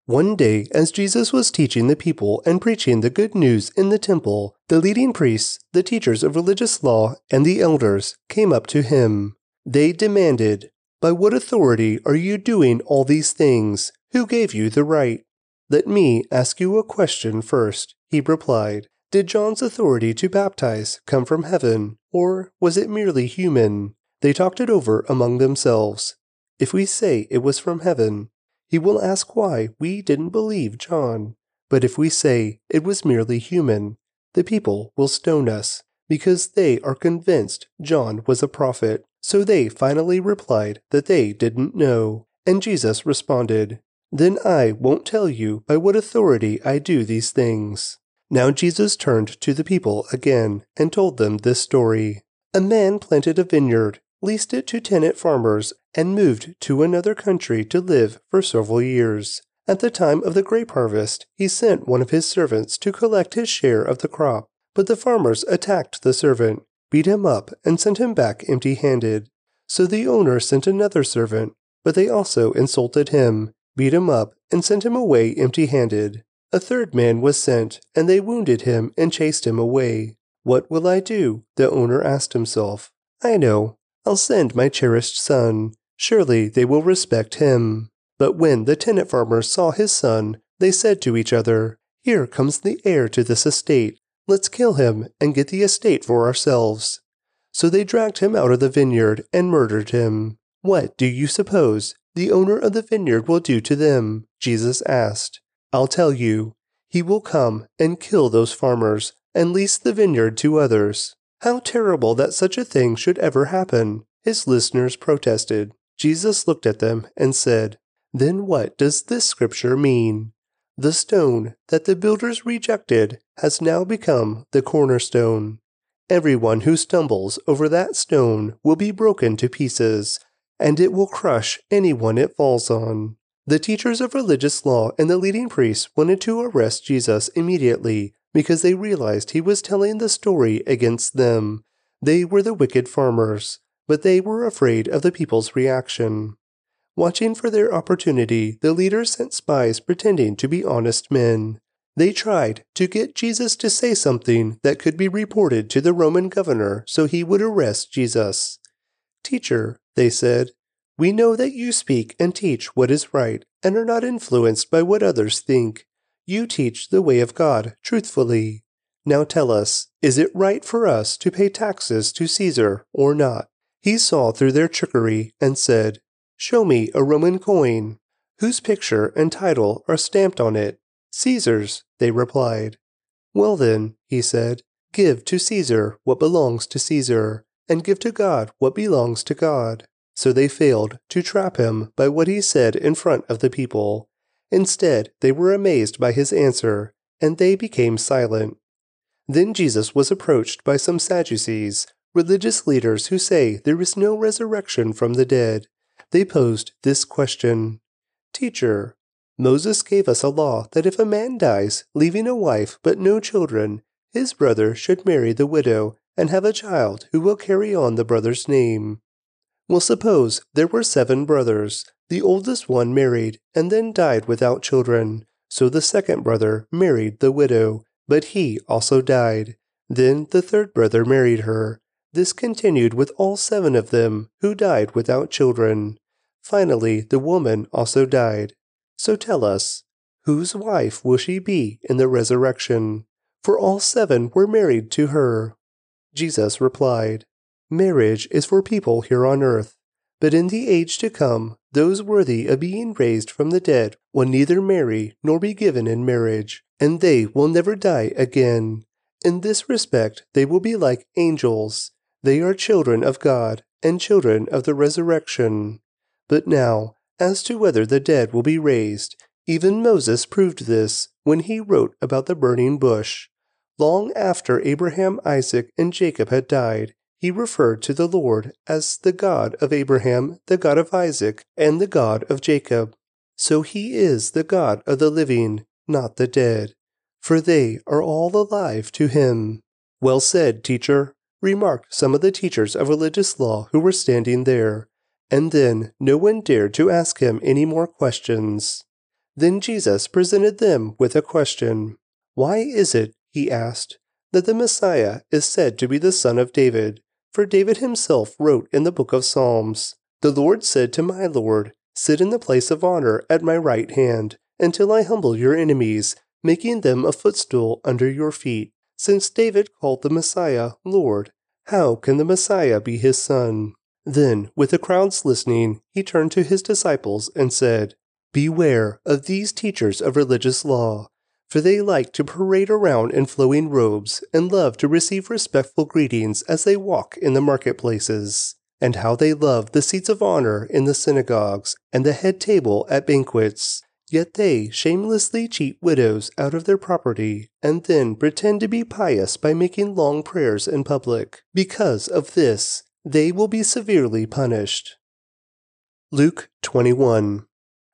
One day, as Jesus was teaching the people and preaching the good news in the temple, the leading priests, the teachers of religious law, and the elders came up to him. They demanded, By what authority are you doing all these things? Who gave you the right? Let me ask you a question first, he replied. Did John's authority to baptize come from heaven, or was it merely human? They talked it over among themselves. If we say it was from heaven, he will ask why we didn't believe John. But if we say it was merely human, the people will stone us, because they are convinced John was a prophet. So they finally replied that they didn't know. And Jesus responded, Then I won't tell you by what authority I do these things. Now Jesus turned to the people again and told them this story. A man planted a vineyard leased it to tenant farmers, and moved to another country to live for several years. At the time of the grape harvest, he sent one of his servants to collect his share of the crop. But the farmers attacked the servant, beat him up, and sent him back empty handed. So the owner sent another servant, but they also insulted him, beat him up, and sent him away empty handed. A third man was sent, and they wounded him and chased him away. What will I do? The owner asked himself. I know, I'll send my cherished son. Surely they will respect him. But when the tenant farmers saw his son, they said to each other, Here comes the heir to this estate. Let's kill him and get the estate for ourselves. So they dragged him out of the vineyard and murdered him. What do you suppose the owner of the vineyard will do to them? Jesus asked. I'll tell you. He will come and kill those farmers and lease the vineyard to others. How terrible that such a thing should ever happen! His listeners protested. Jesus looked at them and said, Then what does this scripture mean? The stone that the builders rejected has now become the cornerstone. Everyone who stumbles over that stone will be broken to pieces, and it will crush anyone it falls on. The teachers of religious law and the leading priests wanted to arrest Jesus immediately because they realized he was telling the story against them. They were the wicked farmers, but they were afraid of the people's reaction. Watching for their opportunity, the leaders sent spies pretending to be honest men. They tried to get Jesus to say something that could be reported to the Roman governor so he would arrest Jesus. Teacher, they said, we know that you speak and teach what is right and are not influenced by what others think. You teach the way of God truthfully. Now tell us, is it right for us to pay taxes to Caesar or not? He saw through their trickery and said, Show me a Roman coin. Whose picture and title are stamped on it? Caesar's, they replied. Well then, he said, give to Caesar what belongs to Caesar, and give to God what belongs to God. So they failed to trap him by what he said in front of the people. Instead, they were amazed by his answer, and they became silent. Then Jesus was approached by some Sadducees, religious leaders who say there is no resurrection from the dead. They posed this question Teacher, Moses gave us a law that if a man dies, leaving a wife but no children, his brother should marry the widow and have a child who will carry on the brother's name. Well, suppose there were seven brothers. The oldest one married and then died without children. So the second brother married the widow, but he also died. Then the third brother married her. This continued with all seven of them who died without children. Finally, the woman also died. So tell us, whose wife will she be in the resurrection? For all seven were married to her. Jesus replied, Marriage is for people here on earth, but in the age to come, those worthy of being raised from the dead will neither marry nor be given in marriage, and they will never die again. In this respect, they will be like angels. They are children of God and children of the resurrection. But now, as to whether the dead will be raised, even Moses proved this when he wrote about the burning bush. Long after Abraham, Isaac, and Jacob had died, he referred to the Lord as the God of Abraham, the God of Isaac, and the God of Jacob. So he is the God of the living, not the dead, for they are all alive to him. Well said, teacher, remarked some of the teachers of religious law who were standing there, and then no one dared to ask him any more questions. Then Jesus presented them with a question. Why is it, he asked, that the Messiah is said to be the son of David? For David himself wrote in the book of Psalms The Lord said to my Lord, Sit in the place of honor at my right hand, until I humble your enemies, making them a footstool under your feet. Since David called the Messiah Lord, how can the Messiah be his son? Then, with the crowds listening, he turned to his disciples and said, Beware of these teachers of religious law for they like to parade around in flowing robes and love to receive respectful greetings as they walk in the marketplaces, and how they love the seats of honor in the synagogues and the head table at banquets. Yet they shamelessly cheat widows out of their property and then pretend to be pious by making long prayers in public. Because of this, they will be severely punished. Luke 21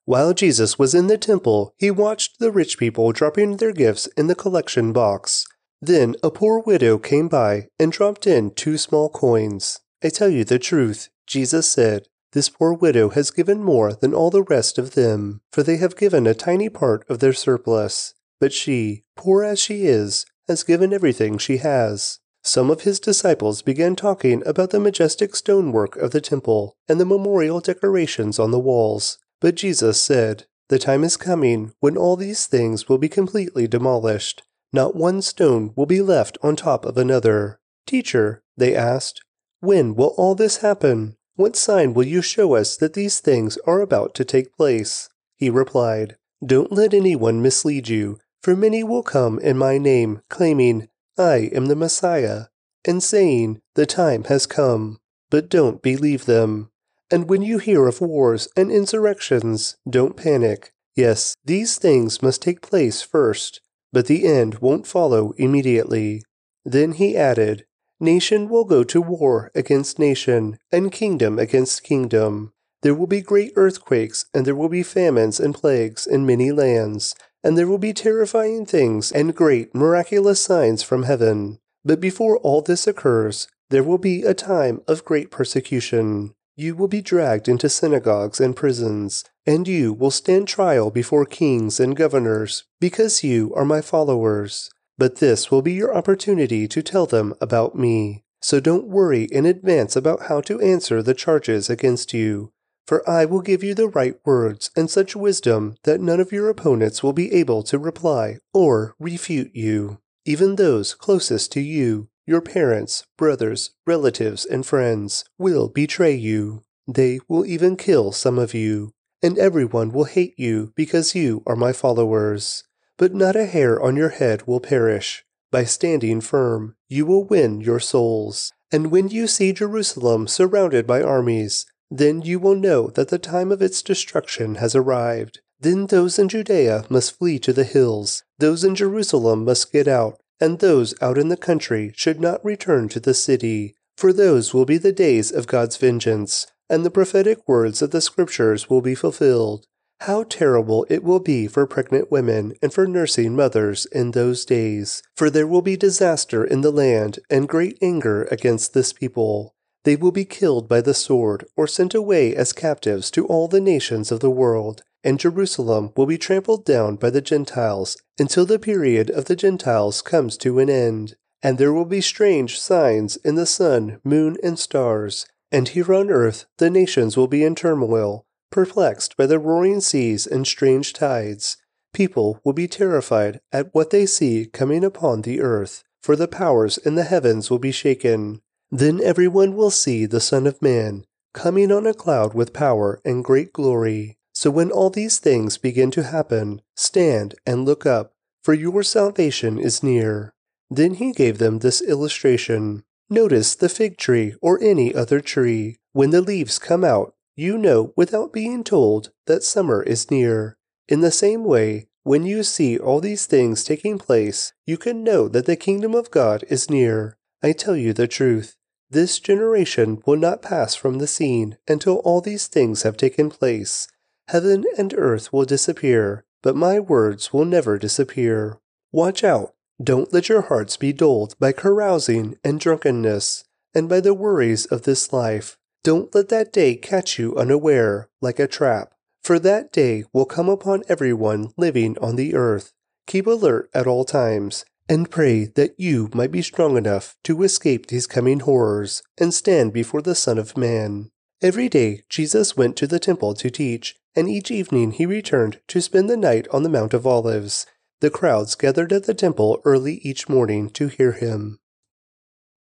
while Jesus was in the temple, he watched the rich people dropping their gifts in the collection box. Then a poor widow came by and dropped in two small coins. I tell you the truth, Jesus said, this poor widow has given more than all the rest of them, for they have given a tiny part of their surplus. But she, poor as she is, has given everything she has. Some of his disciples began talking about the majestic stonework of the temple and the memorial decorations on the walls. But Jesus said, The time is coming when all these things will be completely demolished. Not one stone will be left on top of another. Teacher, they asked, when will all this happen? What sign will you show us that these things are about to take place? He replied, Don't let anyone mislead you, for many will come in my name, claiming, I am the Messiah, and saying, The time has come. But don't believe them. And when you hear of wars and insurrections, don't panic. Yes, these things must take place first, but the end won't follow immediately. Then he added, Nation will go to war against nation, and kingdom against kingdom. There will be great earthquakes, and there will be famines and plagues in many lands, and there will be terrifying things and great miraculous signs from heaven. But before all this occurs, there will be a time of great persecution. You will be dragged into synagogues and prisons, and you will stand trial before kings and governors, because you are my followers. But this will be your opportunity to tell them about me. So don't worry in advance about how to answer the charges against you, for I will give you the right words and such wisdom that none of your opponents will be able to reply or refute you. Even those closest to you your parents, brothers, relatives, and friends will betray you. They will even kill some of you, and everyone will hate you because you are my followers. But not a hair on your head will perish. By standing firm, you will win your souls. And when you see Jerusalem surrounded by armies, then you will know that the time of its destruction has arrived. Then those in Judea must flee to the hills, those in Jerusalem must get out, and those out in the country should not return to the city. For those will be the days of God's vengeance, and the prophetic words of the Scriptures will be fulfilled. How terrible it will be for pregnant women and for nursing mothers in those days, for there will be disaster in the land and great anger against this people. They will be killed by the sword or sent away as captives to all the nations of the world, and Jerusalem will be trampled down by the Gentiles until the period of the Gentiles comes to an end. And there will be strange signs in the sun, moon, and stars. And here on earth the nations will be in turmoil Perplexed by the roaring seas and strange tides, people will be terrified at what they see coming upon the earth, for the powers in the heavens will be shaken. Then everyone will see the Son of Man coming on a cloud with power and great glory. So when all these things begin to happen, stand and look up, for your salvation is near. Then he gave them this illustration. Notice the fig tree or any other tree. When the leaves come out, you know without being told that summer is near. In the same way, when you see all these things taking place, you can know that the kingdom of God is near. I tell you the truth. This generation will not pass from the scene until all these things have taken place. Heaven and earth will disappear, but my words will never disappear. Watch out. Don't let your hearts be dulled by carousing and drunkenness, and by the worries of this life don't let that day catch you unaware, like a trap, for that day will come upon everyone living on the earth. Keep alert at all times, and pray that you might be strong enough to escape these coming horrors and stand before the Son of Man. Every day Jesus went to the temple to teach, and each evening he returned to spend the night on the Mount of Olives. The crowds gathered at the temple early each morning to hear him.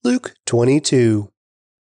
Luke 22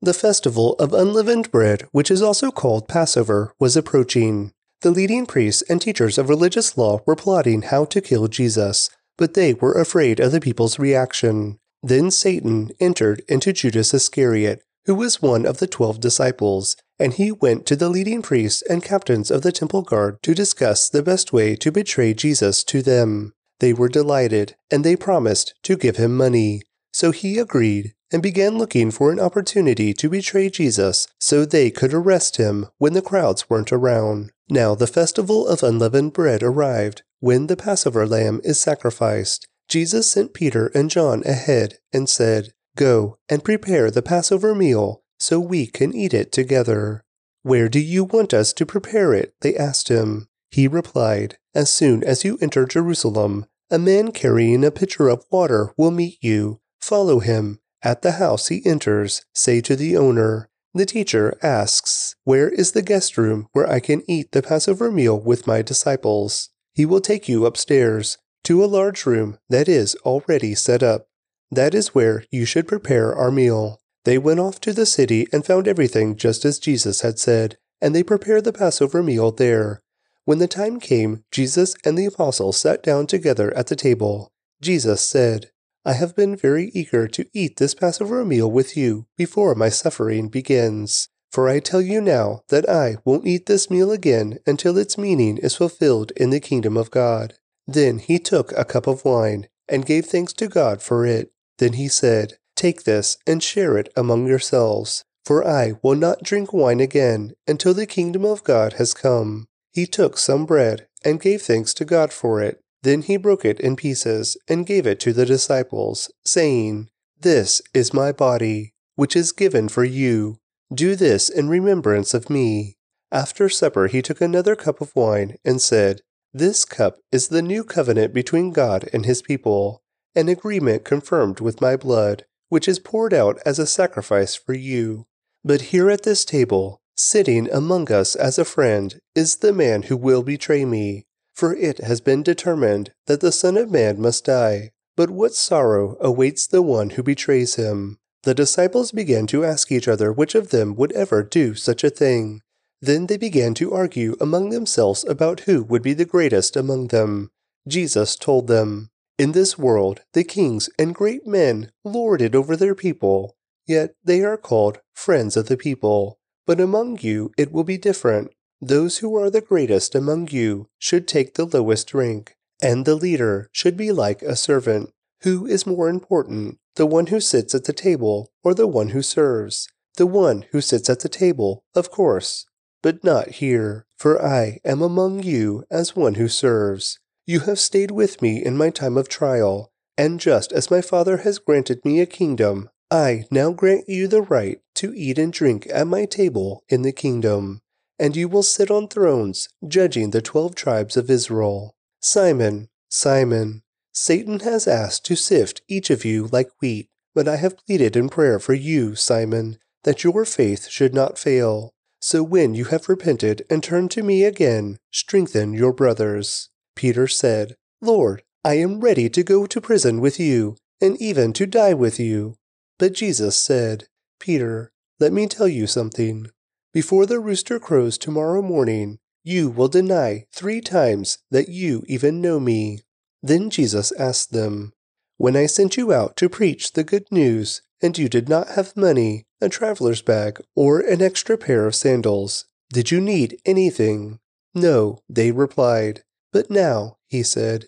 the festival of unleavened bread, which is also called Passover, was approaching. The leading priests and teachers of religious law were plotting how to kill Jesus, but they were afraid of the people's reaction. Then Satan entered into Judas Iscariot, who was one of the twelve disciples, and he went to the leading priests and captains of the temple guard to discuss the best way to betray Jesus to them. They were delighted, and they promised to give him money. So he agreed and began looking for an opportunity to betray Jesus so they could arrest him when the crowds weren't around. Now the festival of unleavened bread arrived, when the Passover lamb is sacrificed. Jesus sent Peter and John ahead and said, Go and prepare the Passover meal so we can eat it together. Where do you want us to prepare it? They asked him. He replied, As soon as you enter Jerusalem, a man carrying a pitcher of water will meet you. Follow him at the house he enters, say to the owner, The teacher asks, Where is the guest room where I can eat the Passover meal with my disciples? He will take you upstairs to a large room that is already set up. That is where you should prepare our meal. They went off to the city and found everything just as Jesus had said, and they prepared the Passover meal there. When the time came, Jesus and the apostles sat down together at the table. Jesus said, I have been very eager to eat this Passover meal with you before my suffering begins. For I tell you now that I won't eat this meal again until its meaning is fulfilled in the kingdom of God. Then he took a cup of wine and gave thanks to God for it. Then he said, Take this and share it among yourselves, for I will not drink wine again until the kingdom of God has come. He took some bread and gave thanks to God for it then he broke it in pieces and gave it to the disciples, saying, This is my body, which is given for you. Do this in remembrance of me. After supper, he took another cup of wine and said, This cup is the new covenant between God and his people, an agreement confirmed with my blood, which is poured out as a sacrifice for you. But here at this table, sitting among us as a friend, is the man who will betray me. For it has been determined that the Son of Man must die. But what sorrow awaits the one who betrays him? The disciples began to ask each other which of them would ever do such a thing. Then they began to argue among themselves about who would be the greatest among them. Jesus told them, In this world the kings and great men lord it over their people, yet they are called friends of the people. But among you it will be different. Those who are the greatest among you should take the lowest rank, and the leader should be like a servant. Who is more important, the one who sits at the table or the one who serves? The one who sits at the table, of course. But not here, for I am among you as one who serves. You have stayed with me in my time of trial, and just as my Father has granted me a kingdom, I now grant you the right to eat and drink at my table in the kingdom, and you will sit on thrones, judging the twelve tribes of Israel. Simon, Simon, Satan has asked to sift each of you like wheat, but I have pleaded in prayer for you, Simon, that your faith should not fail. So when you have repented and turned to me again, strengthen your brothers. Peter said, Lord, I am ready to go to prison with you, and even to die with you. But Jesus said, Peter, let me tell you something. Before the rooster crows tomorrow morning, you will deny three times that you even know me. Then Jesus asked them, When I sent you out to preach the good news, and you did not have money, a traveler's bag, or an extra pair of sandals, did you need anything? No, they replied. But now, he said,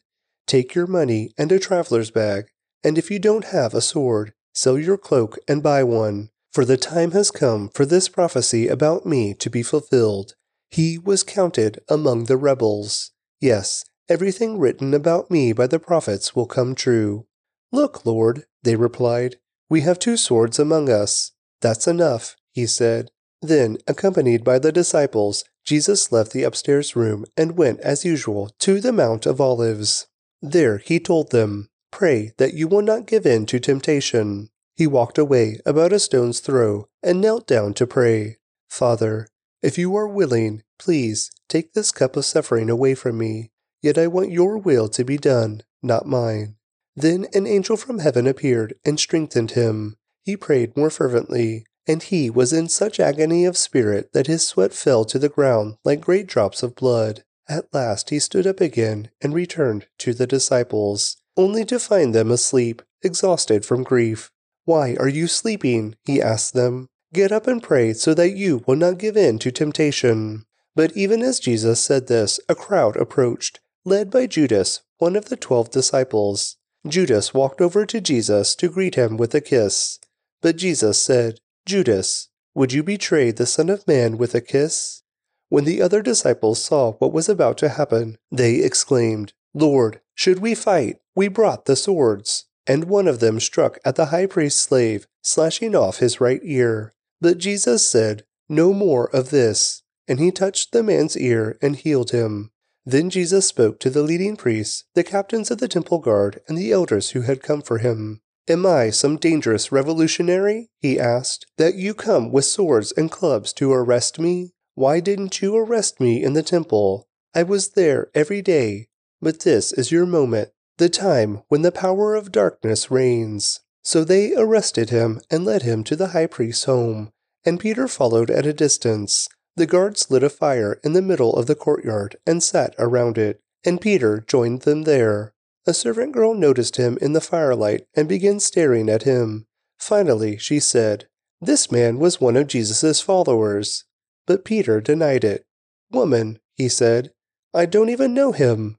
take your money and a traveler's bag, and if you don't have a sword, sell your cloak and buy one. For the time has come for this prophecy about me to be fulfilled. He was counted among the rebels. Yes, Everything written about me by the prophets will come true. Look, Lord, they replied, we have two swords among us. That's enough, he said. Then, accompanied by the disciples, Jesus left the upstairs room and went, as usual, to the Mount of Olives. There he told them, Pray that you will not give in to temptation. He walked away about a stone's throw and knelt down to pray. Father, if you are willing, please take this cup of suffering away from me. Yet I want your will to be done, not mine. Then an angel from heaven appeared and strengthened him. He prayed more fervently, and he was in such agony of spirit that his sweat fell to the ground like great drops of blood. At last he stood up again and returned to the disciples, only to find them asleep, exhausted from grief. Why are you sleeping? he asked them. Get up and pray so that you will not give in to temptation. But even as Jesus said this, a crowd approached led by Judas, one of the twelve disciples. Judas walked over to Jesus to greet him with a kiss. But Jesus said, Judas, would you betray the Son of Man with a kiss? When the other disciples saw what was about to happen, they exclaimed, Lord, should we fight? We brought the swords. And one of them struck at the high priest's slave, slashing off his right ear. But Jesus said, No more of this. And he touched the man's ear and healed him. Then Jesus spoke to the leading priests, the captains of the temple guard, and the elders who had come for him. Am I some dangerous revolutionary? He asked, that you come with swords and clubs to arrest me? Why didn't you arrest me in the temple? I was there every day. But this is your moment, the time when the power of darkness reigns. So they arrested him and led him to the high priest's home, and Peter followed at a distance. The guards lit a fire in the middle of the courtyard and sat around it, and Peter joined them there. A servant girl noticed him in the firelight and began staring at him. Finally, she said, This man was one of Jesus' followers. But Peter denied it. Woman, he said, I don't even know him.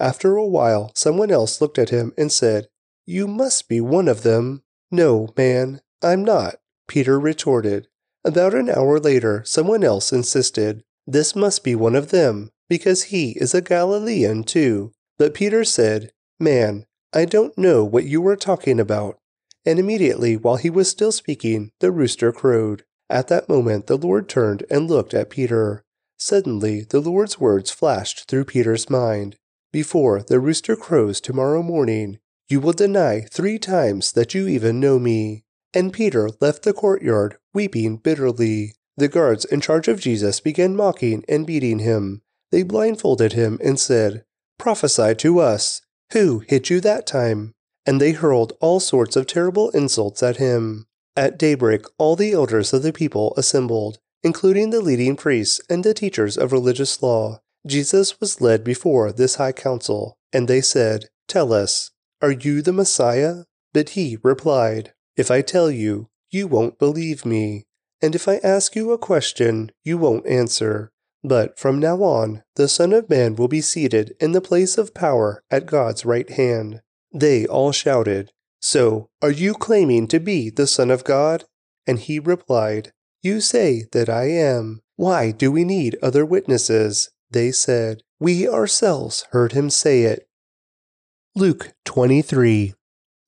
After a while, someone else looked at him and said, You must be one of them. No, man, I'm not, Peter retorted. About an hour later, someone else insisted, This must be one of them, because he is a Galilean too. But Peter said, Man, I don't know what you were talking about. And immediately, while he was still speaking, the rooster crowed. At that moment, the Lord turned and looked at Peter. Suddenly, the Lord's words flashed through Peter's mind. Before the rooster crows tomorrow morning, you will deny three times that you even know me. And Peter left the courtyard, weeping bitterly. The guards in charge of Jesus began mocking and beating him. They blindfolded him and said, Prophesy to us. Who hit you that time? And they hurled all sorts of terrible insults at him. At daybreak, all the elders of the people assembled, including the leading priests and the teachers of religious law. Jesus was led before this high council, and they said, Tell us, are you the Messiah? But he replied, If I tell you, you won't believe me. And if I ask you a question, you won't answer. But from now on, the Son of Man will be seated in the place of power at God's right hand. They all shouted, So, are you claiming to be the Son of God? And he replied, You say that I am. Why do we need other witnesses? They said, We ourselves heard him say it. Luke 23.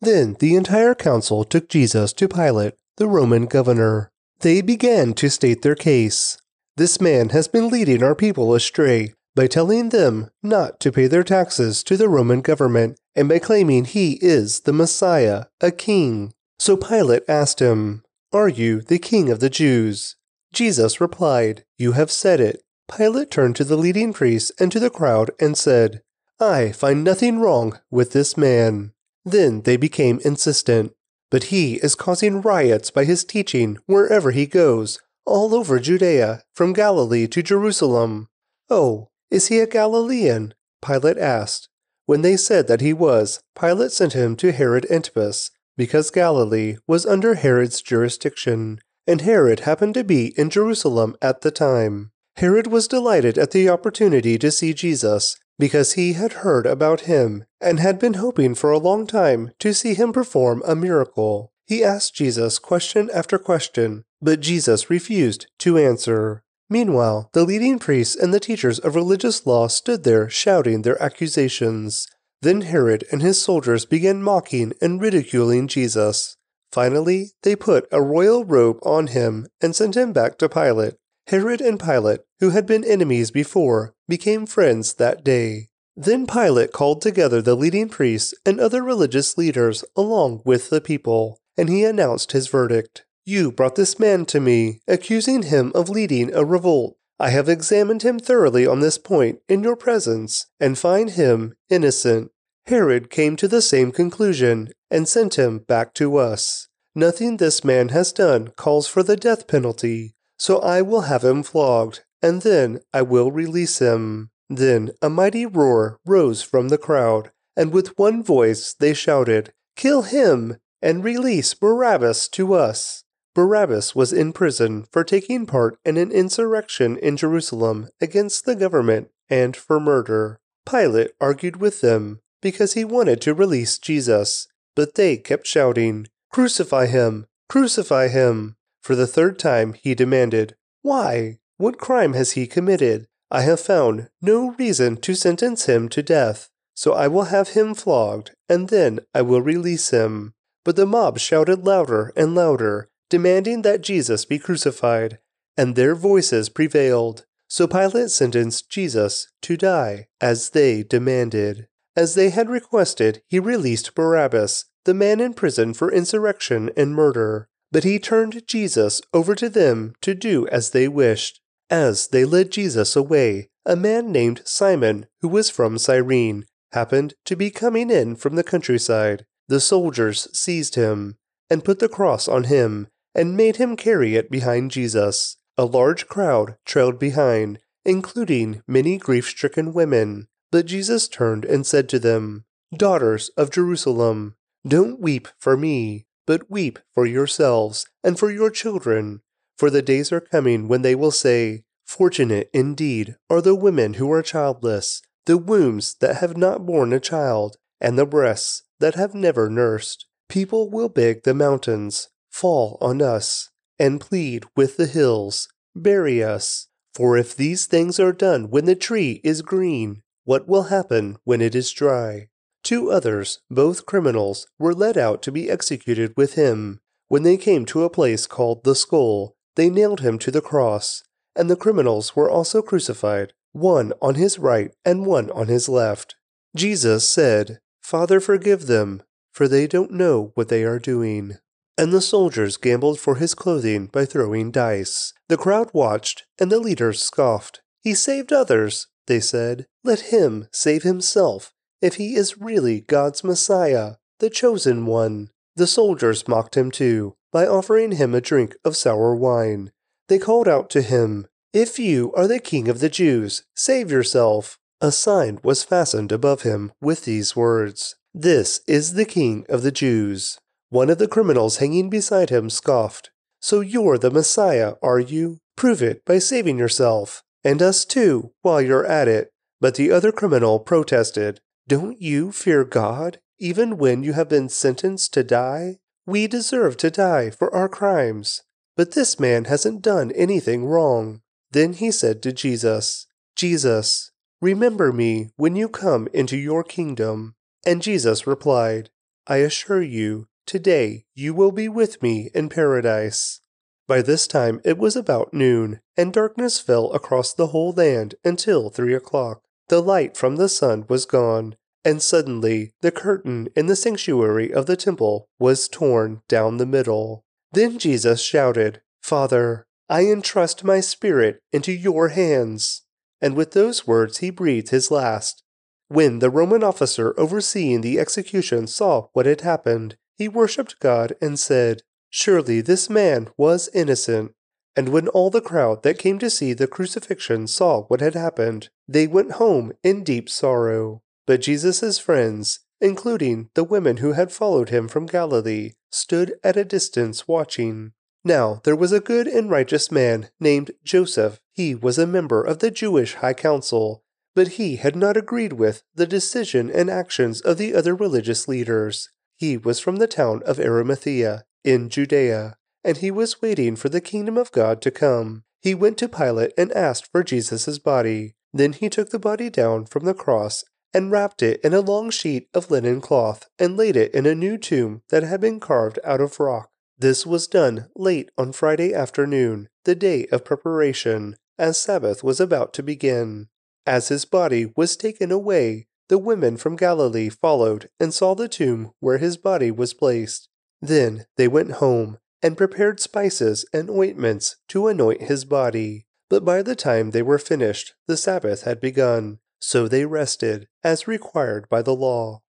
Then the entire council took Jesus to Pilate, the Roman governor. They began to state their case. This man has been leading our people astray by telling them not to pay their taxes to the Roman government and by claiming he is the Messiah, a king. So Pilate asked him, Are you the king of the Jews? Jesus replied, You have said it. Pilate turned to the leading priests and to the crowd and said, I find nothing wrong with this man. Then they became insistent. But he is causing riots by his teaching wherever he goes, all over Judea, from Galilee to Jerusalem. Oh, is he a Galilean? Pilate asked. When they said that he was, Pilate sent him to Herod Antipas, because Galilee was under Herod's jurisdiction, and Herod happened to be in Jerusalem at the time. Herod was delighted at the opportunity to see Jesus, because he had heard about him and had been hoping for a long time to see him perform a miracle. He asked Jesus question after question, but Jesus refused to answer. Meanwhile, the leading priests and the teachers of religious law stood there shouting their accusations. Then Herod and his soldiers began mocking and ridiculing Jesus. Finally, they put a royal robe on him and sent him back to Pilate. Herod and Pilate, who had been enemies before, became friends that day. Then Pilate called together the leading priests and other religious leaders along with the people, and he announced his verdict. You brought this man to me, accusing him of leading a revolt. I have examined him thoroughly on this point in your presence, and find him innocent. Herod came to the same conclusion and sent him back to us. Nothing this man has done calls for the death penalty, so I will have him flogged, and then I will release him. Then a mighty roar rose from the crowd, and with one voice they shouted, Kill him, and release Barabbas to us. Barabbas was in prison for taking part in an insurrection in Jerusalem against the government and for murder. Pilate argued with them because he wanted to release Jesus, but they kept shouting, Crucify him! Crucify him! For the third time he demanded, Why? What crime has he committed? I have found no reason to sentence him to death, so I will have him flogged, and then I will release him. But the mob shouted louder and louder, demanding that Jesus be crucified, and their voices prevailed. So Pilate sentenced Jesus to die, as they demanded. As they had requested, he released Barabbas, the man in prison for insurrection and murder. But he turned Jesus over to them to do as they wished. As they led Jesus away, a man named Simon, who was from Cyrene, happened to be coming in from the countryside. The soldiers seized him and put the cross on him and made him carry it behind Jesus. A large crowd trailed behind, including many grief stricken women. But Jesus turned and said to them, Daughters of Jerusalem, don't weep for me, but weep for yourselves and for your children. For the days are coming when they will say, Fortunate indeed are the women who are childless, the wombs that have not borne a child, and the breasts that have never nursed. People will beg the mountains, Fall on us, and plead with the hills, Bury us. For if these things are done when the tree is green, what will happen when it is dry? Two others, both criminals, were led out to be executed with him. When they came to a place called the Skull, they nailed him to the cross, and the criminals were also crucified, one on his right and one on his left. Jesus said, Father, forgive them, for they don't know what they are doing. And the soldiers gambled for his clothing by throwing dice. The crowd watched, and the leaders scoffed. He saved others, they said. Let him save himself if he is really God's Messiah, the chosen one. The soldiers mocked him too by offering him a drink of sour wine. They called out to him, If you are the king of the Jews, save yourself. A sign was fastened above him with these words This is the king of the Jews. One of the criminals hanging beside him scoffed. So you're the Messiah, are you? Prove it by saving yourself, and us too, while you're at it. But the other criminal protested. Don't you fear God, even when you have been sentenced to die? We deserve to die for our crimes. But this man hasn't done anything wrong. Then he said to Jesus, Jesus, remember me when you come into your kingdom. And Jesus replied, I assure you, today you will be with me in paradise. By this time it was about noon, and darkness fell across the whole land until three o'clock. The light from the sun was gone, and suddenly the curtain in the sanctuary of the temple was torn down the middle. Then Jesus shouted, Father, I entrust my spirit into your hands. And with those words he breathed his last. When the Roman officer overseeing the execution saw what had happened, he worshipped God and said, Surely this man was innocent. And when all the crowd that came to see the crucifixion saw what had happened, they went home in deep sorrow. But Jesus' friends, including the women who had followed him from Galilee, stood at a distance watching. Now there was a good and righteous man named Joseph. He was a member of the Jewish High Council, but he had not agreed with the decision and actions of the other religious leaders. He was from the town of Arimathea in Judea, and he was waiting for the kingdom of God to come. He went to Pilate and asked for Jesus' body. Then he took the body down from the cross and wrapped it in a long sheet of linen cloth and laid it in a new tomb that had been carved out of rock. This was done late on Friday afternoon, the day of preparation, as Sabbath was about to begin. As his body was taken away, the women from Galilee followed and saw the tomb where his body was placed. Then they went home and prepared spices and ointments to anoint his body. But by the time they were finished, the Sabbath had begun, so they rested, as required by the law.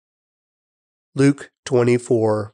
Luke 24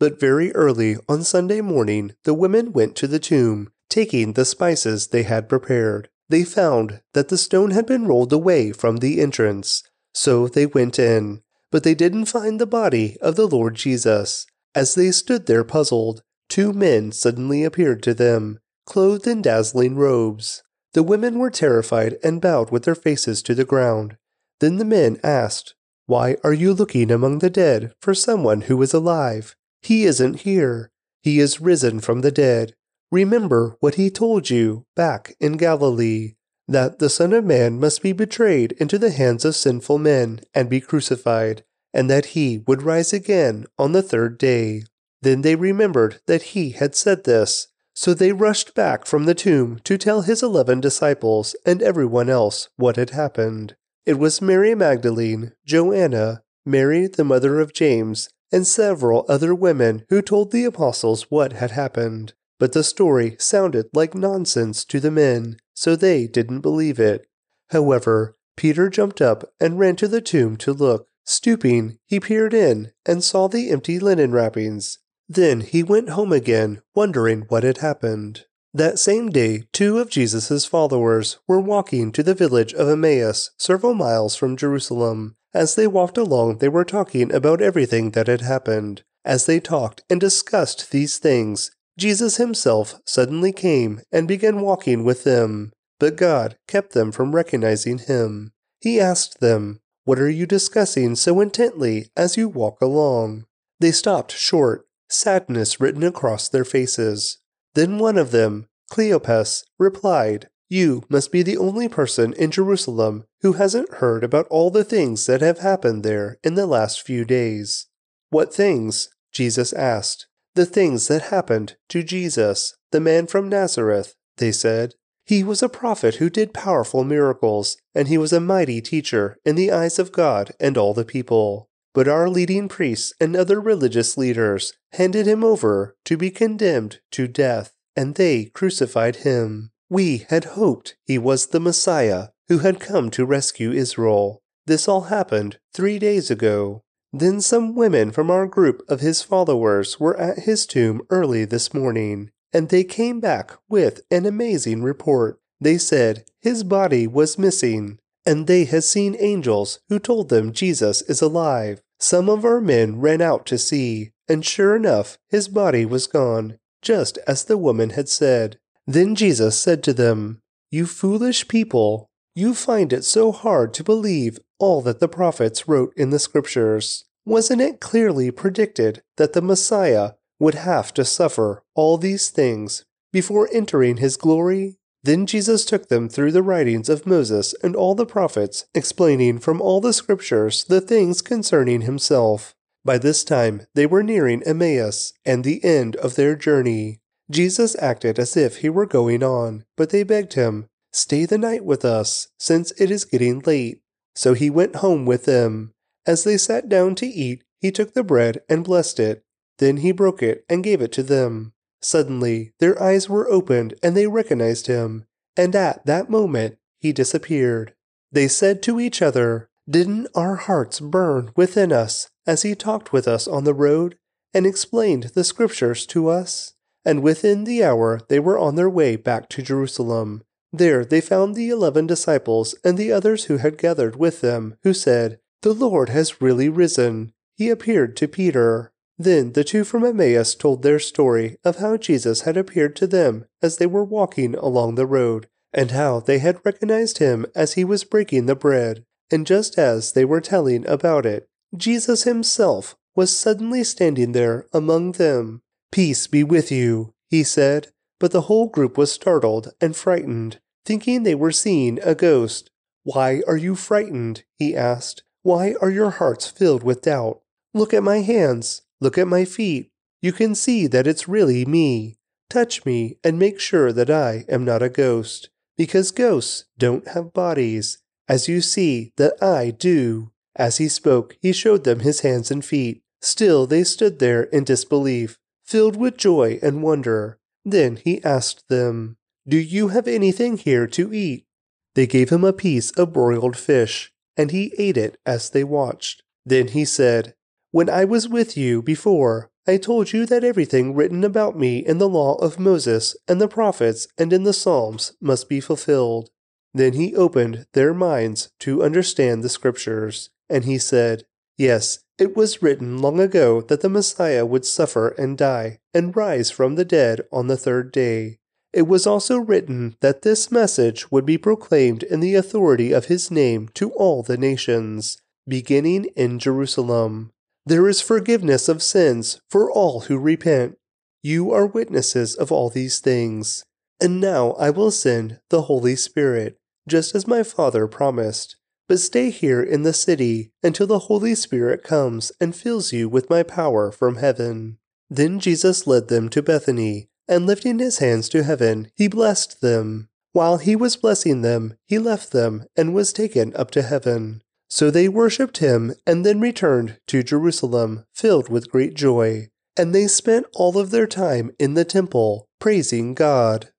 but very early on Sunday morning, the women went to the tomb, taking the spices they had prepared. They found that the stone had been rolled away from the entrance. So they went in, but they didn't find the body of the Lord Jesus. As they stood there puzzled, two men suddenly appeared to them, clothed in dazzling robes. The women were terrified and bowed with their faces to the ground. Then the men asked, Why are you looking among the dead for someone who is alive? He isn't here. He is risen from the dead. Remember what he told you back in Galilee that the Son of Man must be betrayed into the hands of sinful men and be crucified, and that he would rise again on the third day. Then they remembered that he had said this. So they rushed back from the tomb to tell his eleven disciples and everyone else what had happened. It was Mary Magdalene, Joanna, Mary the mother of James, and several other women who told the apostles what had happened. But the story sounded like nonsense to the men, so they didn't believe it. However, Peter jumped up and ran to the tomb to look. Stooping, he peered in and saw the empty linen wrappings. Then he went home again, wondering what had happened. That same day, two of Jesus' followers were walking to the village of Emmaus, several miles from Jerusalem. As they walked along, they were talking about everything that had happened. As they talked and discussed these things, Jesus himself suddenly came and began walking with them, but God kept them from recognizing him. He asked them, What are you discussing so intently as you walk along? They stopped short, sadness written across their faces. Then one of them, Cleopas, replied, you must be the only person in Jerusalem who hasn't heard about all the things that have happened there in the last few days. What things? Jesus asked. The things that happened to Jesus, the man from Nazareth, they said. He was a prophet who did powerful miracles, and he was a mighty teacher in the eyes of God and all the people. But our leading priests and other religious leaders handed him over to be condemned to death, and they crucified him. We had hoped he was the Messiah who had come to rescue Israel. This all happened three days ago. Then some women from our group of his followers were at his tomb early this morning, and they came back with an amazing report. they said his body was missing, and they had seen angels who told them Jesus is alive. Some of our men ran out to see, and sure enough, his body was gone, just as the woman had said. Then Jesus said to them, You foolish people, you find it so hard to believe all that the prophets wrote in the scriptures. Wasn't it clearly predicted that the Messiah would have to suffer all these things before entering his glory? Then Jesus took them through the writings of Moses and all the prophets, explaining from all the scriptures the things concerning himself. By this time they were nearing Emmaus and the end of their journey. Jesus acted as if he were going on, but they begged him, Stay the night with us, since it is getting late. So he went home with them. As they sat down to eat, he took the bread and blessed it. Then he broke it and gave it to them. Suddenly, their eyes were opened and they recognized him, and at that moment, he disappeared. They said to each other, Didn't our hearts burn within us as he talked with us on the road and explained the scriptures to us? And within the hour, they were on their way back to Jerusalem. There they found the eleven disciples and the others who had gathered with them, who said, The Lord has really risen. He appeared to Peter. Then the two from Emmaus told their story of how Jesus had appeared to them as they were walking along the road, and how they had recognized him as he was breaking the bread. And just as they were telling about it, Jesus himself was suddenly standing there among them. Peace be with you, he said. But the whole group was startled and frightened, thinking they were seeing a ghost. Why are you frightened? he asked. Why are your hearts filled with doubt? Look at my hands. Look at my feet. You can see that it's really me. Touch me and make sure that I am not a ghost, because ghosts don't have bodies, as you see that I do. As he spoke, he showed them his hands and feet. Still they stood there in disbelief, filled with joy and wonder. Then he asked them, Do you have anything here to eat? They gave him a piece of broiled fish, and he ate it as they watched. Then he said, when I was with you before, I told you that everything written about me in the law of Moses and the prophets and in the Psalms must be fulfilled. Then he opened their minds to understand the scriptures, and he said, Yes, it was written long ago that the Messiah would suffer and die and rise from the dead on the third day. It was also written that this message would be proclaimed in the authority of his name to all the nations, beginning in Jerusalem. There is forgiveness of sins for all who repent. You are witnesses of all these things. And now I will send the Holy Spirit, just as my Father promised. But stay here in the city until the Holy Spirit comes and fills you with my power from heaven. Then Jesus led them to Bethany, and lifting his hands to heaven, he blessed them. While he was blessing them, he left them and was taken up to heaven. So they worshipped him and then returned to Jerusalem, filled with great joy. And they spent all of their time in the temple, praising God.